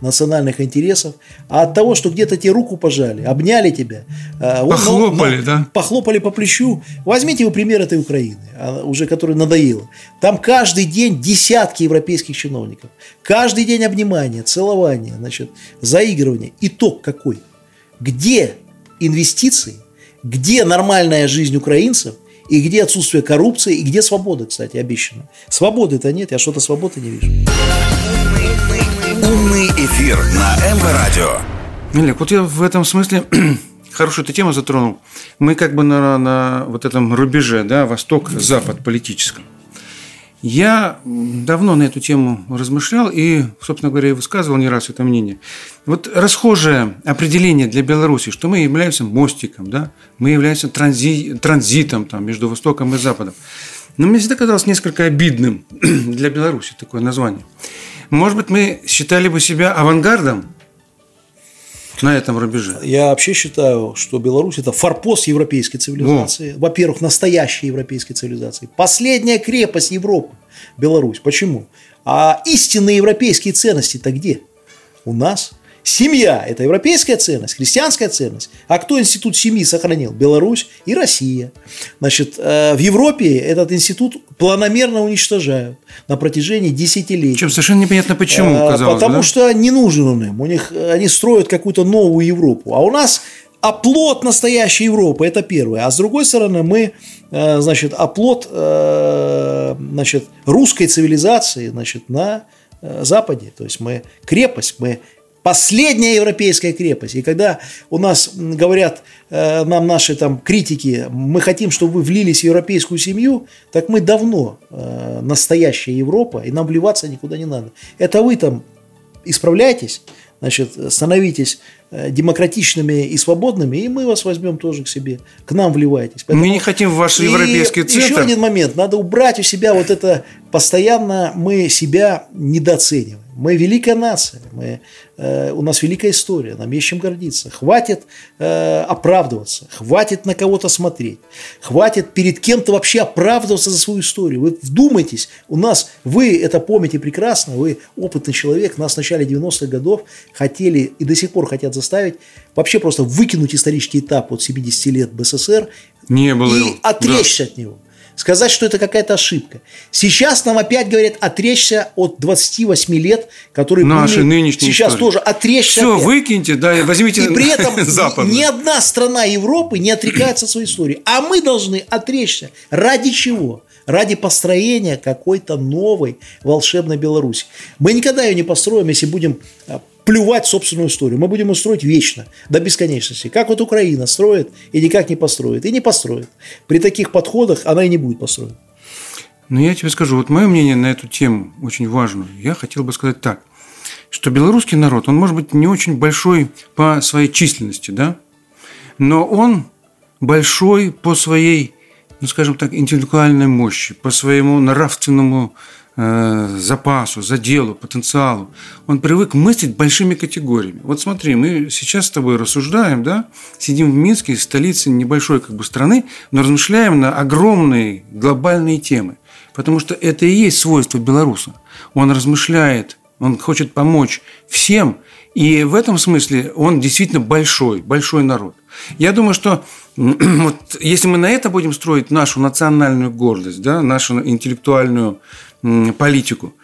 национальных интересов, а от того, что где-то тебе руку пожали, обняли тебя, а, похлопали, ну, да? Похлопали по плечу. Возьмите вы пример этой Украины, а, уже которая надоела. Там каждый день десятки европейских чиновников. Каждый день обнимания, целования, значит, заигрывания. Итог какой? Где инвестиции, где нормальная жизнь украинцев, и где отсутствие коррупции, и где свобода, кстати, обещана. Свободы-то нет, я что-то свободы не вижу. Умный эфир на МВ Радио. Олег, вот я в этом смысле хорошую эту тему затронул. Мы как бы на, на вот этом рубеже, да, восток-запад политическом. Я давно на эту тему размышлял и, собственно говоря, и высказывал не раз это мнение. Вот расхожее определение для Беларуси, что мы являемся мостиком, да, мы являемся транзи, транзитом там, между Востоком и Западом. Но мне всегда казалось несколько обидным для Беларуси такое название. Может быть, мы считали бы себя авангардом на этом рубеже? Я вообще считаю, что Беларусь – это форпост европейской цивилизации. О. Во-первых, настоящей европейской цивилизации. Последняя крепость Европы – Беларусь. Почему? А истинные европейские ценности-то где? У нас – Семья – это европейская ценность, христианская ценность. А кто институт семьи сохранил? Беларусь и Россия. Значит, э, в Европе этот институт планомерно уничтожают на протяжении десятилетий. Причем совершенно непонятно почему, э, казалось Потому да? что не нужен он им. У них, они строят какую-то новую Европу. А у нас оплот настоящей Европы, это первое. А с другой стороны, мы, э, значит, оплот значит, русской цивилизации значит, на Западе. То есть мы крепость, мы последняя европейская крепость. И когда у нас говорят э, нам наши там критики, мы хотим, чтобы вы влились в европейскую семью, так мы давно э, настоящая Европа, и нам вливаться никуда не надо. Это вы там исправляйтесь, значит, становитесь э, демократичными и свободными, и мы вас возьмем тоже к себе, к нам вливайтесь. Поэтому... Мы не хотим в ваш европейский центр. Еще один момент, надо убрать у себя вот это, постоянно мы себя недооцениваем. Мы великая нация, мы, э, у нас великая история, нам есть чем гордиться. Хватит э, оправдываться, хватит на кого-то смотреть, хватит перед кем-то вообще оправдываться за свою историю. Вы вдумайтесь, у нас, вы это помните прекрасно, вы опытный человек, нас в начале 90-х годов хотели и до сих пор хотят заставить вообще просто выкинуть исторический этап от 70 лет БССР Не было и отречься да. от него сказать, что это какая-то ошибка. Сейчас нам опять говорят отречься от 28 лет, которые Наши были нынешние сейчас истории. тоже отречься. Все, опять. выкиньте, да, возьмите И при этом ни одна страна Европы не отрекается от своей истории. А мы должны отречься. Ради чего? ради построения какой-то новой волшебной Беларуси. Мы никогда ее не построим, если будем плювать в собственную историю. Мы будем ее строить вечно, до бесконечности. Как вот Украина строит и никак не построит. И не построит. При таких подходах она и не будет построена. Но я тебе скажу, вот мое мнение на эту тему очень важную. Я хотел бы сказать так, что белорусский народ, он может быть не очень большой по своей численности, да, но он большой по своей, ну, скажем так, интеллектуальной мощи, по своему нравственному Э, запасу, заделу, потенциалу. Он привык мыслить большими категориями. Вот смотри, мы сейчас с тобой рассуждаем, да, сидим в Минске, столице небольшой как бы страны, но размышляем на огромные глобальные темы. Потому что это и есть свойство белоруса. Он размышляет, он хочет помочь всем, и в этом смысле он действительно большой, большой народ. Я думаю, что вот если мы на это будем строить нашу национальную гордость, да, нашу интеллектуальную политику,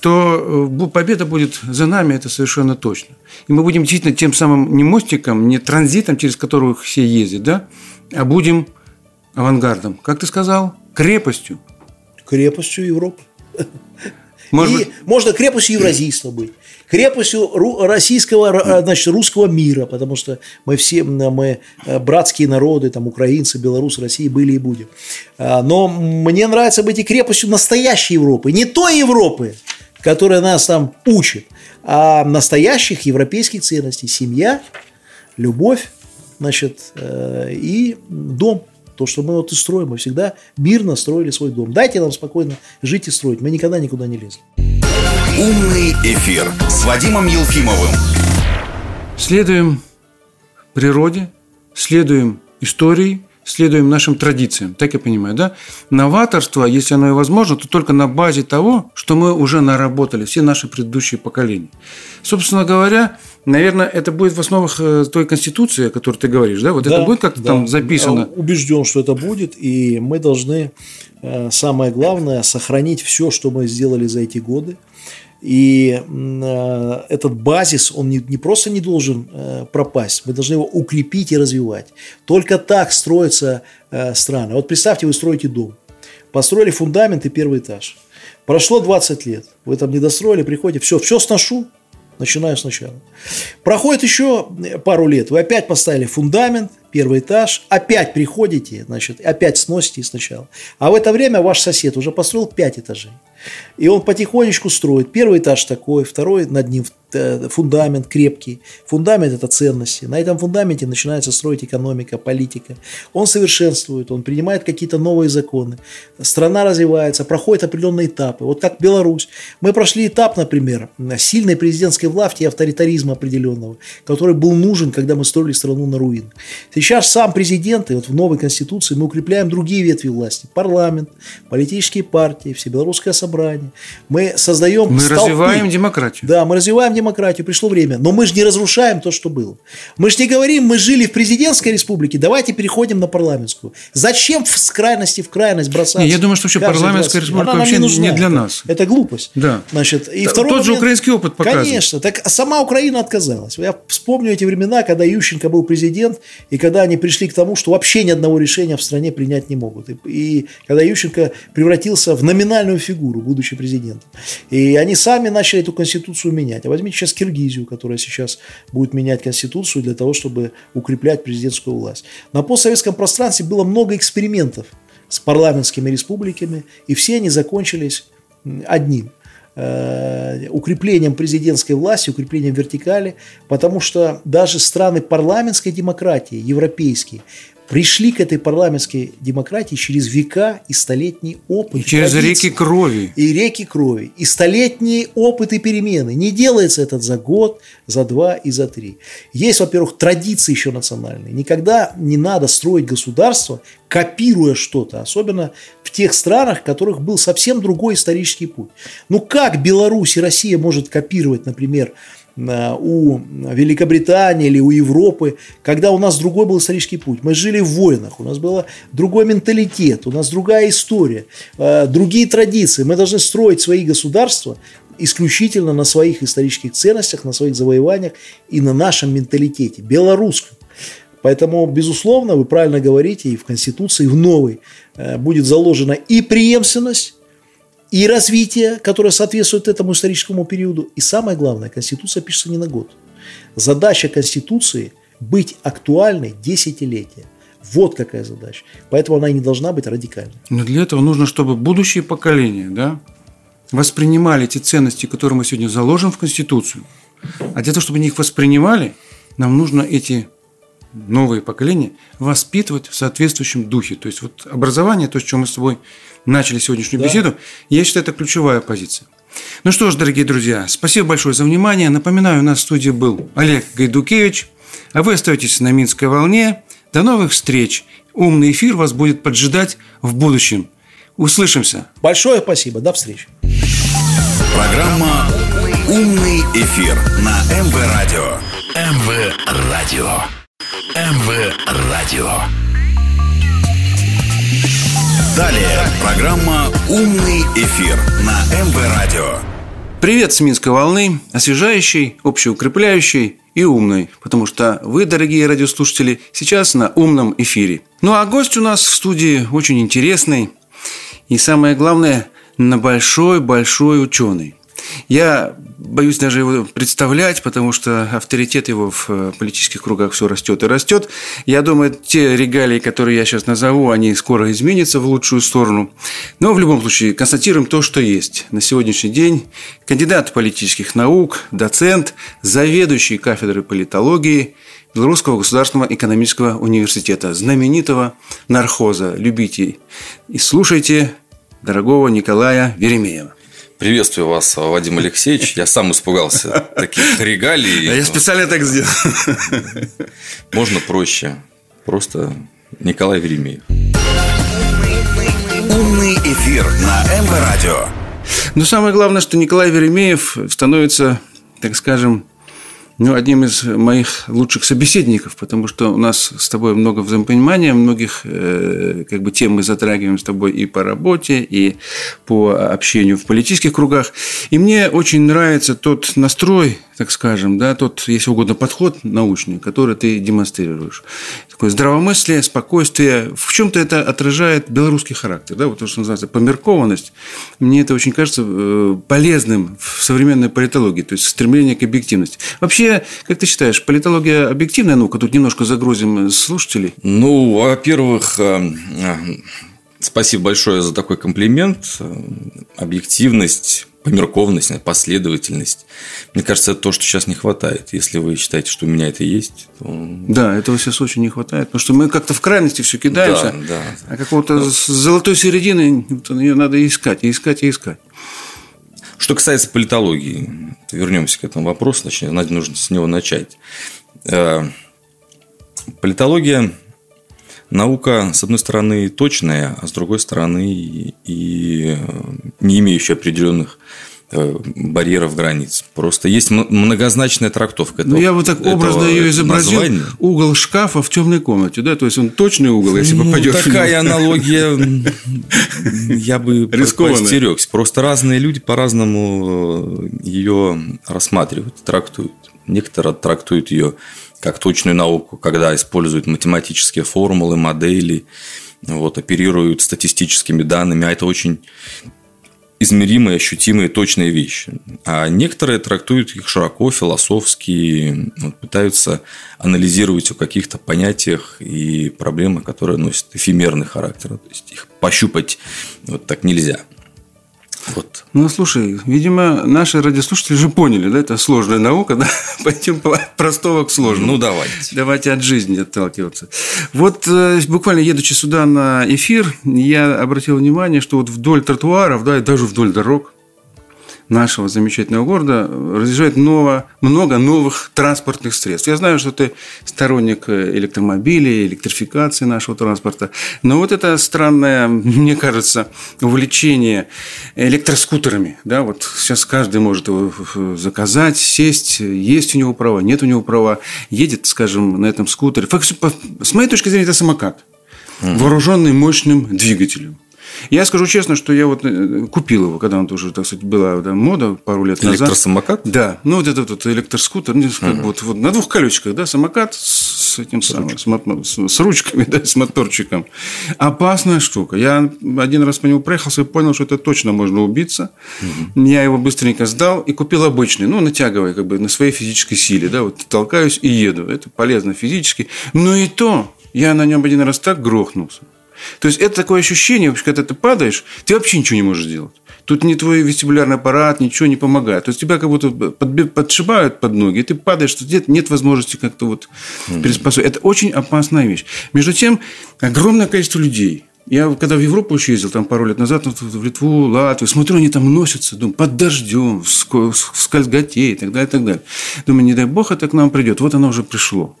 то э, победа будет за нами, это совершенно точно. И мы будем действительно тем самым не мостиком, не транзитом, через который все ездят, да, а будем авангардом. Как ты сказал? Крепостью. Крепостью Европы. Может и быть... можно крепостью евразийства быть, крепостью российского, значит, русского мира, потому что мы все, мы э, братские народы, там, украинцы, белорусы, России были и будем. А, но мне нравится быть и крепостью настоящей Европы, не той Европы, которая нас там учит, а настоящих европейских ценностей. Семья, любовь, значит, э, и дом. То, что мы вот и строим, мы всегда мирно строили свой дом. Дайте нам спокойно жить и строить. Мы никогда никуда не лезли. Умный эфир с Вадимом Елфимовым. Следуем природе, следуем истории, следуем нашим традициям, так я понимаю, да? Новаторство, если оно и возможно, то только на базе того, что мы уже наработали, все наши предыдущие поколения. Собственно говоря, наверное, это будет в основах э, той конституции, о которой ты говоришь, да? Вот да, это будет как-то да. там записано? Убежден, что это будет, и мы должны, э, самое главное, сохранить все, что мы сделали за эти годы, и э, этот базис, он не, не просто не должен э, пропасть, мы должны его укрепить и развивать. Только так строятся э, страны. Вот представьте, вы строите дом. Построили фундамент и первый этаж. Прошло 20 лет, вы там не достроили, приходите, все, все сношу, начинаю сначала. Проходит еще пару лет, вы опять поставили фундамент, первый этаж, опять приходите, значит, опять сносите сначала. А в это время ваш сосед уже построил 5 этажей. И он потихонечку строит. Первый этаж такой, второй над ним фундамент крепкий. Фундамент – это ценности. На этом фундаменте начинается строить экономика, политика. Он совершенствует, он принимает какие-то новые законы. Страна развивается, проходит определенные этапы. Вот как Беларусь. Мы прошли этап, например, сильной президентской власти и авторитаризма определенного, который был нужен, когда мы строили страну на руин. Сейчас сам президент, и вот в новой конституции мы укрепляем другие ветви власти. Парламент, политические партии, Всебелорусское собрание. Мы создаем Мы столпы. развиваем демократию. Да, мы развиваем демократию демократию, пришло время. Но мы же не разрушаем то, что было. Мы же не говорим, мы жили в президентской республике, давайте переходим на парламентскую. Зачем в крайности в крайность бросаться? Не, я думаю, что вообще парламентская республика Она вообще не, нужна. не для нас. Это глупость. Да. Значит, и Тот момент, же украинский опыт показывает. Конечно. Так сама Украина отказалась. Я вспомню эти времена, когда Ющенко был президент, и когда они пришли к тому, что вообще ни одного решения в стране принять не могут. И, и когда Ющенко превратился в номинальную фигуру, будучи президентом. И они сами начали эту конституцию менять. А возьмите возьмите сейчас Киргизию, которая сейчас будет менять конституцию для того, чтобы укреплять президентскую власть. На постсоветском пространстве было много экспериментов с парламентскими республиками, и все они закончились одним э, укреплением президентской власти, укреплением вертикали, потому что даже страны парламентской демократии, европейские, пришли к этой парламентской демократии через века и столетний опыт. И через традиции. реки крови. И реки крови. И столетние опыты перемены. Не делается это за год, за два и за три. Есть, во-первых, традиции еще национальные. Никогда не надо строить государство, копируя что-то. Особенно в тех странах, в которых был совсем другой исторический путь. Ну как Беларусь и Россия может копировать, например, у Великобритании или у Европы, когда у нас другой был исторический путь. Мы жили в войнах, у нас был другой менталитет, у нас другая история, э, другие традиции. Мы должны строить свои государства исключительно на своих исторических ценностях, на своих завоеваниях и на нашем менталитете, белорусском. Поэтому, безусловно, вы правильно говорите, и в Конституции, и в новой э, будет заложена и преемственность, и развитие, которое соответствует этому историческому периоду. И самое главное, Конституция пишется не на год. Задача Конституции – быть актуальной десятилетия. Вот какая задача. Поэтому она и не должна быть радикальной. Но для этого нужно, чтобы будущие поколения да, воспринимали те ценности, которые мы сегодня заложим в Конституцию. А для того, чтобы они их воспринимали, нам нужно эти новые поколения воспитывать в соответствующем духе. То есть вот образование, то, с чем мы с тобой начали сегодняшнюю да. беседу, я считаю, это ключевая позиция. Ну что ж, дорогие друзья, спасибо большое за внимание. Напоминаю, у нас в студии был Олег Гайдукевич, а вы остаетесь на Минской волне. До новых встреч. Умный эфир вас будет поджидать в будущем. Услышимся. Большое спасибо. До встречи. Программа «Умный эфир» на МВ Радио. МВ Радио. Далее программа «Умный эфир» на МВ Радио. Привет с Минской волны, освежающий, общеукрепляющий и умный, потому что вы, дорогие радиослушатели, сейчас на умном эфире. Ну а гость у нас в студии очень интересный и, самое главное, на большой-большой ученый. Я боюсь даже его представлять, потому что авторитет его в э, политических кругах все растет и растет. Я думаю, те регалии, которые я сейчас назову, они скоро изменятся в лучшую сторону. Но в любом случае констатируем то, что есть. На сегодняшний день кандидат политических наук, доцент, заведующий кафедрой политологии Белорусского государственного экономического университета, знаменитого нархоза. Любите и слушайте дорогого Николая Веремеева. Приветствую вас, Вадим Алексеевич. Я сам испугался таких регалий. А я специально так сделал. Можно проще. Просто Николай Веремеев. Умный эфир на МВ-радио. Но самое главное, что Николай Веремеев становится, так скажем, ну, одним из моих лучших собеседников, потому что у нас с тобой много взаимопонимания, многих э, как бы тем мы затрагиваем с тобой и по работе, и по общению в политических кругах. И мне очень нравится тот настрой, так скажем, да, тот, если угодно, подход научный, который ты демонстрируешь. Такое здравомыслие, спокойствие. В чем-то это отражает белорусский характер, да, вот то, что называется померкованность. Мне это очень кажется э, полезным в современной политологии, то есть стремление к объективности. Вообще, как ты считаешь, политология объективная наука? Тут немножко загрузим слушателей. Ну, во-первых, э, э, спасибо большое за такой комплимент. Объективность померкованность, последовательность. Мне кажется, это то, что сейчас не хватает. Если вы считаете, что у меня это есть, то... Да, этого сейчас очень не хватает. Потому что мы как-то в крайности все кидаемся. Да, да. А какого-то да. золотой середины ее надо искать, и искать, и искать. Что касается политологии, вернемся к этому вопросу, точнее, нужно с него начать. Э, политология наука, с одной стороны, точная, а с другой стороны, и не имеющая определенных э, барьеров границ. Просто есть многозначная трактовка. Этого, ну, я вот так образно ее изобразил. Названия. Угол шкафа в темной комнате, да, то есть он точный угол, если ну, попадешь. Такая аналогия, я бы постерегся. Просто разные люди по-разному э, ее рассматривают, трактуют. Некоторые трактуют ее как точную науку, когда используют математические формулы, модели, вот, оперируют статистическими данными, а это очень измеримые, ощутимые, точные вещи. А некоторые трактуют их широко, философски, вот, пытаются анализировать о каких-то понятиях и проблемах, которые носят эфемерный характер. То есть их пощупать вот так нельзя. Вот. Ну, слушай, видимо, наши радиослушатели же поняли, да, это сложная наука, да, пойдем от простого к сложному. Ну, давайте. Давайте от жизни отталкиваться. Вот э, буквально едучи сюда на эфир, я обратил внимание, что вот вдоль тротуаров, да, и даже вдоль дорог, нашего замечательного города разъезжает ново, много новых транспортных средств. Я знаю, что ты сторонник электромобилей, электрификации нашего транспорта, но вот это странное, мне кажется, увлечение электроскутерами, да, вот сейчас каждый может его заказать, сесть, есть у него права, нет у него права, едет, скажем, на этом скутере. С моей точки зрения, это самокат, вооруженный мощным двигателем. Я скажу честно, что я вот э, купил его, когда он тоже, так сказать, была да, мода пару лет назад. Электросамокат? Да. Ну, вот этот вот электроскутер, ну, угу. вот, вот на двух колесиках, да, самокат с этим с самым, с, с, с ручками, да, с моторчиком. Опасная штука. Я один раз по нему проехался и понял, что это точно можно убиться. Угу. Я его быстренько сдал и купил обычный, ну, натягивая как бы на своей физической силе, да, вот толкаюсь и еду. Это полезно физически. Но и то я на нем один раз так грохнулся. То есть это такое ощущение, когда ты падаешь, ты вообще ничего не можешь сделать. Тут не твой вестибулярный аппарат, ничего не помогает. То есть тебя как будто подшибают под ноги, и ты падаешь, что нет, нет возможности как-то вот приспособить. Это очень опасная вещь. Между тем, огромное количество людей – я когда в Европу еще ездил, там пару лет назад, в Литву, Латвию, смотрю, они там носятся, думаю, под дождем, в скользготе и так далее, и так далее. Думаю, не дай бог это к нам придет. Вот оно уже пришло.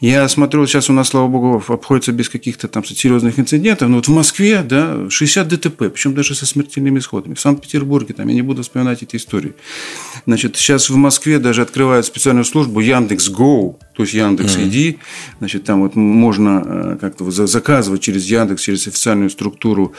Я смотрю, сейчас у нас, слава богу, обходится без каких-то там серьезных инцидентов, но вот в Москве, да, 60 ДТП, причем даже со смертельными исходами. В Санкт-Петербурге, там, я не буду вспоминать эти истории. Значит, сейчас в Москве даже открывают специальную службу Яндекс.Гоу, то есть Яндекс mm-hmm. значит, там вот можно э, как-то заказывать через Яндекс, через официальную структуру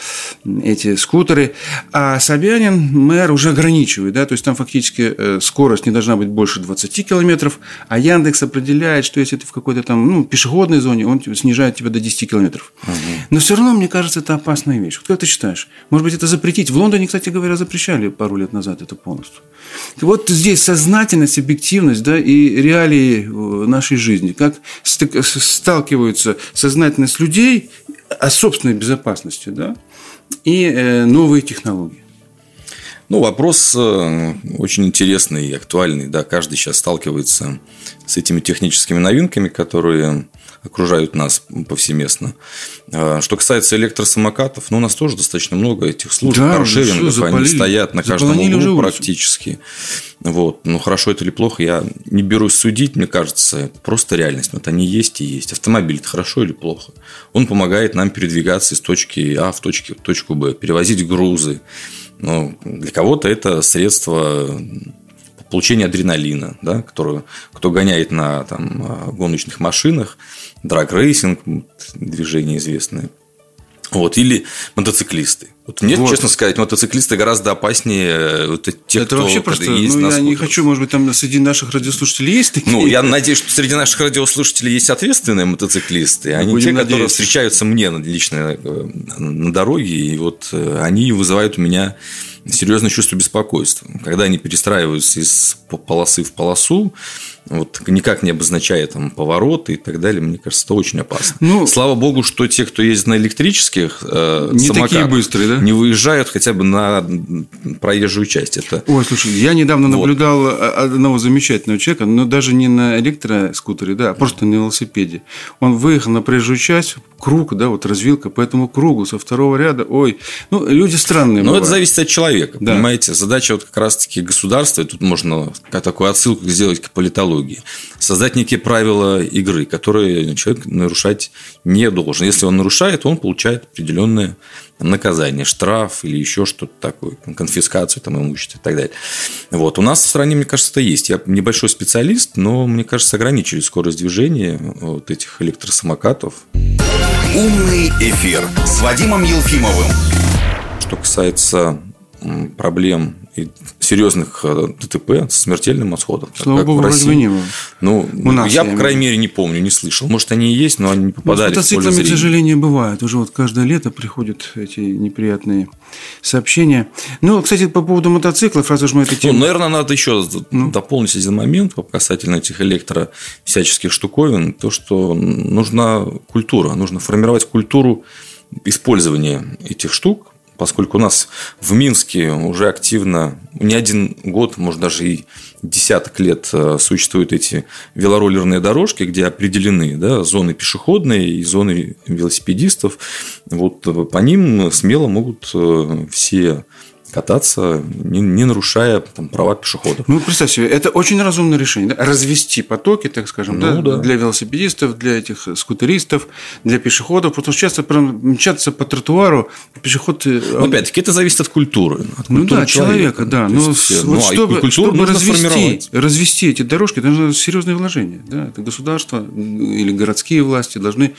эти скутеры. А Собянин, мэр, уже ограничивает, да, то есть там фактически э, скорость не должна быть больше 20 километров, а Яндекс определяет, что если ты в какой-то там ну, пешеходной зоне, он снижает тебя до 10 километров. Угу. Но все равно, мне кажется, это опасная вещь. Вот как ты считаешь? Может быть, это запретить? В Лондоне, кстати говоря, запрещали пару лет назад это полностью. Вот здесь сознательность, объективность, да, и реалии э, нашей жизни, как сталкиваются сознательность людей о собственной безопасности, да, и э, новые технологии. Ну, вопрос э, очень интересный и актуальный. Да, каждый сейчас сталкивается с этими техническими новинками, которые окружают нас повсеместно. А, что касается электросамокатов, ну, у нас тоже достаточно много этих служб, да, каршерингов, все, они стоят на каждом углу практически. Вот. Ну, хорошо это или плохо, я не берусь судить, мне кажется, это просто реальность. Вот они есть и есть. Автомобиль это хорошо или плохо? Он помогает нам передвигаться из точки А в точку, в точку Б, перевозить грузы, ну, для кого-то это средство получения адреналина, да, которое, кто гоняет на там, гоночных машинах, драг-рейсинг, движение известное. Вот, или мотоциклисты. Вот мне, вот. честно сказать, мотоциклисты гораздо опаснее э, вот тех, Это кто вообще просто, есть ну, на я не хочу, может быть, там среди наших радиослушателей есть такие. Ну, я надеюсь, что среди наших радиослушателей есть ответственные мотоциклисты, а не те, надеяться. которые встречаются мне лично э, на дороге, и вот э, они вызывают у меня серьезное чувство беспокойства. Когда они перестраиваются из полосы в полосу, вот никак не обозначая там повороты и так далее, мне кажется, это очень опасно. Ну, Слава богу, что те, кто ездит на электрических э, не такие быстрые, да? не выезжают хотя бы на проезжую часть. Это... Ой, слушай, я недавно вот. наблюдал одного замечательного человека, но даже не на электроскутере, да, а просто на велосипеде. Он выехал на проезжую часть, круг, да, вот развилка по этому кругу со второго ряда. Ой, ну, люди странные. Но это зависит от человека, да. понимаете? Задача вот как раз-таки государства, и тут можно такую отсылку сделать к политологии. Создать некие правила игры, которые человек нарушать не должен. Если он нарушает, он получает определенное наказание, штраф или еще что-то такое, конфискацию там, имущества и так далее. Вот. У нас в стране, мне кажется, это есть. Я небольшой специалист, но, мне кажется, ограничили скорость движения вот этих электросамокатов. Умный эфир с Вадимом Елфимовым. Что касается проблем и серьезных э, ДТП с смертельным исходом. Слава богу, в России. не было. Ну, У нас, я, я, по крайней мере, не помню, не слышал. Может, они и есть, но они не попадали ну, с мотоциклами, к сожалению, бывает. Уже вот каждое лето приходят эти неприятные сообщения. Ну, кстати, по поводу мотоциклов, раз уж мы это тему... Ну, наверное, надо еще ну. дополнить один момент касательно этих электро всяческих штуковин. То, что нужна культура. Нужно формировать культуру использования этих штук поскольку у нас в Минске уже активно не один год, может даже и десяток лет э, существуют эти велороллерные дорожки, где определены да, зоны пешеходные и зоны велосипедистов. Вот э, по ним смело могут э, все кататься, не, не нарушая там, права пешеходов. Ну, представь себе, это очень разумное решение. Да? Развести потоки, так скажем, ну, да, да. для велосипедистов, для этих скутеристов, для пешеходов. Потому что часто мчаться по тротуару, пешеход... Э, ну, опять-таки, это зависит от культуры. От ну, да, человека, человека да. Но вот ну, а чтобы, чтобы развести, развести эти дорожки, это нужно серьезные вложения. Да? Это государство или городские власти должны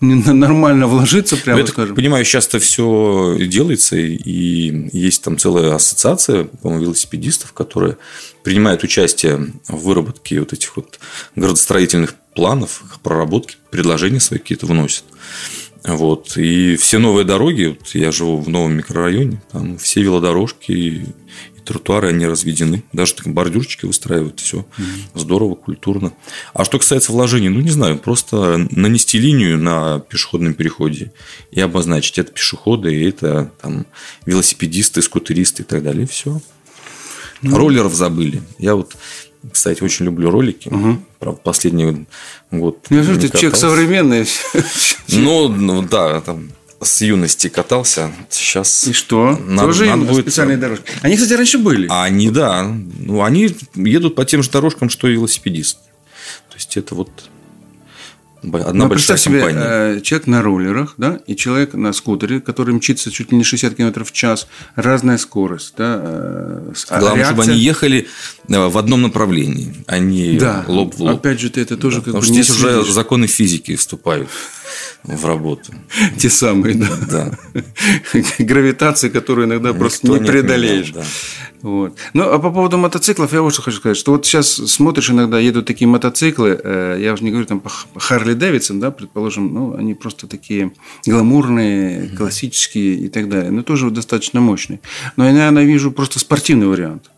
нормально вложиться, прямо это, скажем. Понимаю, часто все делается, и есть там целая ассоциация, по-моему, велосипедистов, которые принимают участие в выработке вот этих вот градостроительных планов, проработки, предложения свои какие-то вносят. Вот. И все новые дороги, вот я живу в новом микрорайоне, там все велодорожки тротуары, они разведены. Даже так, бордюрчики выстраивают, все mm-hmm. здорово, культурно. А что касается вложений, ну, не знаю, просто нанести линию на пешеходном переходе и обозначить, это пешеходы, и это там велосипедисты, скутеристы и так далее, и все. Mm-hmm. Роллеров забыли. Я вот кстати, очень люблю ролики. Угу. Правда, последний год. Я же ты человек современный. Ну, ну да, там с юности катался. Сейчас и что? Надо, Тоже надо будет... специальные дорожки. Они, кстати, раньше были. Они, да. Ну, они едут по тем же дорожкам, что и велосипедисты. То есть это вот Одна Но большая представь компания. себе, человек на роллерах, да, и человек на скутере, который мчится чуть ли не 60 км в час, разная скорость, да. А Главное, реакция... чтобы они ехали в одном направлении, а не да. лоб в лоб. Опять же, ты это тоже да, как Потому бы что здесь уже законы физики вступают в работу. Те самые, да. да. Гравитации, которую иногда Никто просто не, не преодолеешь. Да. Вот. Ну, а по поводу мотоциклов, я вот что хочу сказать, что вот сейчас смотришь, иногда едут такие мотоциклы, э, я уже не говорю там по Харли Дэвидсон, да, предположим, ну, они просто такие гламурные, классические и так далее, но тоже достаточно мощные. Но я, наверное, вижу просто спортивный вариант.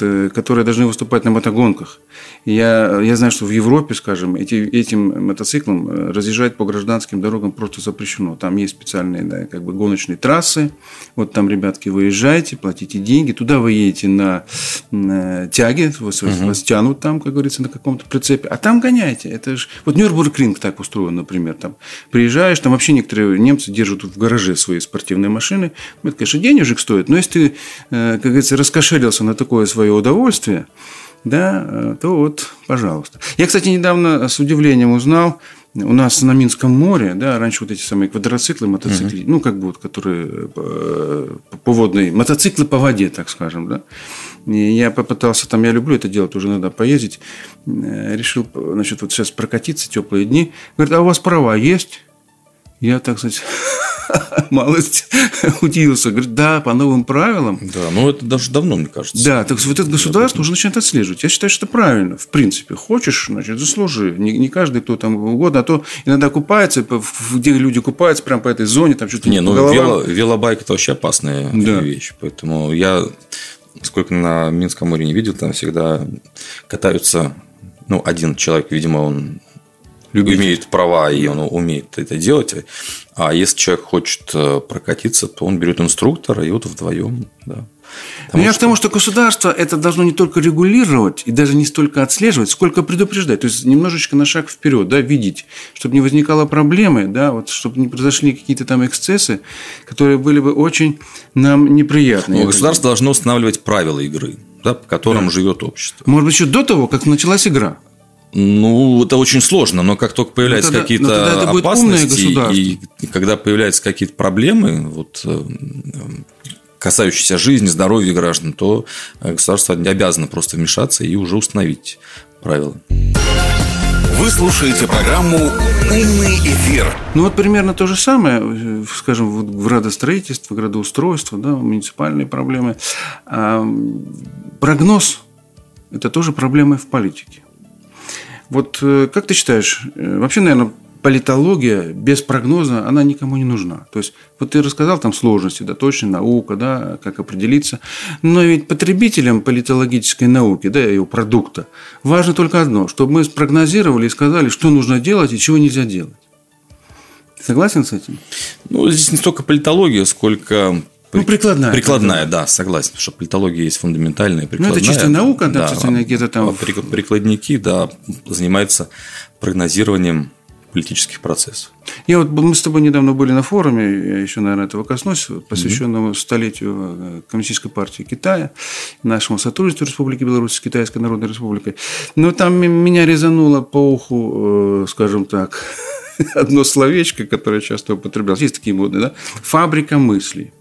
Э, которые должны выступать на мотогонках. Я, я знаю, что в Европе, скажем, эти, этим мотоциклом э, разъезжать по гражданским дорогам просто запрещено. Там есть специальные да, как бы гоночные трассы. Вот там, ребятки, выезжаете, платите деньги. Туда вы едете на, на тяге, вас, угу. вас тянут там, как говорится, на каком-то прицепе. А там гоняете. Это же... Вот Нюрбургринг так устроен, например. Там приезжаешь, там вообще некоторые немцы держат в гараже свои спортивные машины. Это, конечно, денежек стоит. Но если ты, э, как говорится, раскошелился на такое свое свое удовольствие, да, э, то вот, пожалуйста. Я, кстати, недавно с удивлением узнал, у нас на Минском море, да, раньше вот эти самые квадроциклы, мотоциклы, угу. ну, как бы вот, которые э, по водной, мотоциклы по воде, так скажем, да. И я попытался, там, я люблю это делать, уже надо поездить, э, решил, значит, вот сейчас прокатиться, теплые дни. Говорит, а у вас права есть? Я, так сказать, малость удивился. Говорит, да, по новым правилам. Да, но это даже давно, мне кажется. Да, так вот это государство уже начинает отслеживать. Я считаю, что это правильно, в принципе. Хочешь, значит, заслужи. Не, не каждый, кто там угодно, а то иногда купается, где люди купаются, прям по этой зоне, там что-то Не, ну, вело, велобайк – это вообще опасная да. вещь. Поэтому я, сколько на Минском море не видел, там всегда катаются ну, один человек, видимо, он. Имеет права, и он умеет это делать. А если человек хочет э, прокатиться, то он берет инструктора, и вот вдвоем, да. Потому Я что... к тому, что государство это должно не только регулировать и даже не столько отслеживать, сколько предупреждать. То есть немножечко на шаг вперед, да, видеть, чтобы не возникало проблемы, да, вот, чтобы не произошли какие-то там эксцессы, которые были бы очень нам неприятны. Но государство должно устанавливать правила игры, да, по которым да. живет общество. Может быть, еще до того, как началась игра. Ну, это очень сложно, но как только появляются ну, какие-то опасности, и когда появляются какие-то проблемы, вот, э, касающиеся жизни, здоровья граждан, то государство обязано просто вмешаться и уже установить правила. Вы слушаете программу «Умный эфир». Ну, вот примерно то же самое, э, скажем, вот в градостроительство, градоустройство, да, муниципальные проблемы. А прогноз – это тоже проблемы в политике. Вот э, как ты считаешь, э, вообще, наверное, политология без прогноза, она никому не нужна. То есть, вот ты рассказал там сложности, да, точно, наука, да, как определиться. Но ведь потребителям политологической науки, да, ее продукта, важно только одно, чтобы мы спрогнозировали и сказали, что нужно делать и чего нельзя делать. Согласен с этим? Ну, здесь не столько политология, сколько ну, прикладная. Прикладная, да, согласен. Потому что политология есть фундаментальная, прикладная. Ну, это чистая наука, да, да где-то там. А прикладники, да, занимаются прогнозированием политических процессов. Я вот, мы с тобой недавно были на форуме, я еще, наверное, этого коснусь, посвященному mm-hmm. столетию э, Коммунистической партии Китая, нашему сотрудничеству Республики Беларусь с Китайской Народной Республикой. Но там меня резануло по уху, э, скажем так, одно словечко, которое часто употреблялось. Есть такие модные, да? Фабрика мыслей.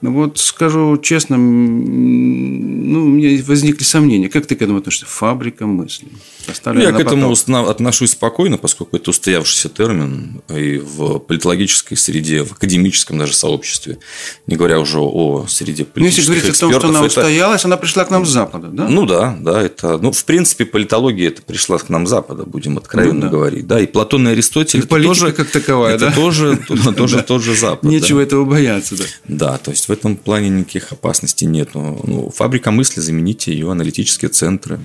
Ну вот скажу честно, ну, у меня возникли сомнения. Как ты к этому относишься? Фабрика мыслей. Ну, я к этому отношусь спокойно, поскольку это устоявшийся термин и в политологической среде, в академическом даже сообществе, не говоря уже о среде политических ну, если говорить экспертов, о том, что она устоялась, это... она пришла к нам с Запада, да? Ну да, да, это, ну в принципе политология это пришла к нам с Запада, будем откровенно ну, да. говорить, да, и Платон и Аристотель. И это тоже как таковая, это да? тоже, тоже, тоже Запад. Нечего этого бояться, да. Да, то есть в этом плане никаких опасностей нет. Ну, фабрика мысли, замените ее аналитические центры.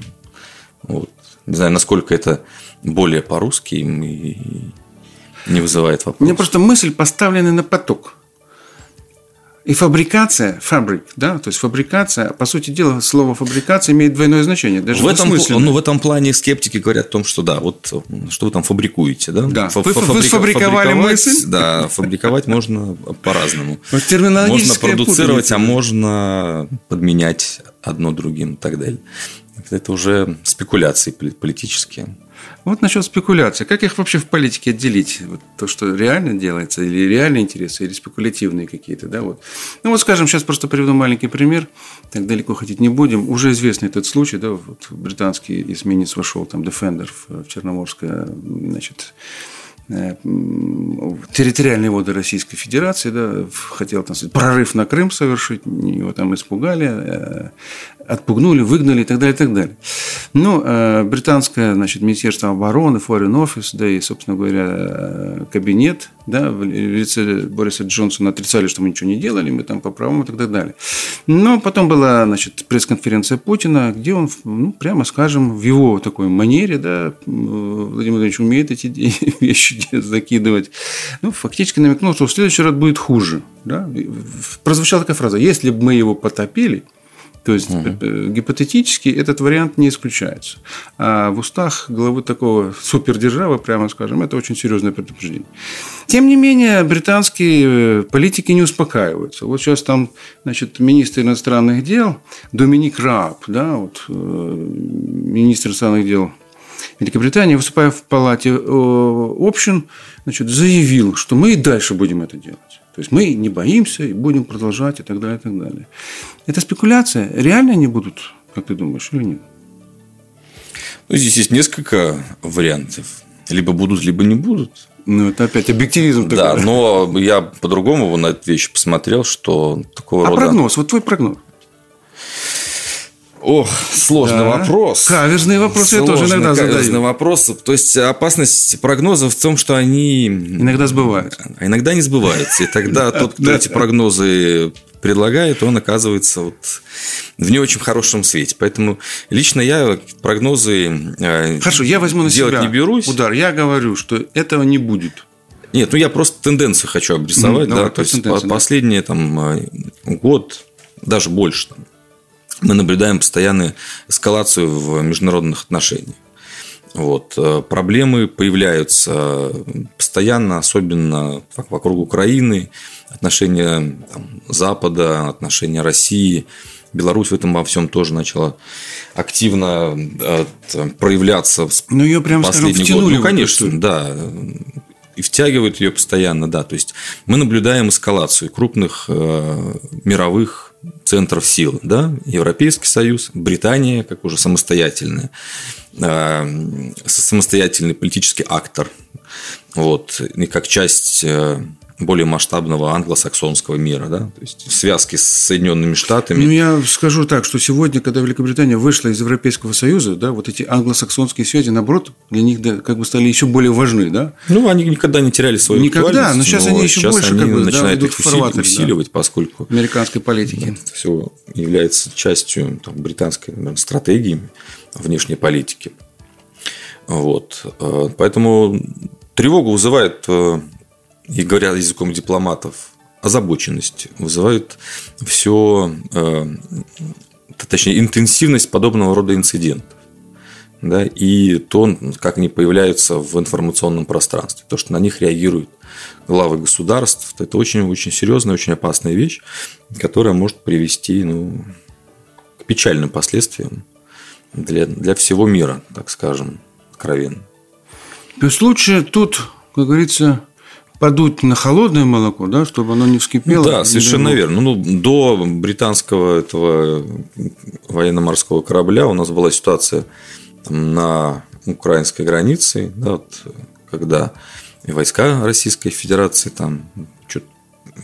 Вот. Не знаю, насколько это более по-русски и не вызывает вопросов. У меня просто мысль поставлена на поток. И фабрикация, фабрик, да, то есть фабрикация, по сути дела, слово фабрикация имеет двойное значение. Даже в, этом, ну, в этом плане скептики говорят о том, что да, вот что вы там фабрикуете, да? Да, вы, вы сфабриковали мысль. Да, фабриковать можно по-разному. Можно продуцировать, а можно подменять одно другим и так далее. Это уже спекуляции политические. Вот насчет спекуляции. Как их вообще в политике отделить? Вот то, что реально делается, или реальные интересы, или спекулятивные какие-то, да, вот. Ну, вот, скажем, сейчас просто приведу маленький пример, так далеко ходить не будем. Уже известный этот случай, да, вот британский эсминец вошел, там, Defender в Черноморское, значит, Э, территориальные воды Российской Федерации, да, хотел там, прорыв на Крым совершить, его там испугали, э, отпугнули, выгнали и так далее, и так далее. Ну, э, британское, значит, Министерство обороны, Foreign Office, да и, собственно говоря, кабинет, да, в лице Бориса Джонсона отрицали, что мы ничего не делали, мы там по правам и так далее. Но потом была, значит, пресс-конференция Путина, где он, ну, прямо скажем, в его такой манере, да, Владимир Владимирович умеет эти вещи закидывать, ну, фактически намекнул, что в следующий раз будет хуже. Да? Прозвучала такая фраза, если бы мы его потопили – то есть угу. гипотетически этот вариант не исключается. А в устах главы такого супердержавы, прямо скажем, это очень серьезное предупреждение. Тем не менее, британские э, политики не успокаиваются. Вот сейчас там, значит, министр иностранных дел Доминик Раб, да, вот, министр иностранных дел Великобритании, выступая в палате общин, значит, заявил, что мы и дальше будем это делать. То есть мы не боимся и будем продолжать и так далее, и так далее. Это спекуляция. Реально они будут, как ты думаешь, или нет? Ну, здесь есть несколько вариантов. Либо будут, либо не будут. Ну, это опять объективизм такой. Да, но я по-другому на эту вещь посмотрел, что такого а рода... прогноз? Вот твой прогноз. Ох, сложный да. вопрос. Каверзные вопросы Сложный, я тоже иногда задаю. Каверзные вопросы. То есть, опасность прогнозов в том, что они... Иногда сбываются. А иногда не сбываются. И тогда тот, кто эти прогнозы предлагает, он оказывается вот в не очень хорошем свете. Поэтому лично я прогнозы э, Хорошо, я возьму на делать себя не берусь. удар. Я говорю, что этого не будет. Нет, ну я просто тенденцию хочу обрисовать. Mm, да, то есть последний там, э, год, даже больше, там, мы наблюдаем постоянную эскалацию в международных отношениях. Вот. Э, проблемы появляются постоянно, особенно вокруг Украины, отношения там, Запада, отношения России. Беларусь в этом во всем тоже начала активно э, проявляться. Ну, ее прям, скажем, год. Ну, конечно, да. И втягивают ее постоянно, да. То есть мы наблюдаем эскалацию крупных э, мировых центров сил, да, Европейский Союз, Британия, как уже самостоятельная, самостоятельный политический актор, вот, и как часть э, более масштабного англосаксонского мира, да, то есть в связке с Соединенными Штатами. Ну, я скажу так, что сегодня, когда Великобритания вышла из Европейского Союза, да, вот эти англосаксонские связи, наоборот, для них да, как бы стали еще более важны, да? Ну, они никогда не теряли свою Никогда, но сейчас но они еще сейчас больше они как бы, начинают да, их усиливать, усиливать да, поскольку американской политики. Это все является частью там, британской наверное, стратегии внешней политики. Вот. Э, поэтому тревогу вызывает э, и говоря языком дипломатов, озабоченность вызывает все, э, точнее, интенсивность подобного рода инцидентов. Да, и то, как они появляются в информационном пространстве, то, что на них реагируют главы государств, это очень-очень серьезная, очень опасная вещь, которая может привести ну, к печальным последствиям для, для всего мира, так скажем, откровенно. То есть лучше тут, как говорится, подуть на холодное молоко, да, чтобы оно не вскипело. Да, совершенно верно. Ну, до британского этого военно-морского корабля у нас была ситуация там, на украинской границе, да, вот, когда войска Российской Федерации там что-то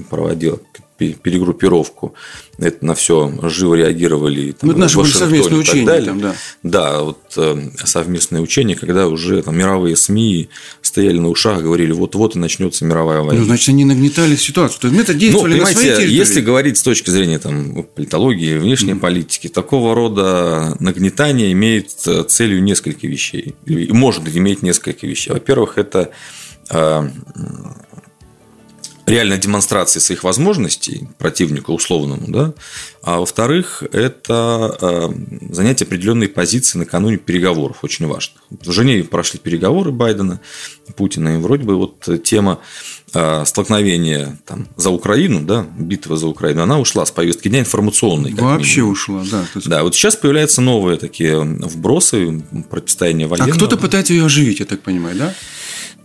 проводила перегруппировку. Это на все живо реагировали. Там, ну, это наши были совместные учения. Там, да. да, вот э, совместные учения, когда уже там, мировые СМИ стояли на ушах, говорили, вот-вот и начнется мировая война. Ну, значит, они нагнетали ситуацию. То есть, это действовали ну, понимаете, на своей Если говорить с точки зрения там, политологии, внешней mm. политики, такого рода нагнетание имеет э, целью несколько вещей. Может иметь несколько вещей. Во-первых, это э, реальной демонстрации своих возможностей противнику условному, да, а во-вторых, это э, занять определенные позиции накануне переговоров, очень важных. В Женеве прошли переговоры Байдена, Путина, и вроде бы вот тема э, столкновения там, за Украину, да, битва за Украину, она ушла с повестки дня информационной. Вообще минимум. ушла, да. Есть... Да, вот сейчас появляются новые такие вбросы противостояния военного. А кто-то пытается ее оживить, я так понимаю, да?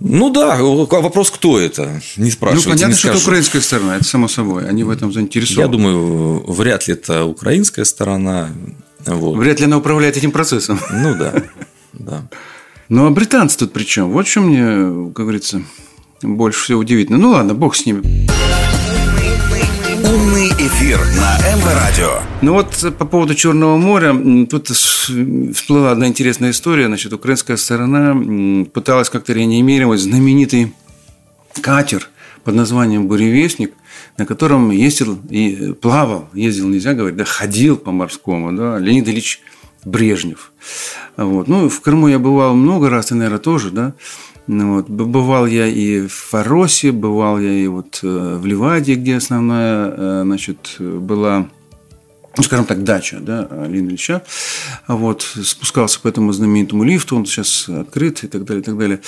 Ну да, вопрос, кто это, не спрашивайте. Ну, понятно, не что это украинская сторона, это само собой, они в этом заинтересованы. Я думаю, вряд ли это украинская сторона. Вот. Вряд ли она управляет этим процессом. Ну да, да. Ну, а британцы тут при чем? Вот что мне, как говорится, больше всего удивительно. Ну ладно, бог с ними. Умный эфир на МВ Радио. Ну вот по поводу Черного моря, тут всплыла одна интересная история. Значит, украинская сторона пыталась как-то реанимировать знаменитый катер под названием «Буревестник», на котором ездил и плавал, ездил, нельзя говорить, да, ходил по морскому, да, Леонид Ильич Брежнев. Вот. Ну, в Крыму я бывал много раз, и, наверное, тоже, да. Ну, вот. Бывал я и в Фаросе, бывал я и вот э, в Ливаде, где основная, э, значит, была ну, скажем так, дача да, Алины Ильича. Вот, спускался по этому знаменитому лифту, он сейчас открыт и так далее, и так далее.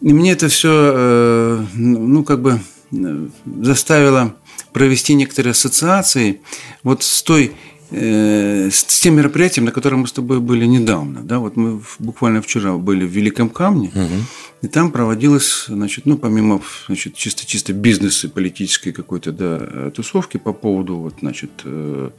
И мне это все, э, ну, как бы заставило провести некоторые ассоциации вот с той Э, с тем мероприятием, на котором мы с тобой были недавно. Да? Вот мы буквально вчера были в Великом Камне, угу. И там проводилось, значит, ну, помимо значит, чисто-чисто бизнеса и политической какой-то да, тусовки по поводу вот, значит, э,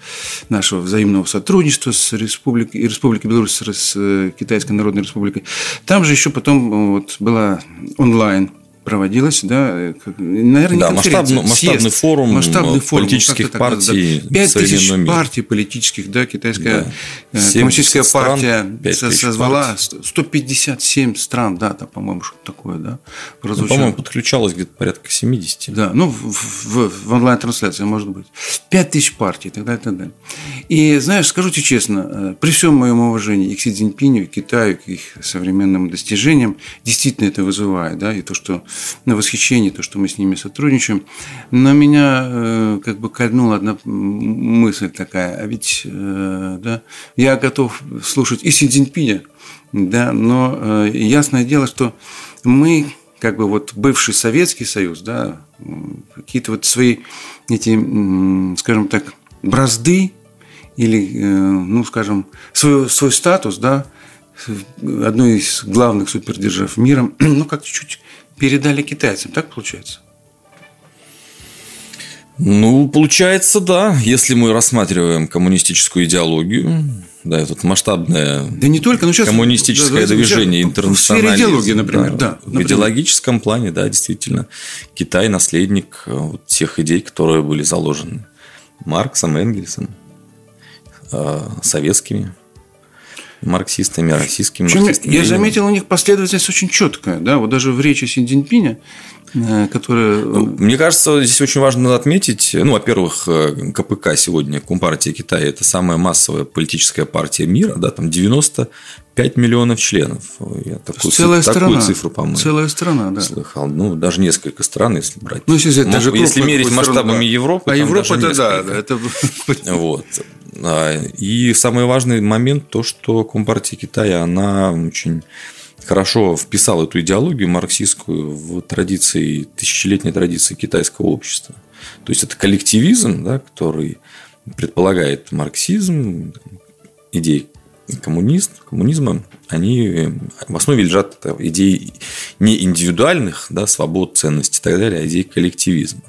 нашего взаимного сотрудничества с Республикой, Республикой Беларусь, с э, Китайской Народной Республикой, там же еще потом вот, была онлайн проводилась, да, э, наверное, да, масштабный, масштабный форум масштабный форум политических ну, партий да, 5 тысяч партий политических, да, китайская да. Э, коммунистическая партия созвала партий. 157 стран, да, да по-моему, что такое, да, прозвучало. Ну, по-моему, подключалось где-то порядка 70. Да, ну, в, в, в онлайн-трансляции, может быть. 5 тысяч партий и так далее, и так далее. И, знаешь, скажу тебе честно, э, при всем моем уважении и к Си Цзиньпиню, и к Китаю, к их современным достижениям, действительно это вызывает, да, и то, что на восхищение, то, что мы с ними сотрудничаем. Но меня э, как бы кольнула одна мысль такая, а ведь э, да, я готов слушать и Си Цзиньпиня, да, но э, ясное дело, что мы как бы вот бывший Советский Союз, да, какие-то вот свои эти, скажем так, бразды или, ну, скажем, свой, свой статус, да, одной из главных супердержав мира, ну, как чуть-чуть передали китайцам. Так получается? Ну, получается, да. Если мы рассматриваем коммунистическую идеологию, да, тут масштабное да не только, но сейчас, коммунистическое да, движение интернационализм. В сфере идеологии, например, да. да например. В идеологическом плане, да, действительно. Китай – наследник э, вот тех идей, которые были заложены Марксом, Энгельсом, э, советскими марксистами, российскими Причем марксистами. Я заметил, у них последовательность очень четкая. Да? Вот даже в речи Си Цзиньпиня, э, которая... Ну, мне кажется, здесь очень важно отметить, ну, во-первых, э, КПК сегодня, Компартия Китая, это самая массовая политическая партия мира, да, там 95 миллионов членов. Я такую, целая такую страна. цифру, по-моему. Целая страна, да. Слыхал. Ну, даже несколько стран, если брать. Ну, если, это даже если мерить масштабами страна. Европы. А Европа это да, да. Это... Вот. И самый важный момент то, что Компартия Китая, она очень хорошо вписала эту идеологию марксистскую в традиции, тысячелетней традиции китайского общества. То есть это коллективизм, да, который предполагает марксизм, идеи коммунист, коммунизма, они в основе лежат идеи не индивидуальных да, свобод, ценностей и так далее, а идеи коллективизма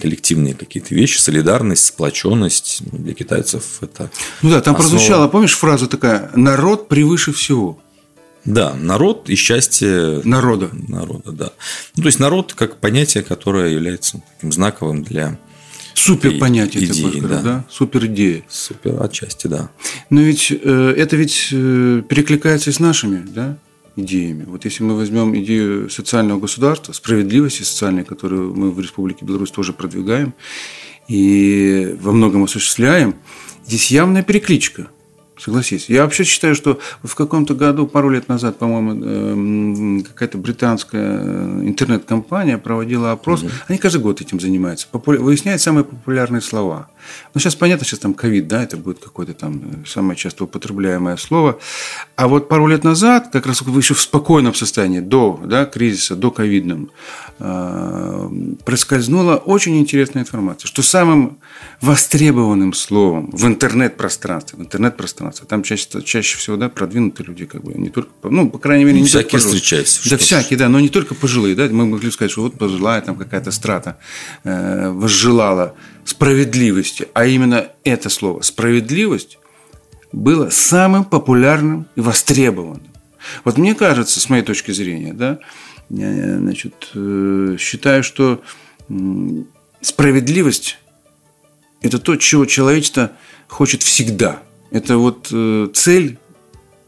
коллективные какие-то вещи, солидарность, сплоченность для китайцев это. Ну да, там основа... прозвучала, помнишь, фраза такая: народ превыше всего. Да, народ и счастье народа. Народа, да. Ну, то есть народ как понятие, которое является таким знаковым для Супер понятие идеи, такое, да. да? Супер идея. Супер отчасти, да. Но ведь э, это ведь э, перекликается с нашими, да? идеями. Вот если мы возьмем идею социального государства, справедливости социальной, которую мы в Республике Беларусь тоже продвигаем и во многом осуществляем, здесь явная перекличка. Согласись. Я вообще считаю, что в каком-то году, пару лет назад, по-моему, эм, какая-то британская интернет-компания проводила опрос. Угу. Они каждый год этим занимаются. Выясняют самые популярные слова. Ну, сейчас понятно, сейчас там ковид, да, это будет какое-то там э, самое часто употребляемое слово. А вот пару лет назад, как раз вы еще в спокойном состоянии, до да, кризиса, до ковидном, э, проскользнула очень интересная информация, что самым востребованным словом в интернет-пространстве, в интернет-пространстве, там чаще, чаще всего да, продвинутые люди, как бы, не только, ну, по крайней мере, не всякие встречаются. Да, всякие, да, но не только пожилые, да, мы могли сказать, что вот пожилая там какая-то страта э, возжелала справедливости, а именно это слово «справедливость» было самым популярным и востребованным. Вот мне кажется, с моей точки зрения, да, я, значит, э, считаю, что справедливость – это то, чего человечество хочет всегда. Это вот э, цель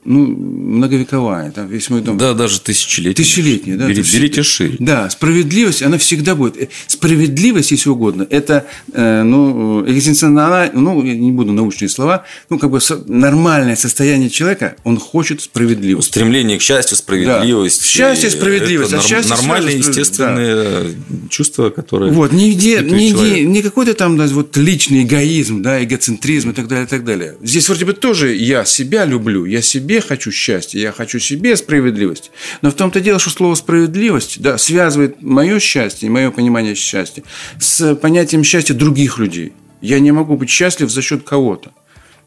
ну, многовековая, там весь мой дом. Да, даже тысячелетняя. Тысячелетняя, да. Бери, берите шире. Да, справедливость, она всегда будет. Э, справедливость, если угодно, это, э, ну, экзистенциальная, ну, я не буду научные слова, ну, как бы нормальное состояние человека, он хочет справедливости. Стремление к счастью, справедливости. Да. Счастье, справедливость. Это а счастье, нормальные, естественные да. чувства, которые... Вот, нигде, нигде, не какой-то там да, вот личный эгоизм, да, эгоцентризм и так далее, и так далее. Здесь вроде бы тоже я себя люблю, я себе себе хочу счастья, я хочу себе справедливости. Но в том-то дело, что слово справедливость да, связывает мое счастье и мое понимание счастья с понятием счастья других людей. Я не могу быть счастлив за счет кого-то.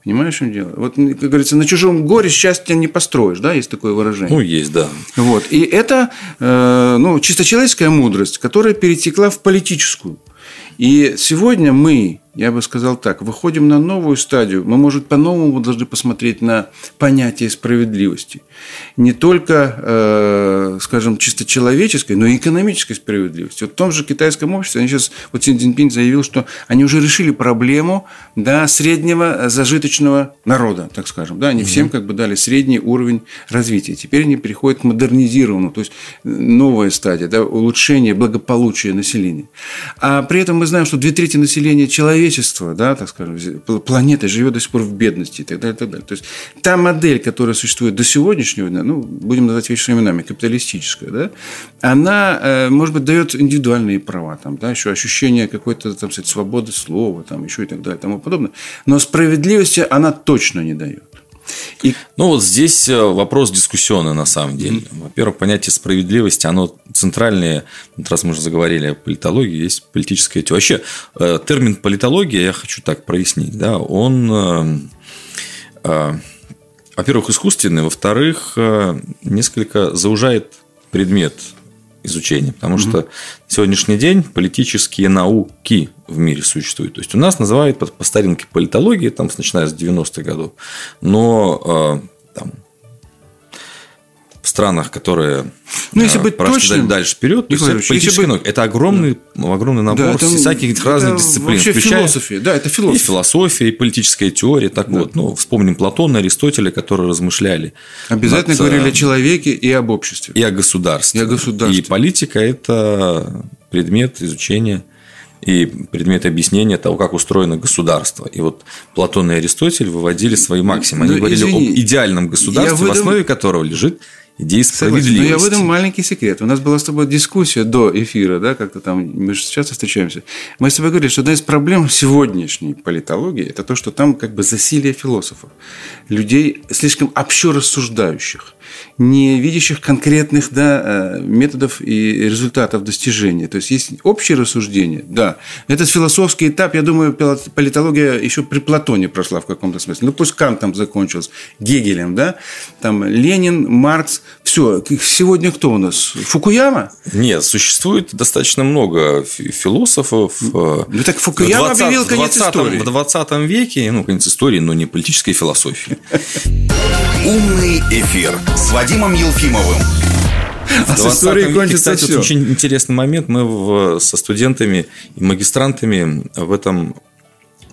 Понимаешь, в чем дело? Вот, как говорится, на чужом горе счастья не построишь, да, есть такое выражение. Ну, есть, да. Вот. И это, э, ну, чисто человеческая мудрость, которая перетекла в политическую. И сегодня мы, я бы сказал так, выходим на новую стадию. Мы, может, по-новому должны посмотреть на понятие справедливости. Не только, э, скажем, чисто человеческой, но и экономической справедливости. Вот в том же китайском обществе, они сейчас, вот Син Цзиньпинь заявил, что они уже решили проблему да, среднего зажиточного народа, так скажем. Да, они угу. всем как бы дали средний уровень развития. Теперь они переходят к модернизированному, то есть новая стадия, да, улучшение благополучия населения. А при этом мы знаем, что две трети населения человечества, да, так скажем, планеты живет до сих пор в бедности и так далее, и так далее. То есть та модель, которая существует до сегодняшнего дня, ну, будем называть вещи своими именами, капиталистическая, да, она, э, может быть, дает индивидуальные права, там, да, еще ощущение какой-то, там, сказать, свободы слова, там, еще и так далее, и тому подобное. Но справедливости она точно не дает. И... Ну, вот здесь э, вопрос дискуссионный на самом деле. Mm-hmm. Во-первых, понятие справедливости, оно центральное, вот раз мы уже заговорили о политологии, есть политическая теория. Вообще, э, термин политология, я хочу так прояснить, да, он, э, во-первых, искусственный, во-вторых, несколько заужает предмет изучения, потому угу. что на сегодняшний день политические науки в мире существуют. То есть у нас называют по, по старинке политологии, там, начиная с 90-х годов, но э, там, странах, которые ну, если быть точным, дальше вперед, то есть политическая быть... это огромный, да. огромный набор да, это, всяких это разных дисциплин. Вообще включая... философия, да, это философия. И философия, и политическая теория. Так да. вот, ну, вспомним Платона, Аристотеля, которые размышляли. Обязательно над... говорили о человеке и об обществе. И о государстве. И о государстве. И политика – это предмет изучения и предмет объяснения того, как устроено государство. И вот Платон и Аристотель выводили свои максимумы. Они ну, говорили извини, об идеальном государстве, выдам... в основе которого лежит идеи справедливости. Но я выдам маленький секрет. У нас была с тобой дискуссия до эфира, да, как-то там, мы же часто встречаемся. Мы с тобой говорили, что одна из проблем сегодняшней политологии – это то, что там как бы засилие философов, людей слишком общо рассуждающих не видящих конкретных да, э, методов и результатов достижения. То есть есть общее рассуждение, да. Этот философский этап, я думаю, политология еще при Платоне прошла в каком-то смысле. Ну пусть Кантом закончилась, Гегелем, да, там Ленин, Маркс, все. Сегодня кто у нас? Фукуяма? Нет, существует достаточно много философов. Э, ну так Фукуяма 20, объявил конец 20, истории. В 20 веке, ну, конец истории, но не политической философии. Умный эфир с Вадимом Елфимовым. А с историей кстати, все. Очень интересный момент. Мы в, со студентами и магистрантами в этом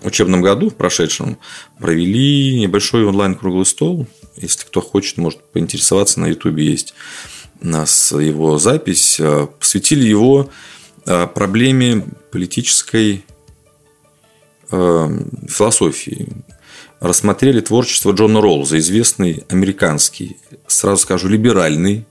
учебном году, в прошедшем, провели небольшой онлайн-круглый стол. Если кто хочет, может поинтересоваться, на Ютубе есть у нас его запись. Посвятили его э, проблеме политической э, философии. Рассмотрели творчество Джона Роллза, известный американский, сразу скажу, либеральный,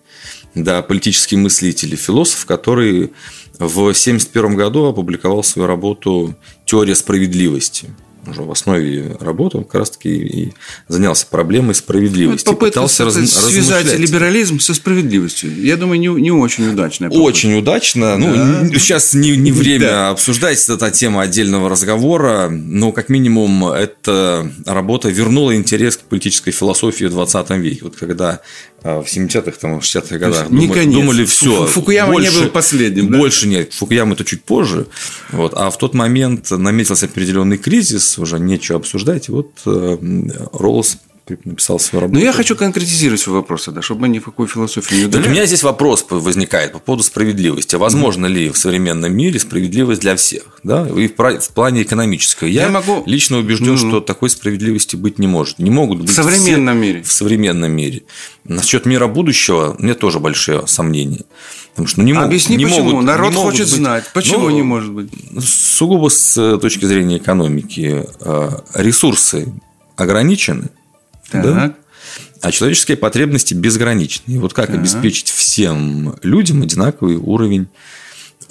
да, политический мыслитель и философ, который в 1971 году опубликовал свою работу «Теория справедливости» уже в основе работы, он как раз-таки и занялся проблемой справедливости. Попытка пытался раз, связать размышлять. либерализм со справедливостью. Я думаю, не, не очень попытка. Очень удачно. Ну, да. сейчас не, не время да. обсуждать эта тема отдельного разговора, но как минимум эта работа вернула интерес к политической философии в 20 веке. Вот когда в 70-х, там, 60-х годах не думали, думали все. Фукуяма больше, не был последним. Да? Больше нет. Фукуяма это чуть позже. Вот. А в тот момент наметился определенный кризис, уже нечего обсуждать. И вот э, Написал свою работу. Но я хочу конкретизировать свой вопрос, да, чтобы мы ни в какую философию не удаляли. у меня здесь вопрос возникает по поводу справедливости. Возможно mm-hmm. ли в современном мире справедливость для всех? Да? И в плане экономической. Я, я могу... лично убежден, mm-hmm. что такой справедливости быть не может. Не могут быть в современном все... мире. В современном мире. Насчет мира будущего мне тоже большие сомнения. Потому что ну, не могут, Объясни, не почему. Могут, Народ не хочет быть, знать. Почему ну, не может быть? Сугубо с э, точки зрения экономики э, ресурсы ограничены. Так. Да? А человеческие потребности безграничны. И вот как так. обеспечить всем людям одинаковый уровень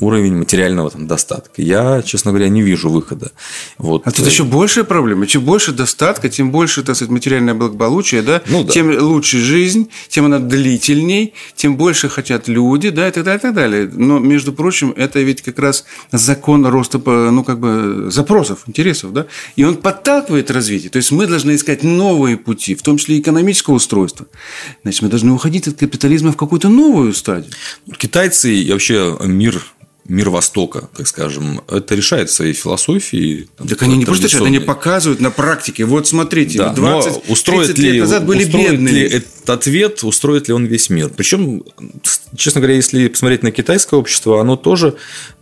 уровень материального там, достатка. Я, честно говоря, не вижу выхода. Вот. А тут еще большая проблема. Чем больше достатка, тем больше, так сказать, материальное благополучие, да? Ну, да. тем лучше жизнь, тем она длительней, тем больше хотят люди, да, и так далее, и так далее. Но, между прочим, это ведь как раз закон роста, ну, как бы, запросов, интересов, да? И он подталкивает развитие. То есть, мы должны искать новые пути, в том числе экономического устройства. Значит, мы должны уходить от капитализма в какую-то новую стадию. Китайцы и вообще мир мир Востока, так скажем, это решает своей философией. Там, так они не просто решают, они показывают на практике. Вот смотрите, да, 20 устроит ли, лет назад были устроит бедными. ли этот ответ, устроит ли он весь мир? Причем, честно говоря, если посмотреть на китайское общество, оно тоже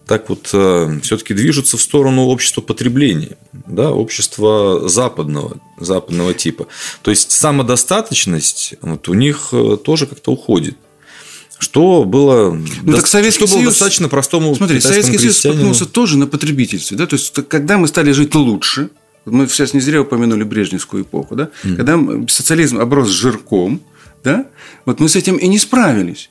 так вот э, все-таки движется в сторону общества потребления, да, общества западного, западного типа. То есть самодостаточность вот, у них э, тоже как-то уходит что было, ну, так Советский что Союз, достаточно простому Смотри, Советский Союз споткнулся тоже на потребительстве. Да? То есть, когда мы стали жить лучше, мы сейчас не зря упомянули Брежневскую эпоху, да? Mm. когда социализм оброс жирком, да? вот мы с этим и не справились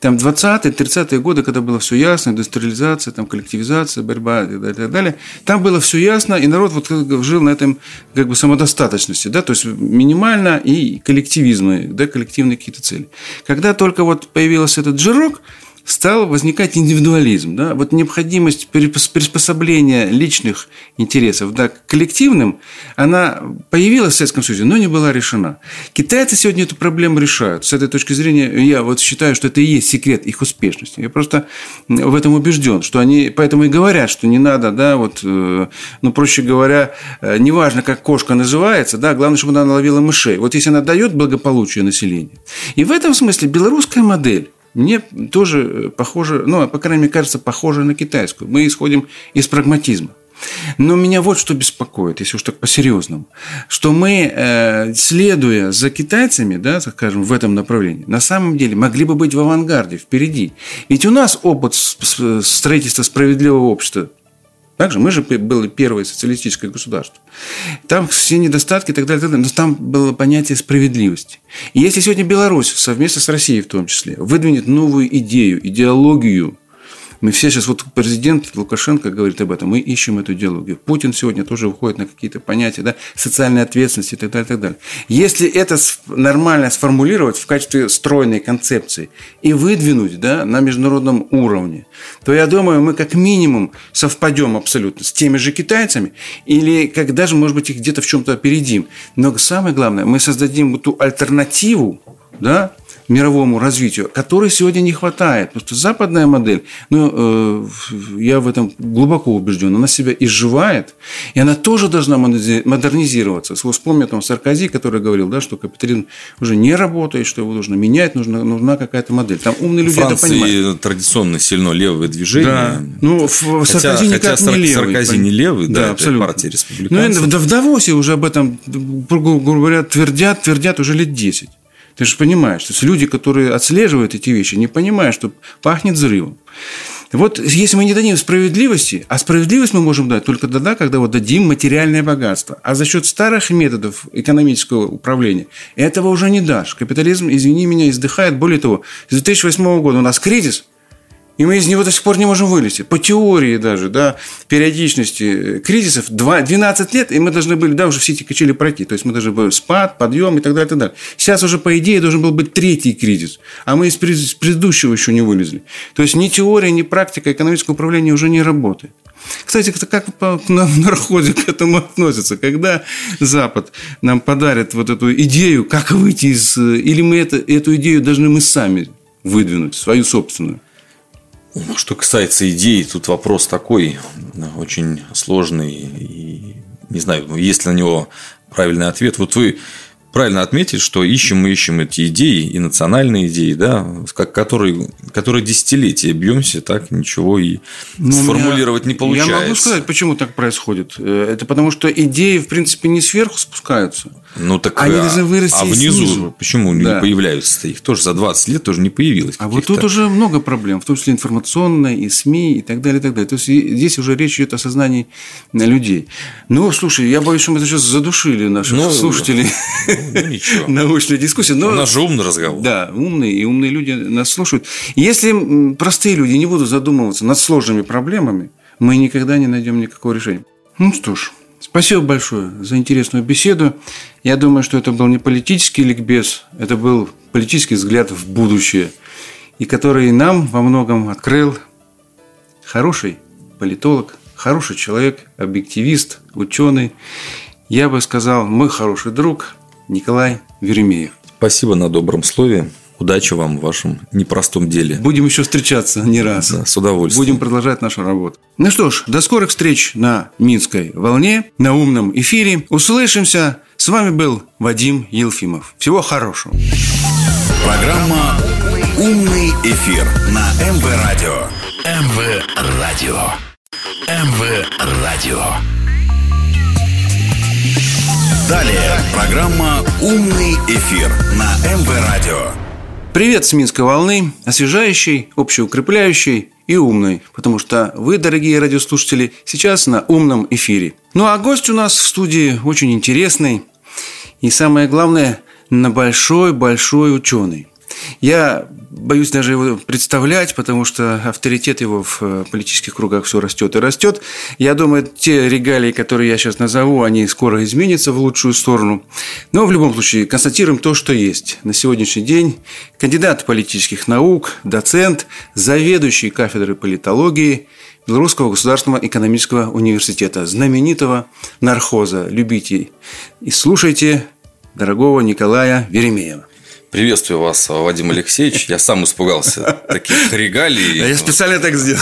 там 20-е, 30-е годы, когда было все ясно, индустриализация, там, коллективизация, борьба и так далее, так далее, там было все ясно, и народ вот жил на этом как бы самодостаточности, да, то есть минимально и коллективизмы, да, коллективные какие-то цели. Когда только вот появился этот жирок, стал возникать индивидуализм. Да? Вот необходимость приспособления личных интересов да, к коллективным, она появилась в Советском Союзе, но не была решена. Китайцы сегодня эту проблему решают. С этой точки зрения я вот считаю, что это и есть секрет их успешности. Я просто в этом убежден, что они поэтому и говорят, что не надо, да, вот, э, ну, проще говоря, э, неважно, как кошка называется, да, главное, чтобы она ловила мышей. Вот если она дает благополучие населению. И в этом смысле белорусская модель мне тоже э, похоже, ну, по крайней мере, кажется, похоже на китайскую. Мы исходим из прагматизма. Но меня вот что беспокоит, если уж так по-серьезному, что мы, э, следуя за китайцами, да, скажем, в этом направлении, на самом деле могли бы быть в авангарде, впереди. Ведь у нас опыт строительства справедливого общества также мы же были первое социалистическое государство. Там все недостатки и так далее, и так далее, но там было понятие справедливости. И если сегодня Беларусь совместно с Россией в том числе выдвинет новую идею, идеологию мы все сейчас, вот президент Лукашенко говорит об этом, мы ищем эту идеологию. Путин сегодня тоже выходит на какие-то понятия, да, социальной ответственности и так далее, и так далее. Если это нормально сформулировать в качестве стройной концепции и выдвинуть, да, на международном уровне, то я думаю, мы как минимум совпадем абсолютно с теми же китайцами или как даже, может быть, их где-то в чем-то опередим. Но самое главное, мы создадим эту альтернативу, да, мировому развитию, которой сегодня не хватает. Потому что западная модель, ну, э, я в этом глубоко убежден, она себя изживает, и она тоже должна модернизироваться. Вспомню там Саркози, который говорил, да, что капитализм уже не работает, что его нужно менять, нужна, нужна какая-то модель. Там умные люди Франции это понимают. традиционно сильно левое движение. Да. Ну, хотя, Саркози никак хотя не левый. Саркози не левый, да, да абсолютно. партия республиканцев. Ну, в Давосе уже об этом, грубо говоря, твердят, твердят уже лет 10. Ты же понимаешь, то есть люди, которые отслеживают эти вещи, не понимают, что пахнет взрывом. Вот если мы не дадим справедливости, а справедливость мы можем дать только тогда, когда вот дадим материальное богатство. А за счет старых методов экономического управления этого уже не дашь. Капитализм, извини меня, издыхает. Более того, с 2008 года у нас кризис – и мы из него до сих пор не можем вылезти. По теории даже, да, периодичности кризисов 2, 12 лет, и мы должны были, да, уже все эти качели пройти. То есть, мы должны были спад, подъем и так далее, и так далее. Сейчас уже, по идее, должен был быть третий кризис, а мы из предыдущего еще не вылезли. То есть, ни теория, ни практика экономического управления уже не работает. Кстати, как на народе к этому относится? Когда Запад нам подарит вот эту идею, как выйти из... Или мы это, эту идею должны мы сами выдвинуть, свою собственную? Ну, что касается идей, тут вопрос такой, очень сложный. И не знаю, есть ли на него правильный ответ. Вот вы правильно отметили, что ищем мы ищем эти идеи, и национальные идеи, да, которые, которые десятилетия бьемся, так ничего и ну, сформулировать меня, не получается. Я могу сказать, почему так происходит. Э, это потому, что идеи, в принципе, не сверху спускаются. Ну так Они а, вырасти а внизу снизу. почему да. не появляются? Их тоже за 20 лет тоже не появилось. А вот тут уже много проблем, в том числе информационная, и СМИ, и так далее, и так далее. То есть здесь уже речь идет о сознании людей. Ну, слушай, я боюсь, что мы сейчас задушили наших ну, слушателей. Ну, ничего. Научной дискуссии. Но, У нас же умный разговор. Да, умные, и умные люди нас слушают. Если простые люди не будут задумываться над сложными проблемами, мы никогда не найдем никакого решения. Ну что ж, Спасибо большое за интересную беседу. Я думаю, что это был не политический ликбез, это был политический взгляд в будущее, и который нам во многом открыл хороший политолог, хороший человек, объективист, ученый. Я бы сказал, мой хороший друг Николай Веремеев. Спасибо на добром слове. Удачи вам в вашем непростом деле. Будем еще встречаться не раз. Да, с удовольствием. Будем продолжать нашу работу. Ну что ж, до скорых встреч на Минской волне, на умном эфире. Услышимся. С вами был Вадим Елфимов. Всего хорошего. Программа «Умный эфир» на МВ Радио. МВ Радио. МВ Радио. Далее программа «Умный эфир» на МВ Радио. Привет с Минской волны, освежающей, общеукрепляющей и умной, потому что вы, дорогие радиослушатели, сейчас на умном эфире. Ну а гость у нас в студии очень интересный и, самое главное, на большой-большой ученый. Я боюсь даже его представлять, потому что авторитет его в э, политических кругах все растет и растет. Я думаю, те регалии, которые я сейчас назову, они скоро изменятся в лучшую сторону. Но в любом случае констатируем то, что есть. На сегодняшний день кандидат политических наук, доцент, заведующий кафедрой политологии Белорусского государственного экономического университета, знаменитого нархоза. Любите и слушайте дорогого Николая Веремеева. Приветствую вас, Вадим Алексеевич. Я сам испугался таких регалий. А я специально так сделал.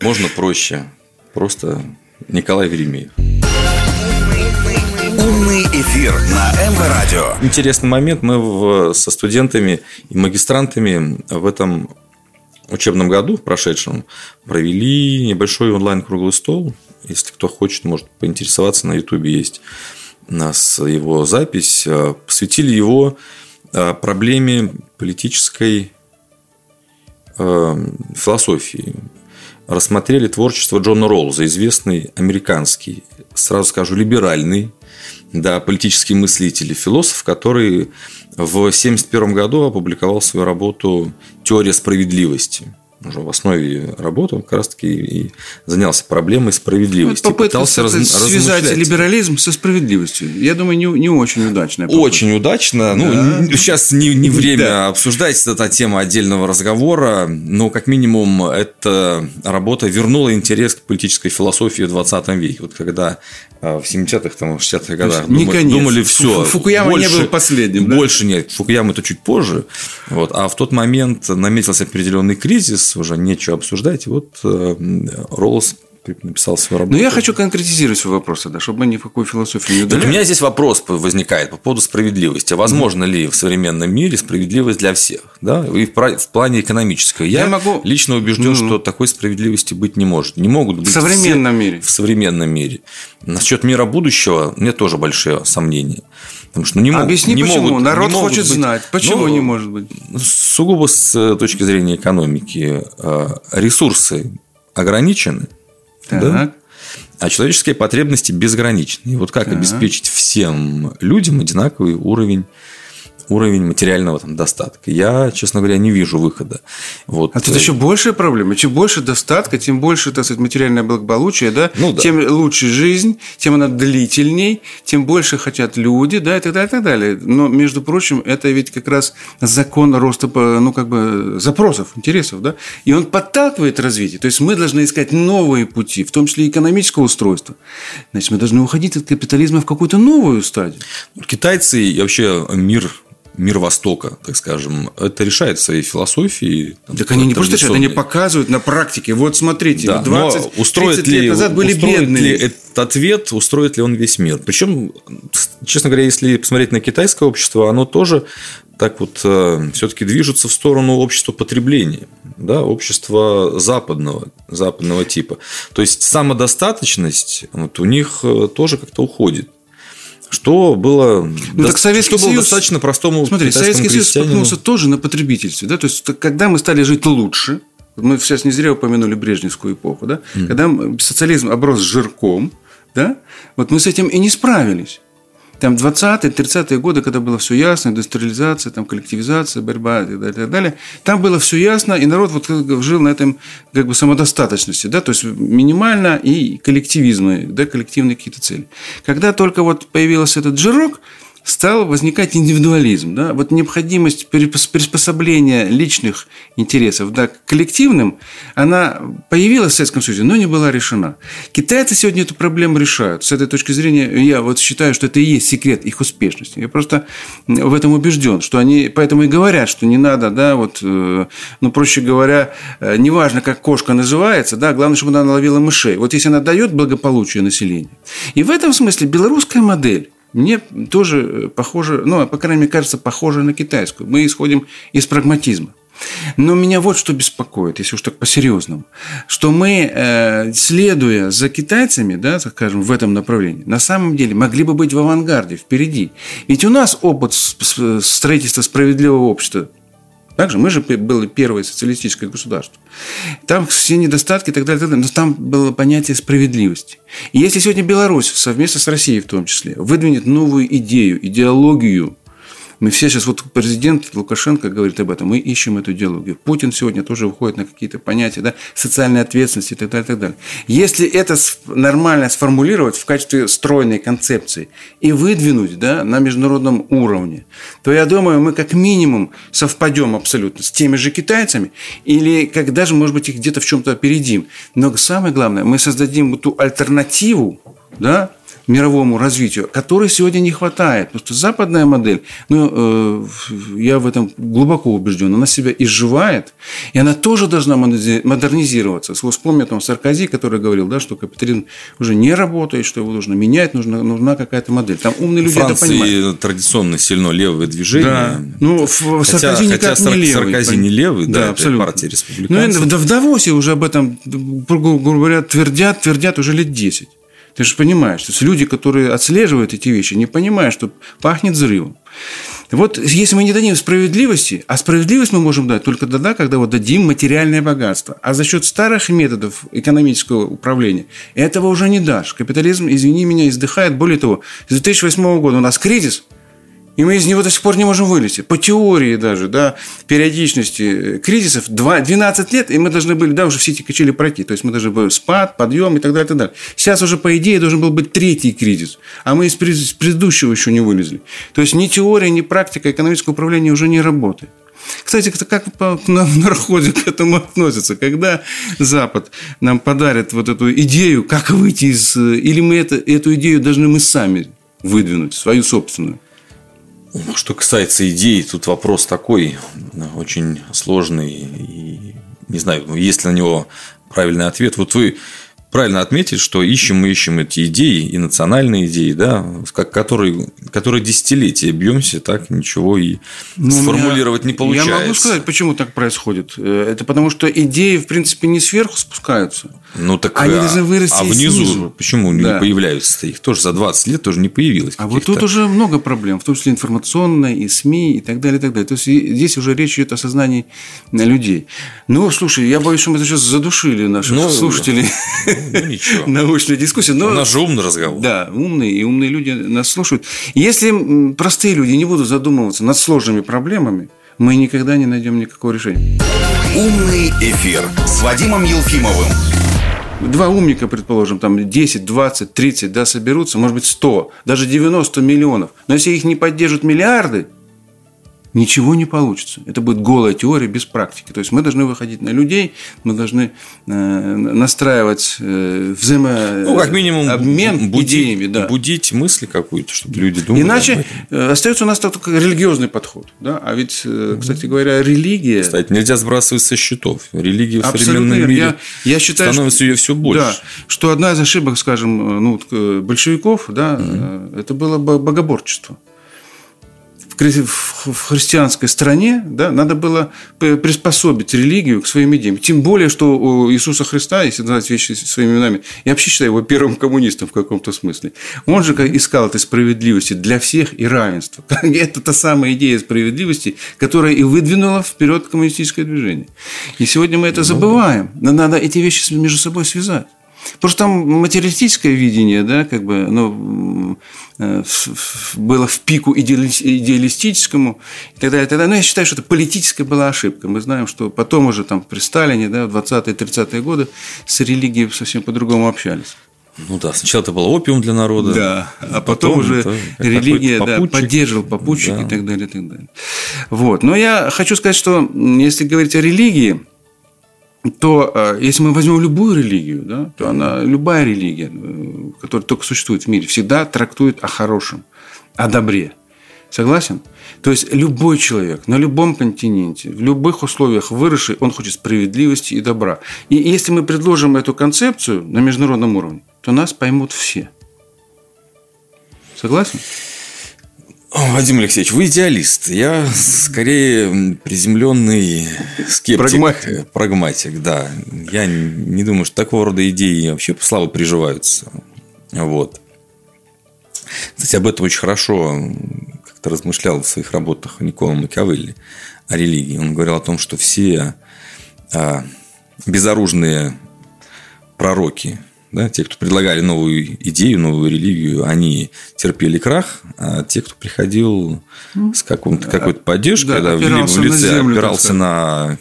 Можно проще. Просто Николай Веремеев. Умный эфир на МВ Радио. Интересный момент. Мы со студентами и магистрантами в этом учебном году, прошедшем, провели небольшой онлайн круглый стол. Если кто хочет, может поинтересоваться, на Ютубе есть нас его запись, э, посвятили его э, проблеме политической э, философии. Рассмотрели творчество Джона Роллза, известный американский, сразу скажу, либеральный, да, политический мыслитель и философ, который в 1971 году опубликовал свою работу «Теория справедливости» уже в основе работы, он как раз-таки и занялся проблемой справедливости. Ну, пытался раз, связать либерализм со справедливостью. Я думаю, не, не очень удачно. Очень удачно. Ну, да. Ну, сейчас не, не время да. обсуждать эта тема отдельного разговора, но как минимум эта работа вернула интерес к политической философии в 20 веке. Вот когда а, в 70-х, там, 60-х годах думали, не думали все. Фукуяма больше, не был последним. Да? Больше нет. Фукуяма это чуть позже. Вот. А в тот момент наметился определенный кризис, уже нечего обсуждать. Вот э, Роллс написал свою работу. Но я хочу конкретизировать свой вопрос, да, чтобы мы ни в какую философию не удаляли. у меня здесь вопрос возникает по поводу справедливости. Возможно mm-hmm. ли в современном мире справедливость для всех? Да? И в плане экономической. Я, я могу... лично убежден, mm-hmm. что такой справедливости быть не может. Не могут быть в современном все... мире. В современном мире. Насчет мира будущего мне тоже большие сомнения. Потому что ну, не могут, Объясни, не почему? Могут, Народ не хочет быть, знать. Почему не может быть? Сугубо с э, точки зрения экономики э, ресурсы ограничены. Так. Да? А человеческие потребности безграничны. И вот как так. обеспечить всем людям одинаковый уровень уровень материального там, достатка. Я, честно говоря, не вижу выхода. Вот. А тут еще большая проблема. Чем больше достатка, тем больше, так сказать, материальное благополучие, да? Ну, да. тем лучше жизнь, тем она длительней, тем больше хотят люди, да, и так далее, и так далее. Но, между прочим, это ведь как раз закон роста, ну, как бы, запросов, интересов, да? И он подталкивает развитие. То есть, мы должны искать новые пути, в том числе экономического устройства. Значит, мы должны уходить от капитализма в какую-то новую стадию. Китайцы и вообще мир мир Востока, так скажем, это решает своей философией. Там, так они не просто решают, они показывают на практике. Вот смотрите, да, 20 устроит ли, лет назад были устроит бедные. ли этот ответ, устроит ли он весь мир? Причем, честно говоря, если посмотреть на китайское общество, оно тоже так вот э, все-таки движется в сторону общества потребления, да, общества западного, западного типа. То есть самодостаточность вот, у них э, тоже как-то уходит что было, ну, так Советский что было Союз, достаточно простому Смотри, Советский Союз споткнулся тоже на потребительстве. Да? То есть, когда мы стали жить лучше, мы сейчас не зря упомянули Брежневскую эпоху, да? Mm. когда социализм оброс жирком, да? вот мы с этим и не справились. Там 20-е, 30-е годы, когда было все ясно, индустриализация, там, коллективизация, борьба и так далее, и так далее, там было все ясно, и народ вот жил на этом как бы самодостаточности, да, то есть минимально и коллективизмы, да, коллективные какие-то цели. Когда только вот появился этот жирок, стал возникать индивидуализм. Да? Вот необходимость приспособления личных интересов да, к коллективным, она появилась в Советском Союзе, но не была решена. Китайцы сегодня эту проблему решают. С этой точки зрения я вот считаю, что это и есть секрет их успешности. Я просто в этом убежден, что они поэтому и говорят, что не надо, да, вот, э, ну, проще говоря, э, неважно, как кошка называется, да, главное, чтобы она ловила мышей. Вот если она дает благополучие населению. И в этом смысле белорусская модель мне тоже э, похоже, ну, по крайней мере, кажется, похоже на китайскую. Мы исходим из прагматизма. Но меня вот что беспокоит, если уж так по-серьезному, что мы, э, следуя за китайцами, да, скажем, в этом направлении, на самом деле могли бы быть в авангарде, впереди. Ведь у нас опыт строительства справедливого общества также мы же были первое социалистическое государство. Там все недостатки и так далее, так далее, но там было понятие справедливости. И если сегодня Беларусь совместно с Россией в том числе выдвинет новую идею, идеологию мы все сейчас, вот президент Лукашенко говорит об этом, мы ищем эту идеологию. Путин сегодня тоже выходит на какие-то понятия да, социальной ответственности и так далее, так далее. Если это нормально сформулировать в качестве стройной концепции и выдвинуть да, на международном уровне, то я думаю, мы как минимум совпадем абсолютно с теми же китайцами или как даже, может быть, их где-то в чем-то опередим. Но самое главное, мы создадим ту альтернативу, да, мировому развитию, которой сегодня не хватает. Потому что западная модель, ну, э, я в этом глубоко убежден, она себя изживает, и она тоже должна модернизироваться. Вспомню там Саркози, который говорил, да, что капитализм уже не работает, что его нужно менять, нужна, нужна какая-то модель. Там умные люди Франции это понимают. традиционно сильно левое движение. Да. Ну, хотя, Саркози никак хотя не левый. Саркози не левый, да, да абсолютно. партия республиканцев. Ну, в Давосе уже об этом, грубо говоря, твердят, твердят уже лет 10. Ты же понимаешь, что люди, которые отслеживают эти вещи, не понимают, что пахнет взрывом. Вот если мы не дадим справедливости, а справедливость мы можем дать только тогда, когда вот дадим материальное богатство. А за счет старых методов экономического управления этого уже не дашь. Капитализм, извини меня, издыхает. Более того, с 2008 года у нас кризис – и мы из него до сих пор не можем вылезти. По теории даже, да, периодичности кризисов 2, 12 лет, и мы должны были, да, уже все эти качели пройти. То есть, мы должны были спад, подъем и так далее, и так далее. Сейчас уже, по идее, должен был быть третий кризис, а мы из предыдущего еще не вылезли. То есть, ни теория, ни практика экономического управления уже не работает. Кстати, как на народе к этому относится? Когда Запад нам подарит вот эту идею, как выйти из... Или мы это, эту идею должны мы сами выдвинуть, свою собственную? Что касается идей, тут вопрос такой, очень сложный. И не знаю, есть ли на него правильный ответ. Вот вы правильно отметить, что ищем мы ищем эти идеи и национальные идеи, да, которые, которые десятилетия бьемся, так ничего и ну, сформулировать меня, не получается. Я могу сказать, почему так происходит. Э, это потому, что идеи, в принципе, не сверху спускаются. Ну так Они а, должны вырасти а внизу снизу. почему да. не появляются их? Тоже за 20 лет тоже не появилось. А вот тут уже много проблем, в том числе информационная, и СМИ, и так далее, и так далее. То есть здесь уже речь идет о сознании людей. Ну, слушай, я боюсь, что мы сейчас задушили наших ну, слушателей. Ну, ничего. Научной дискуссии. Но, У нас же умный разговор. Да, умные, и умные люди нас слушают. Если простые люди не будут задумываться над сложными проблемами, мы никогда не найдем никакого решения. Умный эфир с Вадимом Елфимовым. Два умника, предположим, там 10, 20, 30, да, соберутся, может быть, 100, даже 90 миллионов. Но если их не поддержат миллиарды, ничего не получится. Это будет голая теория без практики. То есть мы должны выходить на людей, мы должны э, настраивать э, взаимо ну, как минимум обмен будить, идеями, да. будить мысли какую-то, чтобы люди думали. Иначе э, остается у нас только религиозный подход, да. А ведь, кстати говоря, религия. Кстати, нельзя сбрасывать со счетов. Религия в современном мире я, я считаю, становится что, ее все больше. Да, что одна из ошибок, скажем, ну большевиков, да, угу. это было богоборчество в христианской стране да, надо было приспособить религию к своим идеям. Тем более, что у Иисуса Христа, если называть вещи своими именами, я вообще считаю его первым коммунистом в каком-то смысле. Он же искал этой справедливости для всех и равенства. Это та самая идея справедливости, которая и выдвинула вперед коммунистическое движение. И сегодня мы это забываем. Но надо эти вещи между собой связать. Потому что там материалистическое видение, да, как бы, ну, э, было в пику идеалистическому и так далее, и так далее. Но я считаю, что это политическая была ошибка. Мы знаем, что потом уже там при Сталине, да, в 20-30-е годы с религией совсем по-другому общались. Ну да, сначала это был опиум для народа. Да, а потом, потом уже религия да, поддерживал попутчик да. и так далее, и так далее. Вот. Но я хочу сказать, что если говорить о религии, то э, если мы возьмем любую религию, да, то она, любая религия, э, которая только существует в мире, всегда трактует о хорошем, о добре. Согласен? То есть любой человек на любом континенте, в любых условиях выросший, он хочет справедливости и добра. И если мы предложим эту концепцию на международном уровне, то нас поймут все. Согласен? Вадим Алексеевич, вы идеалист. Я скорее приземленный скептик. Прагматик. Прагматик, да. Я не думаю, что такого рода идеи вообще славы приживаются. Вот. Кстати, об этом очень хорошо как-то размышлял в своих работах Никола Макиавелли о религии. Он говорил о том, что все а, безоружные пророки да, те, кто предлагали новую идею, новую религию, они терпели крах, а те, кто приходил с какой-то поддержкой, да, да, либо в лице землю, опирался на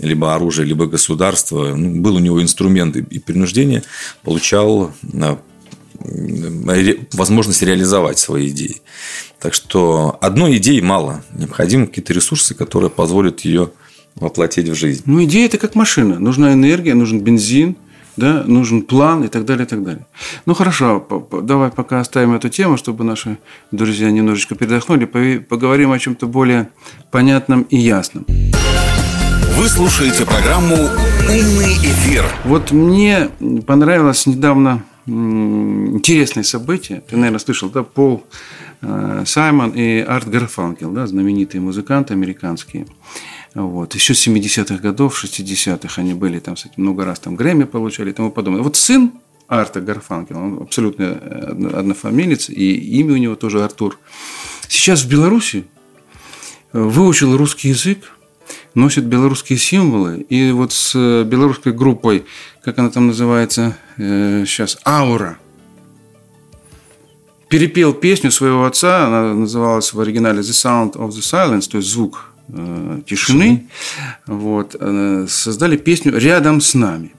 либо оружие, либо государство, ну, был у него инструмент и принуждение, получал а, возможность реализовать свои идеи. Так что одной идеи мало. Необходимы какие-то ресурсы, которые позволят ее воплотить в жизнь. Ну, идея – это как машина. Нужна энергия, нужен бензин – да, нужен план и так далее, и так далее. Ну хорошо, давай пока оставим эту тему, чтобы наши друзья немножечко передохнули, поговорим о чем-то более понятном и ясном. Вы слушаете программу «Умный эфир». Вот мне понравилось недавно интересное событие. Ты, наверное, слышал, да, Пол э, Саймон и Арт Гарфанкел, да, знаменитые музыканты американские. Вот. Еще с 70-х годов, 60-х они были, там, кстати, много раз там Грэмми получали и тому подобное. Вот сын Арта Гарфанкел, он абсолютно однофамилец, и имя у него тоже Артур. Сейчас в Беларуси э, выучил русский язык, носит белорусские символы, и вот с белорусской группой, как она там называется э, сейчас, «Аура», перепел песню своего отца, она называлась в оригинале «The Sound of the Silence», то есть «Звук э, тишины, вот, э, создали песню «Рядом с нами».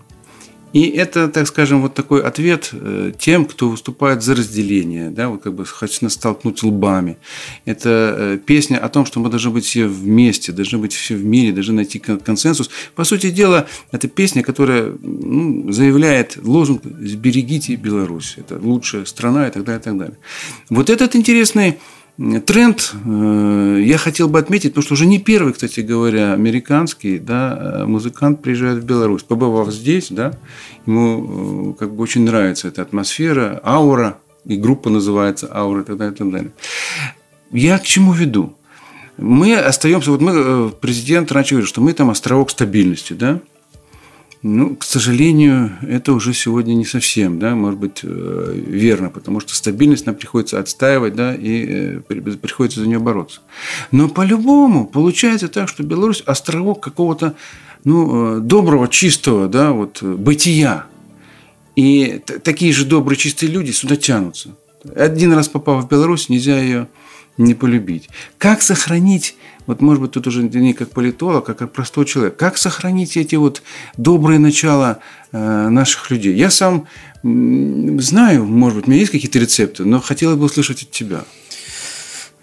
И это, так скажем, вот такой ответ э, тем, кто выступает за разделение, да, вот как бы хочется столкнуть лбами. Это э, песня о том, что мы должны быть все вместе, должны быть все в мире, должны найти консенсус. По сути дела, это песня, которая ну, заявляет лозунг «Сберегите Беларусь». Это лучшая страна и так далее, и так далее. Вот этот интересный тренд э, я хотел бы отметить, потому что уже не первый, кстати говоря, американский да, музыкант приезжает в Беларусь. Побывав здесь, да, ему как бы очень нравится эта атмосфера, аура, и группа называется «Аура» и так далее, и так далее. Я к чему веду? Мы остаемся, вот мы, президент раньше говорил, что мы там островок стабильности, да, ну, к сожалению, это уже сегодня не совсем, да, может быть, э, верно, потому что стабильность нам приходится отстаивать, да, и э, приходится за нее бороться. Но по-любому получается так, что Беларусь – островок какого-то, ну, э, доброго, чистого, да, вот, бытия. И такие же добрые, чистые люди сюда тянутся. Один раз попав в Беларусь, нельзя ее не полюбить. Как сохранить вот, может быть, тут уже не как политолог, а как простой человек. Как сохранить эти вот добрые начала э, наших людей? Я сам знаю, может быть, у меня есть какие-то рецепты, но хотелось бы услышать от тебя.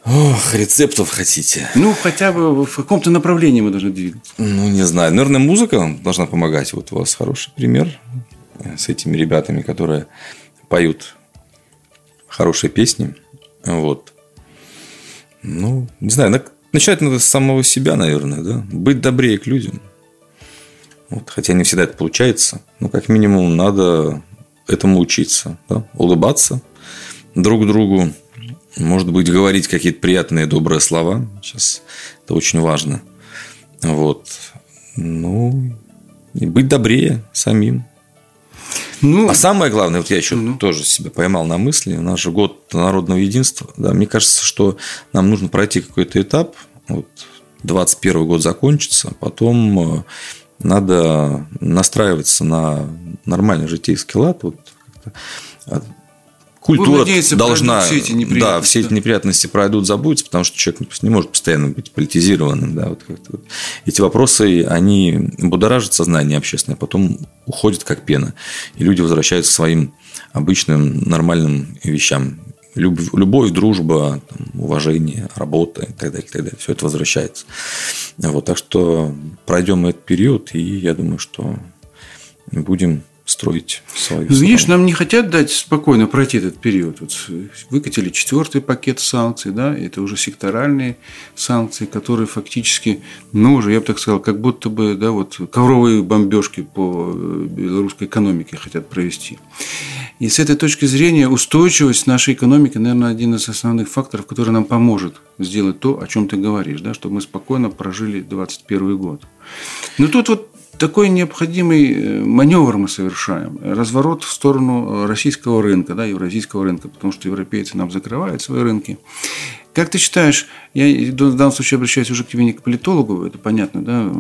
Ох, рецептов хотите. Ну, хотя бы в каком-то направлении мы должны двигаться. Ну, не знаю. Наверное, музыка должна помогать. Вот у вас хороший пример с этими ребятами, которые поют хорошие песни. Вот. Ну, не знаю, Начать надо с самого себя, наверное, да? Быть добрее к людям. Вот, хотя не всегда это получается, но как минимум надо этому учиться, да? улыбаться друг другу, может быть, говорить какие-то приятные, добрые слова. Сейчас это очень важно. Вот. Ну, и быть добрее самим. Ну, а самое главное, вот я еще ну. тоже себя поймал на мысли, же год народного единства. Да, мне кажется, что нам нужно пройти какой-то этап. Вот 21 год закончится, потом э, надо настраиваться на нормальный житейский лад. Вот Культура надеяться, должна, все эти да, все эти неприятности пройдут, забудется, потому что человек не может постоянно быть политизированным, да, вот вот. Эти вопросы, они будоражат сознание общественное, а потом уходят как пена, и люди возвращаются к своим обычным нормальным вещам. Любовь, дружба, уважение, работа и так далее, и так далее. Все это возвращается. Вот, так что пройдем этот период, и я думаю, что будем строить свою ну, Видишь, нам не хотят дать спокойно пройти этот период. Вот выкатили четвертый пакет санкций, да, это уже секторальные санкции, которые фактически, ну, уже, я бы так сказал, как будто бы, да, вот ковровые бомбежки по э, белорусской экономике хотят провести. И с этой точки зрения устойчивость нашей экономики, наверное, один из основных факторов, который нам поможет сделать то, о чем ты говоришь, да, чтобы мы спокойно прожили 2021 год. Но тут вот такой необходимый э, маневр мы совершаем. Разворот в сторону российского рынка, да, евразийского рынка, потому что европейцы нам закрывают свои рынки. Как ты считаешь, я в данном случае обращаюсь уже к тебе не к политологу, это понятно, да,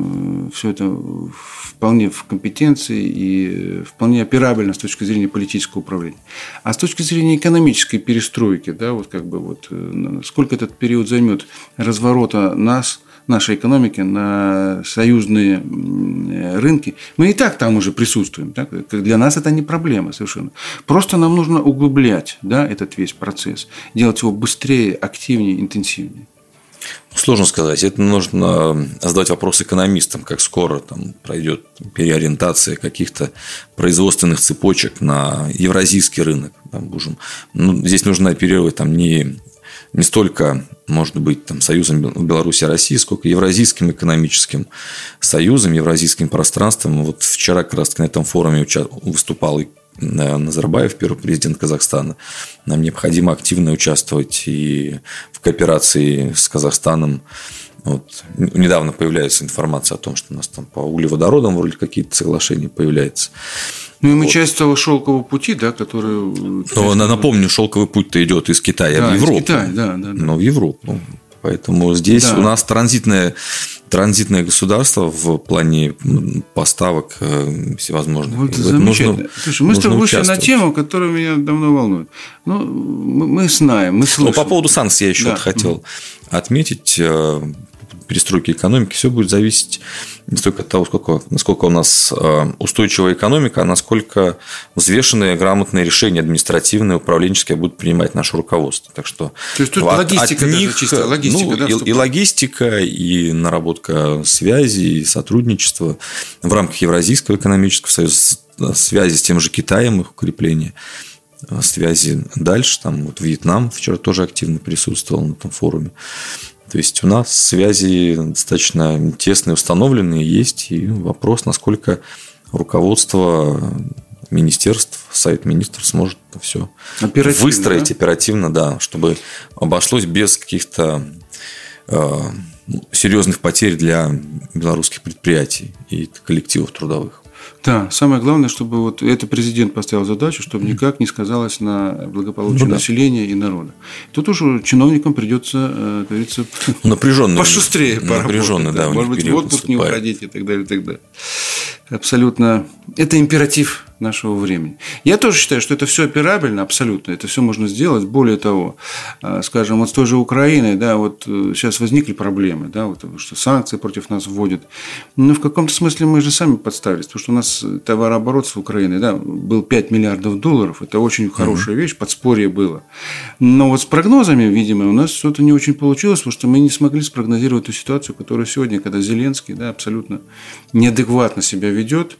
все это вполне в компетенции и вполне операбельно с точки зрения политического управления. А с точки зрения экономической перестройки, да, вот как бы вот э, сколько этот период займет разворота нас – нашей экономики на союзные рынки. Мы и так там уже присутствуем. Так? Для нас это не проблема совершенно. Просто нам нужно углублять да, этот весь процесс, делать его быстрее, активнее, интенсивнее. Сложно сказать. Это нужно задать вопрос экономистам, как скоро там пройдет переориентация каких-то производственных цепочек на евразийский рынок. Там. Ну, здесь нужно оперировать там не не столько, может быть, там, Союзом Беларуси и России, сколько Евразийским экономическим союзом, Евразийским пространством. Вот вчера как раз на этом форуме выступал и Назарбаев, первый президент Казахстана. Нам необходимо активно участвовать и в кооперации с Казахстаном. Вот. Недавно появляется информация о том, что у нас там по углеводородам вроде какие-то соглашения появляются. Ну, и мы вот. часть того шелкового пути, да, который... Но, напомню, шелковый путь-то идет из Китая да, в Европу. Из Китая, да, да, да. Но в Европу. Поэтому здесь да. у нас транзитное, транзитное государство в плане поставок э, всевозможных. Вот замечательно. Нужно, Слушай, мы с тобой вышли на тему, которая меня давно волнует. Ну, мы знаем, мы слышим. Ну, по поводу санкций я еще да. хотел отметить э, перестройки экономики, все будет зависеть не столько от того, сколько, насколько у нас э, устойчивая экономика, а насколько взвешенные, грамотные решения административные, управленческие будут принимать наше руководство. Так что То есть, тут от, логистика от них, чисто логистика, ну, да, и, и логистика, и наработка связи, и сотрудничество в рамках Евразийского экономического союза, связи с тем же Китаем, их укрепление. связи дальше. Там вот Вьетнам вчера тоже активно присутствовал на этом форуме. То есть у нас связи достаточно тесные, установленные есть. И вопрос, насколько руководство министерств, Совет министров сможет все оперативно, выстроить да? оперативно, да, чтобы обошлось без каких-то э, серьезных потерь для белорусских предприятий и коллективов трудовых. Да, самое главное, чтобы вот это президент поставил задачу, чтобы никак не сказалось на благополучии ну, да. населения и народа. Тут уже чиновникам придется, э, как говорится, напряженно, пошустрее напряженно, да, да, может быть, в отпуск не уходить и так далее, и так далее. Абсолютно. Это императив нашего времени. Я тоже считаю, что это все операбельно, абсолютно. Это все можно сделать. Более того, а, скажем, вот с той же Украиной, да, вот э, сейчас возникли проблемы, да, вот, что санкции против нас вводят. Но в каком-то смысле мы же сами подставились, потому что у нас товарооборот с Украиной, да, был 5 миллиардов долларов. Это очень хорошая угу. вещь, подспорье было. Но вот с прогнозами, видимо, у нас что-то не очень получилось, потому что мы не смогли спрогнозировать ту ситуацию, которая сегодня, когда Зеленский, да, абсолютно неадекватно себя ведет,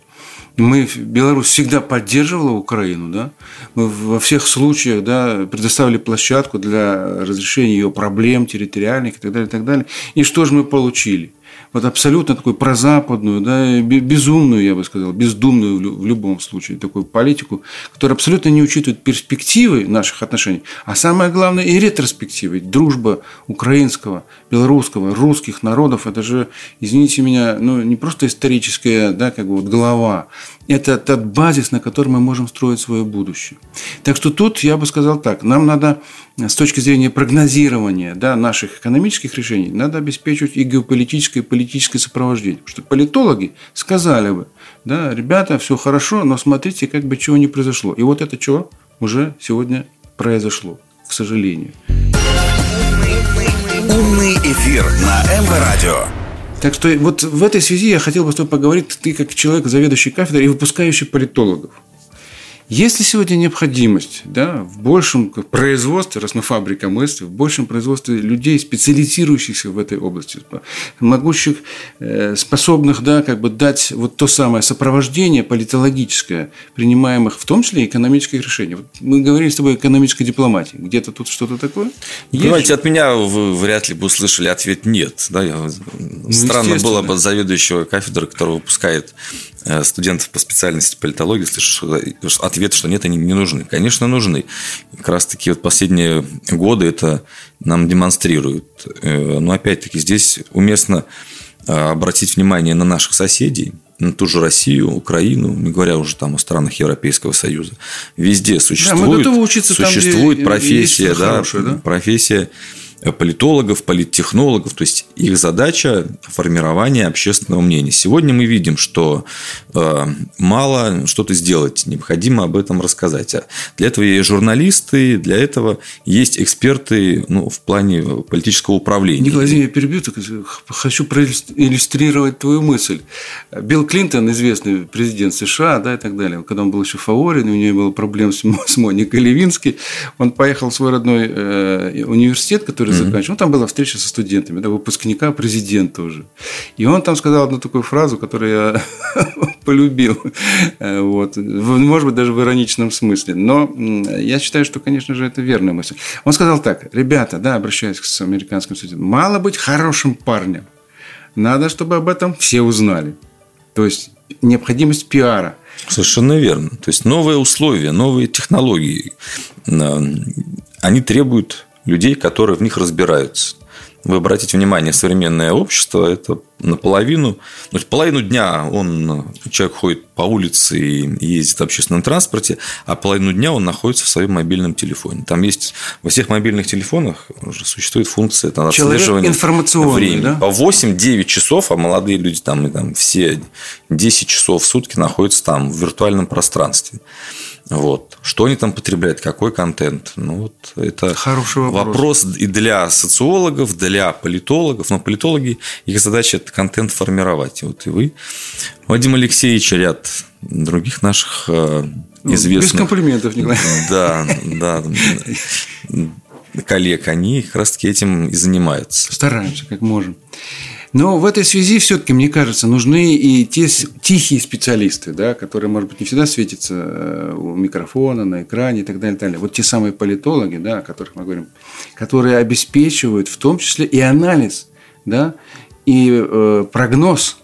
мы, Беларусь всегда поддерживала Украину, да? мы во всех случаях да, предоставили площадку для разрешения ее проблем территориальных и так далее, и так далее. И что же мы получили? Вот абсолютно такую прозападную, да, безумную, я бы сказал, бездумную в любом случае такую политику, которая абсолютно не учитывает перспективы наших отношений, а самое главное и ретроспективы. Дружба украинского, белорусского, русских народов, это же, извините меня, ну, не просто историческая, да, как бы вот голова, это тот базис, на котором мы можем строить свое будущее. Так что тут я бы сказал так, нам надо с точки зрения прогнозирования да, наших экономических решений, надо обеспечивать и геополитическое, и политическое сопровождение. Потому что политологи сказали бы, да, ребята, все хорошо, но смотрите, как бы чего не произошло. И вот это что уже сегодня произошло, к сожалению. Умный эфир на МВ-радио. Так что вот в этой связи я хотел бы с тобой поговорить, ты как человек, заведующий кафедрой и выпускающий политологов. Есть ли сегодня необходимость да, в большем производстве, раз мы фабрика мысли, в большем производстве людей, специализирующихся в этой области, могущих, э, способных да, как бы дать вот то самое сопровождение политологическое, принимаемых в том числе экономических решений. Вот мы говорили с тобой о экономической дипломатии. Где-то тут что-то такое? Понимаете, от меня вы вряд ли бы услышали ответ «нет». Да? Ну, странно было бы заведующего кафедры, который выпускает Э, студентов по специальности политологии слышу ответ, что нет, они не нужны. Конечно, нужны. Как раз таки вот последние годы это нам демонстрируют. Э, но опять-таки здесь уместно э, обратить внимание на наших соседей, на ту же Россию, Украину, не говоря уже там о странах Европейского Союза. Везде существует, да, учиться существует там, профессия, да, хорошее, да, профессия политологов, политтехнологов. То есть их задача формирование общественного мнения. Сегодня мы видим, что э, мало что-то сделать, необходимо об этом рассказать. А для этого есть журналисты, для этого есть эксперты ну, в плане политического управления. Николай, я перебью, так хочу проиллюстрировать твою мысль. Билл Клинтон, известный президент США, да, и так далее, когда он был еще фаворин, у него было проблем с, с Моникой Левинской, он поехал в свой родной э, университет, который mm-hmm. заканчивал. Ну, там была встреча со студентами, да, выпускника президента уже. И он там сказал одну такую фразу, которую я полюбил. Э, вот. Может быть, даже в ироничном смысле. Но я считаю, что, конечно же, это верная мысль. Он сказал так, ребята, да, обращаясь к американским студентам, мало быть хорошим парнем. Надо, чтобы об этом все узнали. То есть, необходимость пиара. Совершенно верно. То есть, новые условия, новые технологии, э, они требуют людей, которые в них разбираются. Вы обратите внимание, современное общество – это наполовину, ну, половину дня он, человек ходит по улице и ездит в общественном транспорте, а половину дня он находится в своем мобильном телефоне. Там есть во всех мобильных телефонах уже существует функция там, отслеживания времени. Да? По 8-9 часов, а молодые люди там, и там все 10 часов в сутки находятся там в виртуальном пространстве. Вот. Что они там потребляют, какой контент? Ну, вот это Хороший вопрос. вопрос и для социологов, для политологов. Но политологи, их задача – это контент формировать. Вот и вы, Вадим Алексеевич, ряд других наших э, ну, известных... Без комплиментов, Николай. Да, да. коллег, они как раз таки этим и занимаются. Стараемся, как можем. Но в этой связи все-таки, мне кажется, нужны и те тихие специалисты, да, которые, может быть, не всегда светятся э, у микрофона, на экране и так далее. И так далее. Вот те самые политологи, да, о которых мы говорим, которые обеспечивают в том числе и анализ, да, и э, прогноз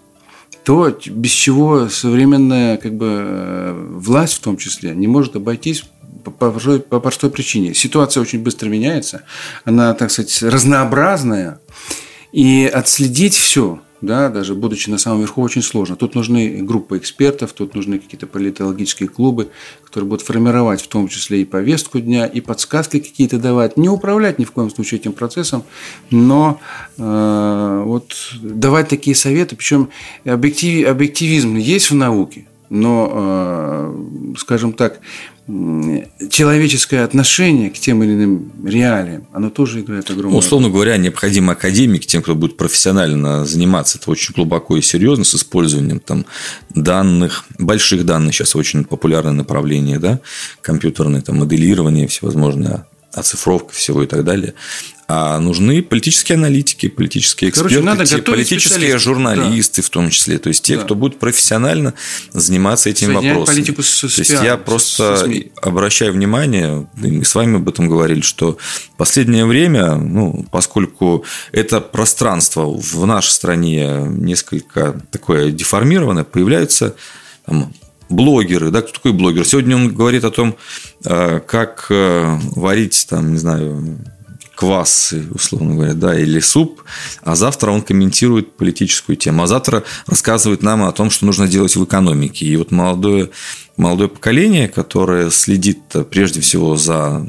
то, без чего современная как бы, э, власть в том числе не может обойтись по, простой, по простой причине. Ситуация очень быстро меняется, она, так сказать, разнообразная, и отследить все да, даже будучи на самом верху, очень сложно. Тут нужны группы экспертов, тут нужны какие-то политологические клубы, которые будут формировать в том числе и повестку дня, и подсказки какие-то давать. Не управлять ни в коем случае этим процессом, но э, вот давать такие советы. Причем объектив, объективизм есть в науке, но, э, скажем так, человеческое отношение к тем или иным реалиям, оно тоже играет огромную роль. Условно говоря, необходим академик тем, кто будет профессионально заниматься это очень глубоко и серьезно с использованием там, данных, больших данных, сейчас очень популярное направление, да, компьютерное там, моделирование, всевозможные оцифровка всего и так далее. А нужны политические аналитики, политические эксперты, Короче, надо те, политические журналисты да. в том числе. То есть те, да. кто будет профессионально заниматься этим вопросом. Политику с, с То есть я просто с обращаю внимание, мы с вами об этом говорили, что в последнее время, ну, поскольку это пространство в нашей стране несколько такое деформированное, появляются там, блогеры, да, кто такой блогер? Сегодня он говорит о том, э, как э, варить, там, не знаю, квас, условно говоря, да, или суп, а завтра он комментирует политическую тему, а завтра рассказывает нам о том, что нужно делать в экономике. И вот молодое, молодое поколение, которое следит прежде всего за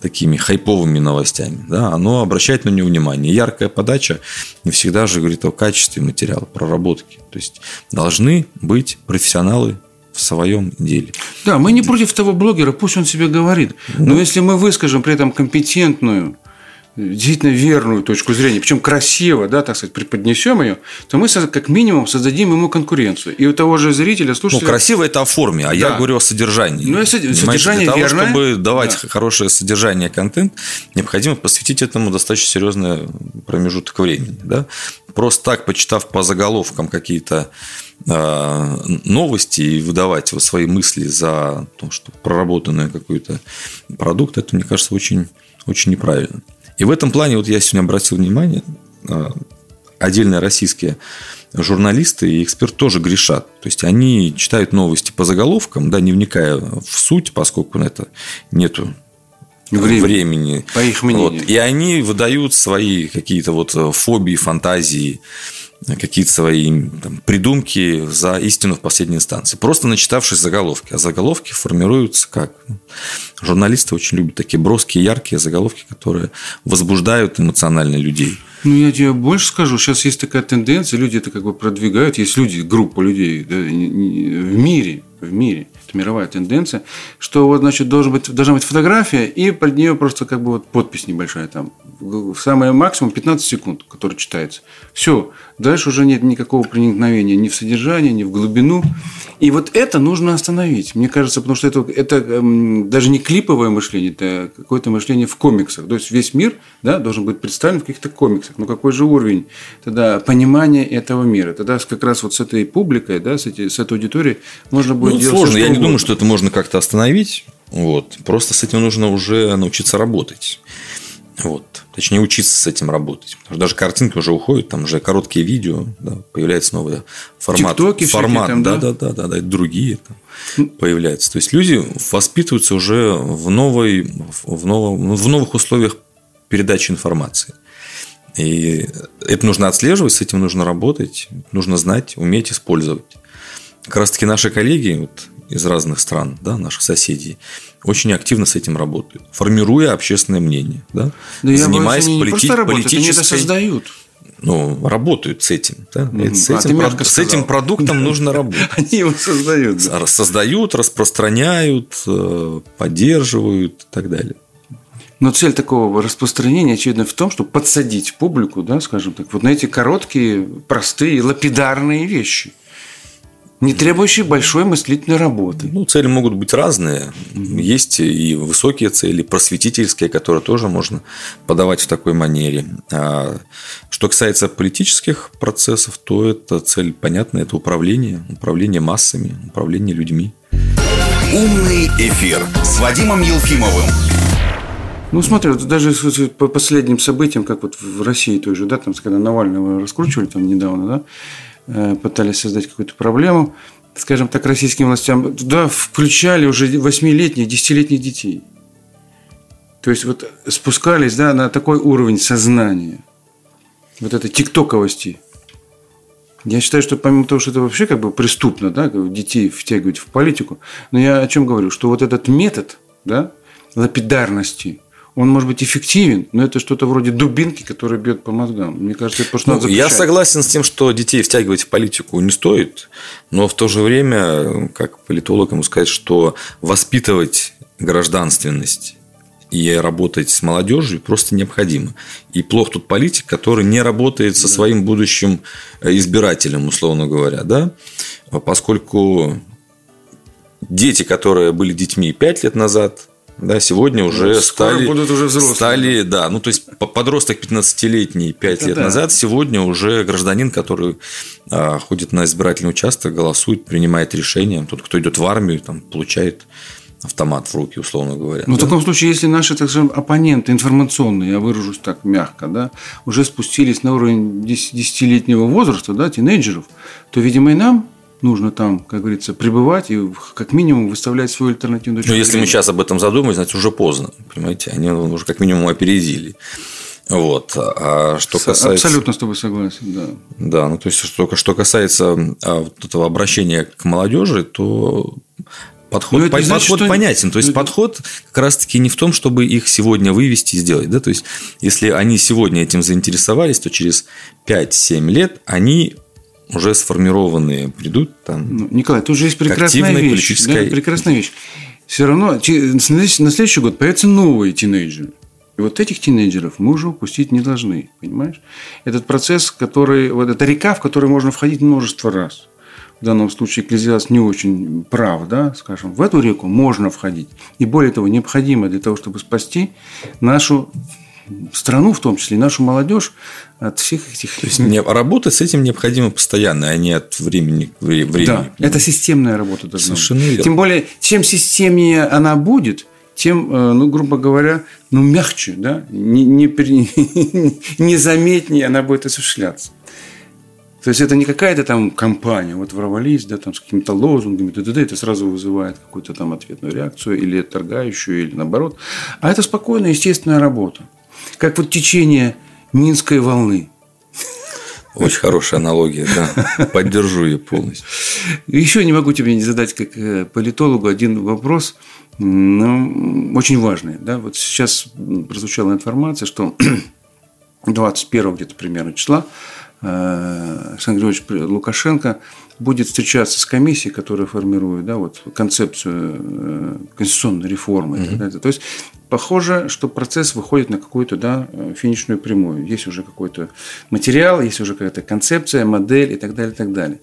такими хайповыми новостями, да, оно обращает на него внимание. Яркая подача не всегда же говорит о качестве материала, проработки. То есть должны быть профессионалы в своем деле. Да, мы не против того блогера, пусть он себе говорит. Но ну, если мы выскажем при этом компетентную действительно верную точку зрения, причем красиво, да, так сказать, преподнесем ее, то мы как минимум создадим ему конкуренцию. И у того же зрителя, слушателя... Ну, красиво это о форме, а да. я говорю о содержании. Ну, содержание Для того, верное. чтобы давать да. хорошее содержание, контент, необходимо посвятить этому достаточно серьезный промежуток времени. Да? Просто так, почитав по заголовкам какие-то а, новости и выдавать свои мысли за то, что проработанный какой-то продукт, это, мне кажется, очень, очень неправильно. И в этом плане вот я сегодня обратил внимание, а, отдельные российские журналисты и эксперты тоже грешат. То есть они читают новости по заголовкам, да, не вникая в суть, поскольку на это нету времени, времени. по их мнению. Вот. И они выдают свои какие-то вот фобии, фантазии, какие-то свои там, придумки за истину в последней инстанции. Просто начитавшись заголовки. А заголовки формируются как? Журналисты очень любят такие броские, яркие заголовки, которые возбуждают эмоционально людей. Ну, я тебе больше скажу. Сейчас есть такая тенденция, люди это как бы продвигают. Есть люди, группа людей да, в мире, в мире, это мировая тенденция, что вот, значит, должен быть, должна быть фотография, и под нее просто как бы вот подпись небольшая там. Самое максимум 15 секунд, который читается. Все. Дальше уже нет никакого проникновения ни в содержание, ни в глубину. И вот это нужно остановить. Мне кажется, потому что это, это эм, даже не клиповое мышление, это какое-то мышление в комиксах. То есть весь мир да, должен быть представлен в каких-то комиксах. Ну какой же уровень тогда понимания этого мира? Тогда как раз вот с этой публикой, да, с, эти, с этой аудиторией можно будет ну, делать сложно. Я не думаю, что это можно как-то остановить. Вот. Просто с этим нужно уже научиться работать. Вот. Точнее, учиться с этим работать. Потому что даже картинки уже уходят, там уже короткие видео, да, появляется новый формат. Тиктоки формат, там, да, да, да, да, да, другие там появляются. То есть люди воспитываются уже в новой, в, новом, в новых условиях передачи информации. И это нужно отслеживать, с этим нужно работать, нужно знать, уметь использовать. Как раз таки наши коллеги вот, из разных стран, да, наших соседей, очень активно с этим работают, формируя общественное мнение, да, да занимаясь я полити- просто политической... Они это создают. Ну, работают с этим. Да? Mm-hmm. С, этим а прод... с этим продуктом нужно работать. Они его создают. Да. Создают, распространяют, э, поддерживают и так далее. Но цель такого распространения, очевидно, в том, чтобы подсадить публику, да, скажем так, вот на эти короткие, простые, лапидарные вещи. Не требующие большой мыслительной работы. Ну, цели могут быть разные. Есть и высокие цели, просветительские, которые тоже можно подавать в такой манере. А что касается политических процессов, то это цель понятная, это управление, управление массами, управление людьми. Умный эфир с Вадимом Елфимовым. Ну, смотри, вот даже по последним событиям, как вот в России той же, да, там, когда Навального раскручивали там недавно, да, пытались создать какую-то проблему, скажем так, российским властям, туда включали уже 8-летних, 10-летних детей. То есть, вот спускались да, на такой уровень сознания, вот этой тиктоковости. Я считаю, что помимо того, что это вообще как бы преступно, да, детей втягивать в политику, но я о чем говорю, что вот этот метод да, лапидарности – он может быть эффективен, но это что-то вроде дубинки, которая бьет по мозгам. Мне кажется, это просто ну, надо Я согласен с тем, что детей втягивать в политику не стоит, но в то же время, как политолог, ему сказать, что воспитывать гражданственность и работать с молодежью просто необходимо. И плох тут политик, который не работает со своим будущим избирателем, условно говоря, да, поскольку дети, которые были детьми 5 лет назад, да, сегодня уже ну, стали, будут уже взрослые. стали, да, ну то есть подросток 15-летний 5 Это лет да. назад, сегодня уже гражданин, который а, ходит на избирательный участок, голосует, принимает решения, тот, кто идет в армию, там получает автомат в руки, условно говоря. Ну, да? в таком случае, если наши, так скажем, оппоненты информационные, я выражусь так мягко, да, уже спустились на уровень 10-летнего возраста, да, тинейджеров, то, видимо, и нам нужно там, как говорится, пребывать и как минимум выставлять свою альтернативную точку. Но если мы сейчас об этом задумаемся, значит, уже поздно, понимаете, они уже как минимум опередили. Вот. А что касается... Абсолютно с тобой согласен, да. Да, ну то есть, что, что касается а, вот этого обращения к молодежи, то Подход, по, значит, подход что... понятен. То есть, подход как раз-таки не в том, чтобы их сегодня вывести и сделать. Да? То есть, если они сегодня этим заинтересовались, то через 5-7 лет они уже сформированные придут там. Ну, Николай, тут же есть прекрасная вещь. Политическая... Да, прекрасная вещь. Все равно на следующий год появятся новые тинейджеры. И вот этих тинейджеров мы уже упустить не должны, понимаешь? Этот процесс, который, вот эта река, в которую можно входить множество раз. В данном случае Экклезиаст не очень прав, да, скажем, в эту реку можно входить. И более того, необходимо для того, чтобы спасти нашу страну, в том числе и нашу молодежь, от всех этих... То есть, не, работать с этим необходимо постоянно, а не от времени к времени. Да, это системная работа должна Совершенно быть. Верно. Тем более, чем системнее она будет, тем, э, ну, грубо говоря, ну, мягче, да, не, не, незаметнее она будет осуществляться. То есть это не какая-то там компания, вот ворвались, да, там с какими-то лозунгами, т.д. это сразу вызывает какую-то там ответную реакцию или отторгающую, или наоборот. А это спокойная, естественная работа. Как вот течение Минской волны. Очень хорошая аналогия, да. Поддержу ее полностью. Еще не могу тебе не задать как э, политологу один вопрос, но очень важный. Да? Вот сейчас прозвучала информация, что 21 где-то примерно числа Александр Григорьевич Лукашенко будет встречаться с комиссией, которая формирует да, вот, концепцию э, конституционной реформы. Mm-hmm. То есть похоже, что процесс выходит на какую-то да, финишную прямую. Есть уже какой-то материал, есть уже какая-то концепция, модель и так далее, и так далее.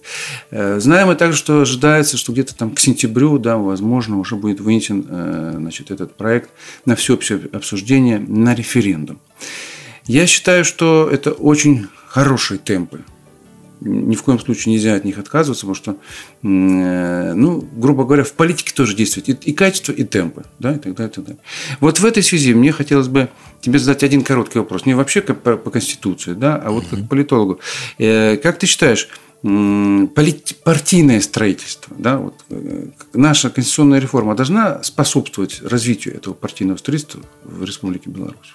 Э, знаем мы также, что ожидается, что где-то там к сентябрю, да, возможно, уже будет вынесен э, значит, этот проект на всеобщее обсуждение на референдум. Я считаю, что это очень хорошие темпы ни в коем случае нельзя от них отказываться, потому что, э, ну, грубо говоря, в политике тоже действует и, и качество, и темпы, да, и так далее, и так далее. Вот в этой связи мне хотелось бы тебе задать один короткий вопрос, не вообще как по, по Конституции, да, а вот как политологу. Э, как ты считаешь, партийное строительство, да, вот, э, наша конституционная реформа должна способствовать развитию этого партийного строительства в Республике Беларусь?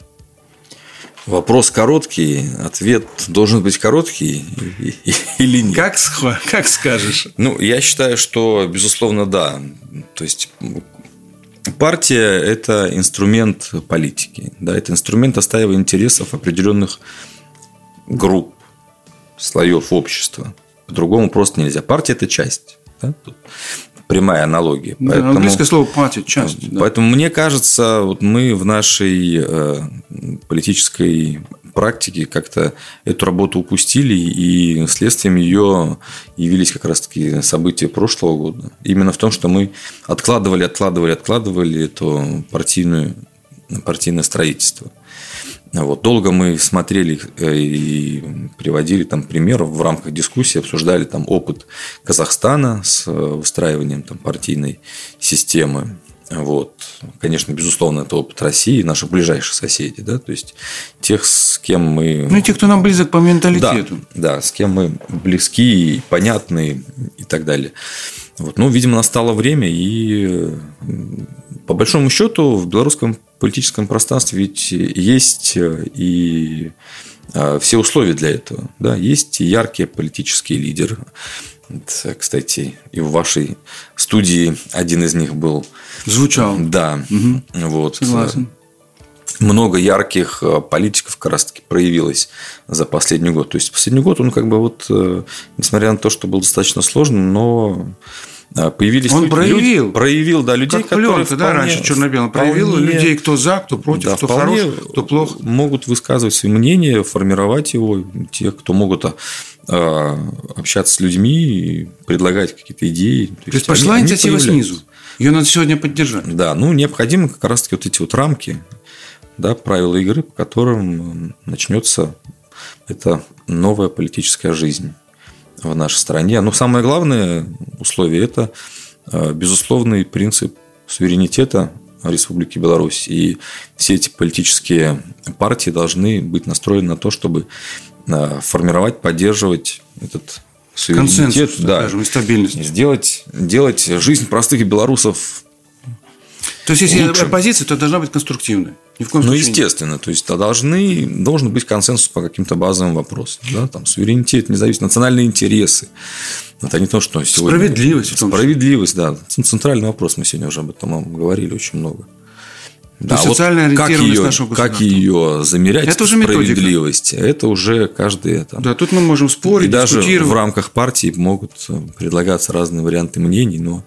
Вопрос короткий, ответ должен быть короткий или нет. Как, как скажешь? Ну, я считаю, что, безусловно, да. То есть, партия – это инструмент политики. Да, это инструмент отстаивания интересов определенных групп, слоев общества. По-другому просто нельзя. Партия – это часть. Да? Прямая аналогия. Да, поэтому, английское слово платит часть. Да. Поэтому мне кажется, вот мы в нашей э, политической практике как-то эту работу упустили, и следствием ее явились как раз-таки события прошлого года. Именно в том, что мы откладывали, откладывали, откладывали эту партийную, партийное строительство. Вот. Долго мы смотрели э, и приводили там примеры в рамках дискуссии, обсуждали там опыт Казахстана с э, выстраиванием там, партийной системы. Вот. Конечно, безусловно, это опыт России, наших ближайших соседей, да, то есть тех, с кем мы... Ну, и тех, кто нам близок по менталитету. Да, да, с кем мы близки, понятны и так далее. Вот. Ну, видимо, настало время, и по большому счету в белорусском политическом пространстве ведь есть э, и э, все условия для этого. Да? Есть и яркие политические лидеры. Это, кстати, и в вашей студии один из них был. Звучал. Да. Угу. Вот. Согласен. Много ярких э, политиков как раз таки проявилось за последний год. То есть последний год он как бы вот, несмотря на то, что был достаточно сложным, но появились он люди, проявил. проявил да людей как которые пленка, да раньше черно-белым проявил вполне, людей кто за кто против да, кто хорош кто плох. могут высказывать свои мнения формировать его те кто могут а, общаться с людьми и предлагать какие-то идеи. То, то есть, пошла они, инициатива они снизу ее надо сегодня поддержать. Да ну необходимы как раз таки вот эти вот рамки да правила игры по которым начнется эта новая политическая жизнь в нашей стране. Но самое главное условие – это э, безусловный принцип суверенитета Республики Беларусь. И все эти политические партии должны быть настроены на то, чтобы э, формировать, поддерживать этот суверенитет, Консенсус, да, скажем, и стабильность. Сделать, делать жизнь простых белорусов то есть, если лучше. оппозиция, то должна быть конструктивная. Ни в коем ну, естественно. То есть, должны, должен быть консенсус по каким-то базовым вопросам. Да? Там, суверенитет, независимость, национальные интересы. Это не то, что сегодня... Справедливость. Справедливость, да. Центральный вопрос. Мы сегодня уже об этом говорили очень много. Да, вот социальная как ее, нашего как ее замерять, это уже справедливость, методика. это уже каждый. Там, да, тут мы можем спорить, и даже в рамках партии могут предлагаться разные варианты мнений, но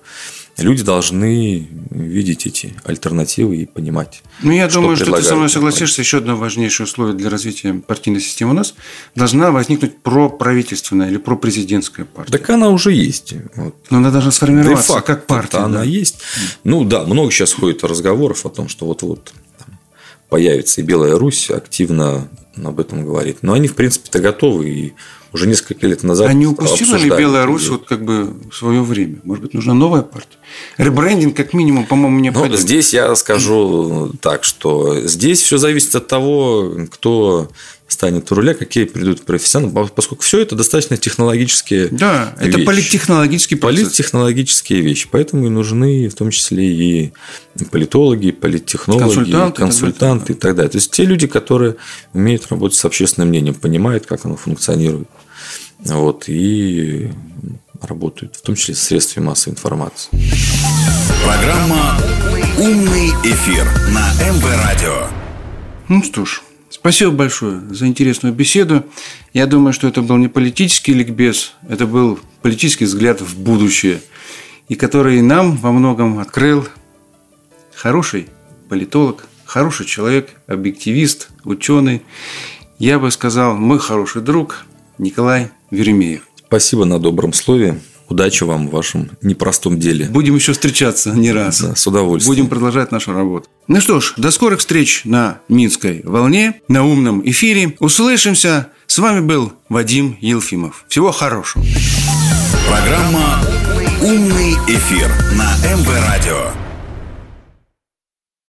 люди должны видеть эти альтернативы и понимать. Ну, я что думаю, что ты со мной согласишься. Еще одно важнейшее условие для развития партийной системы у нас должна возникнуть проправительственная или пропрезидентская партия. Так она уже есть. Вот. Но она должна сформироваться да как партия. Да. Она есть. Ну да, много сейчас ходит разговоров о том, что вот-вот появится и Белая Русь активно об этом говорит. Но они, в принципе-то, готовы и уже несколько лет назад. А не упустила ли Беларусь вот как бы свое время? Может быть, нужна новая партия? Ребрендинг, как минимум, по-моему, необходим. Ну, здесь я скажу так, что здесь все зависит от того, кто станет у руля, какие придут профессионалы, поскольку все это достаточно технологические Да, вещи. это политтехнологические процесс. Политтехнологические вещи. Поэтому и нужны в том числе и политологи, и политтехнологи, консультанты, консультанты и так далее. То есть те люди, которые умеют работать с общественным мнением, понимают, как оно функционирует. Вот, и работают, в том числе с средствами массовой информации. Программа «Умный эфир» на МВ Радио. Ну что ж, Спасибо большое за интересную беседу. Я думаю, что это был не политический ликбез, это был политический взгляд в будущее, и который нам во многом открыл хороший политолог, хороший человек, объективист, ученый. Я бы сказал, мой хороший друг Николай Веремеев. Спасибо на добром слове. Удачи вам в вашем непростом деле. Будем еще встречаться не раз. Да, с удовольствием. Будем продолжать нашу работу. Ну что ж, до скорых встреч на Минской волне, на умном эфире. Услышимся. С вами был Вадим Елфимов. Всего хорошего. Программа «Умный эфир» на МВ Радио.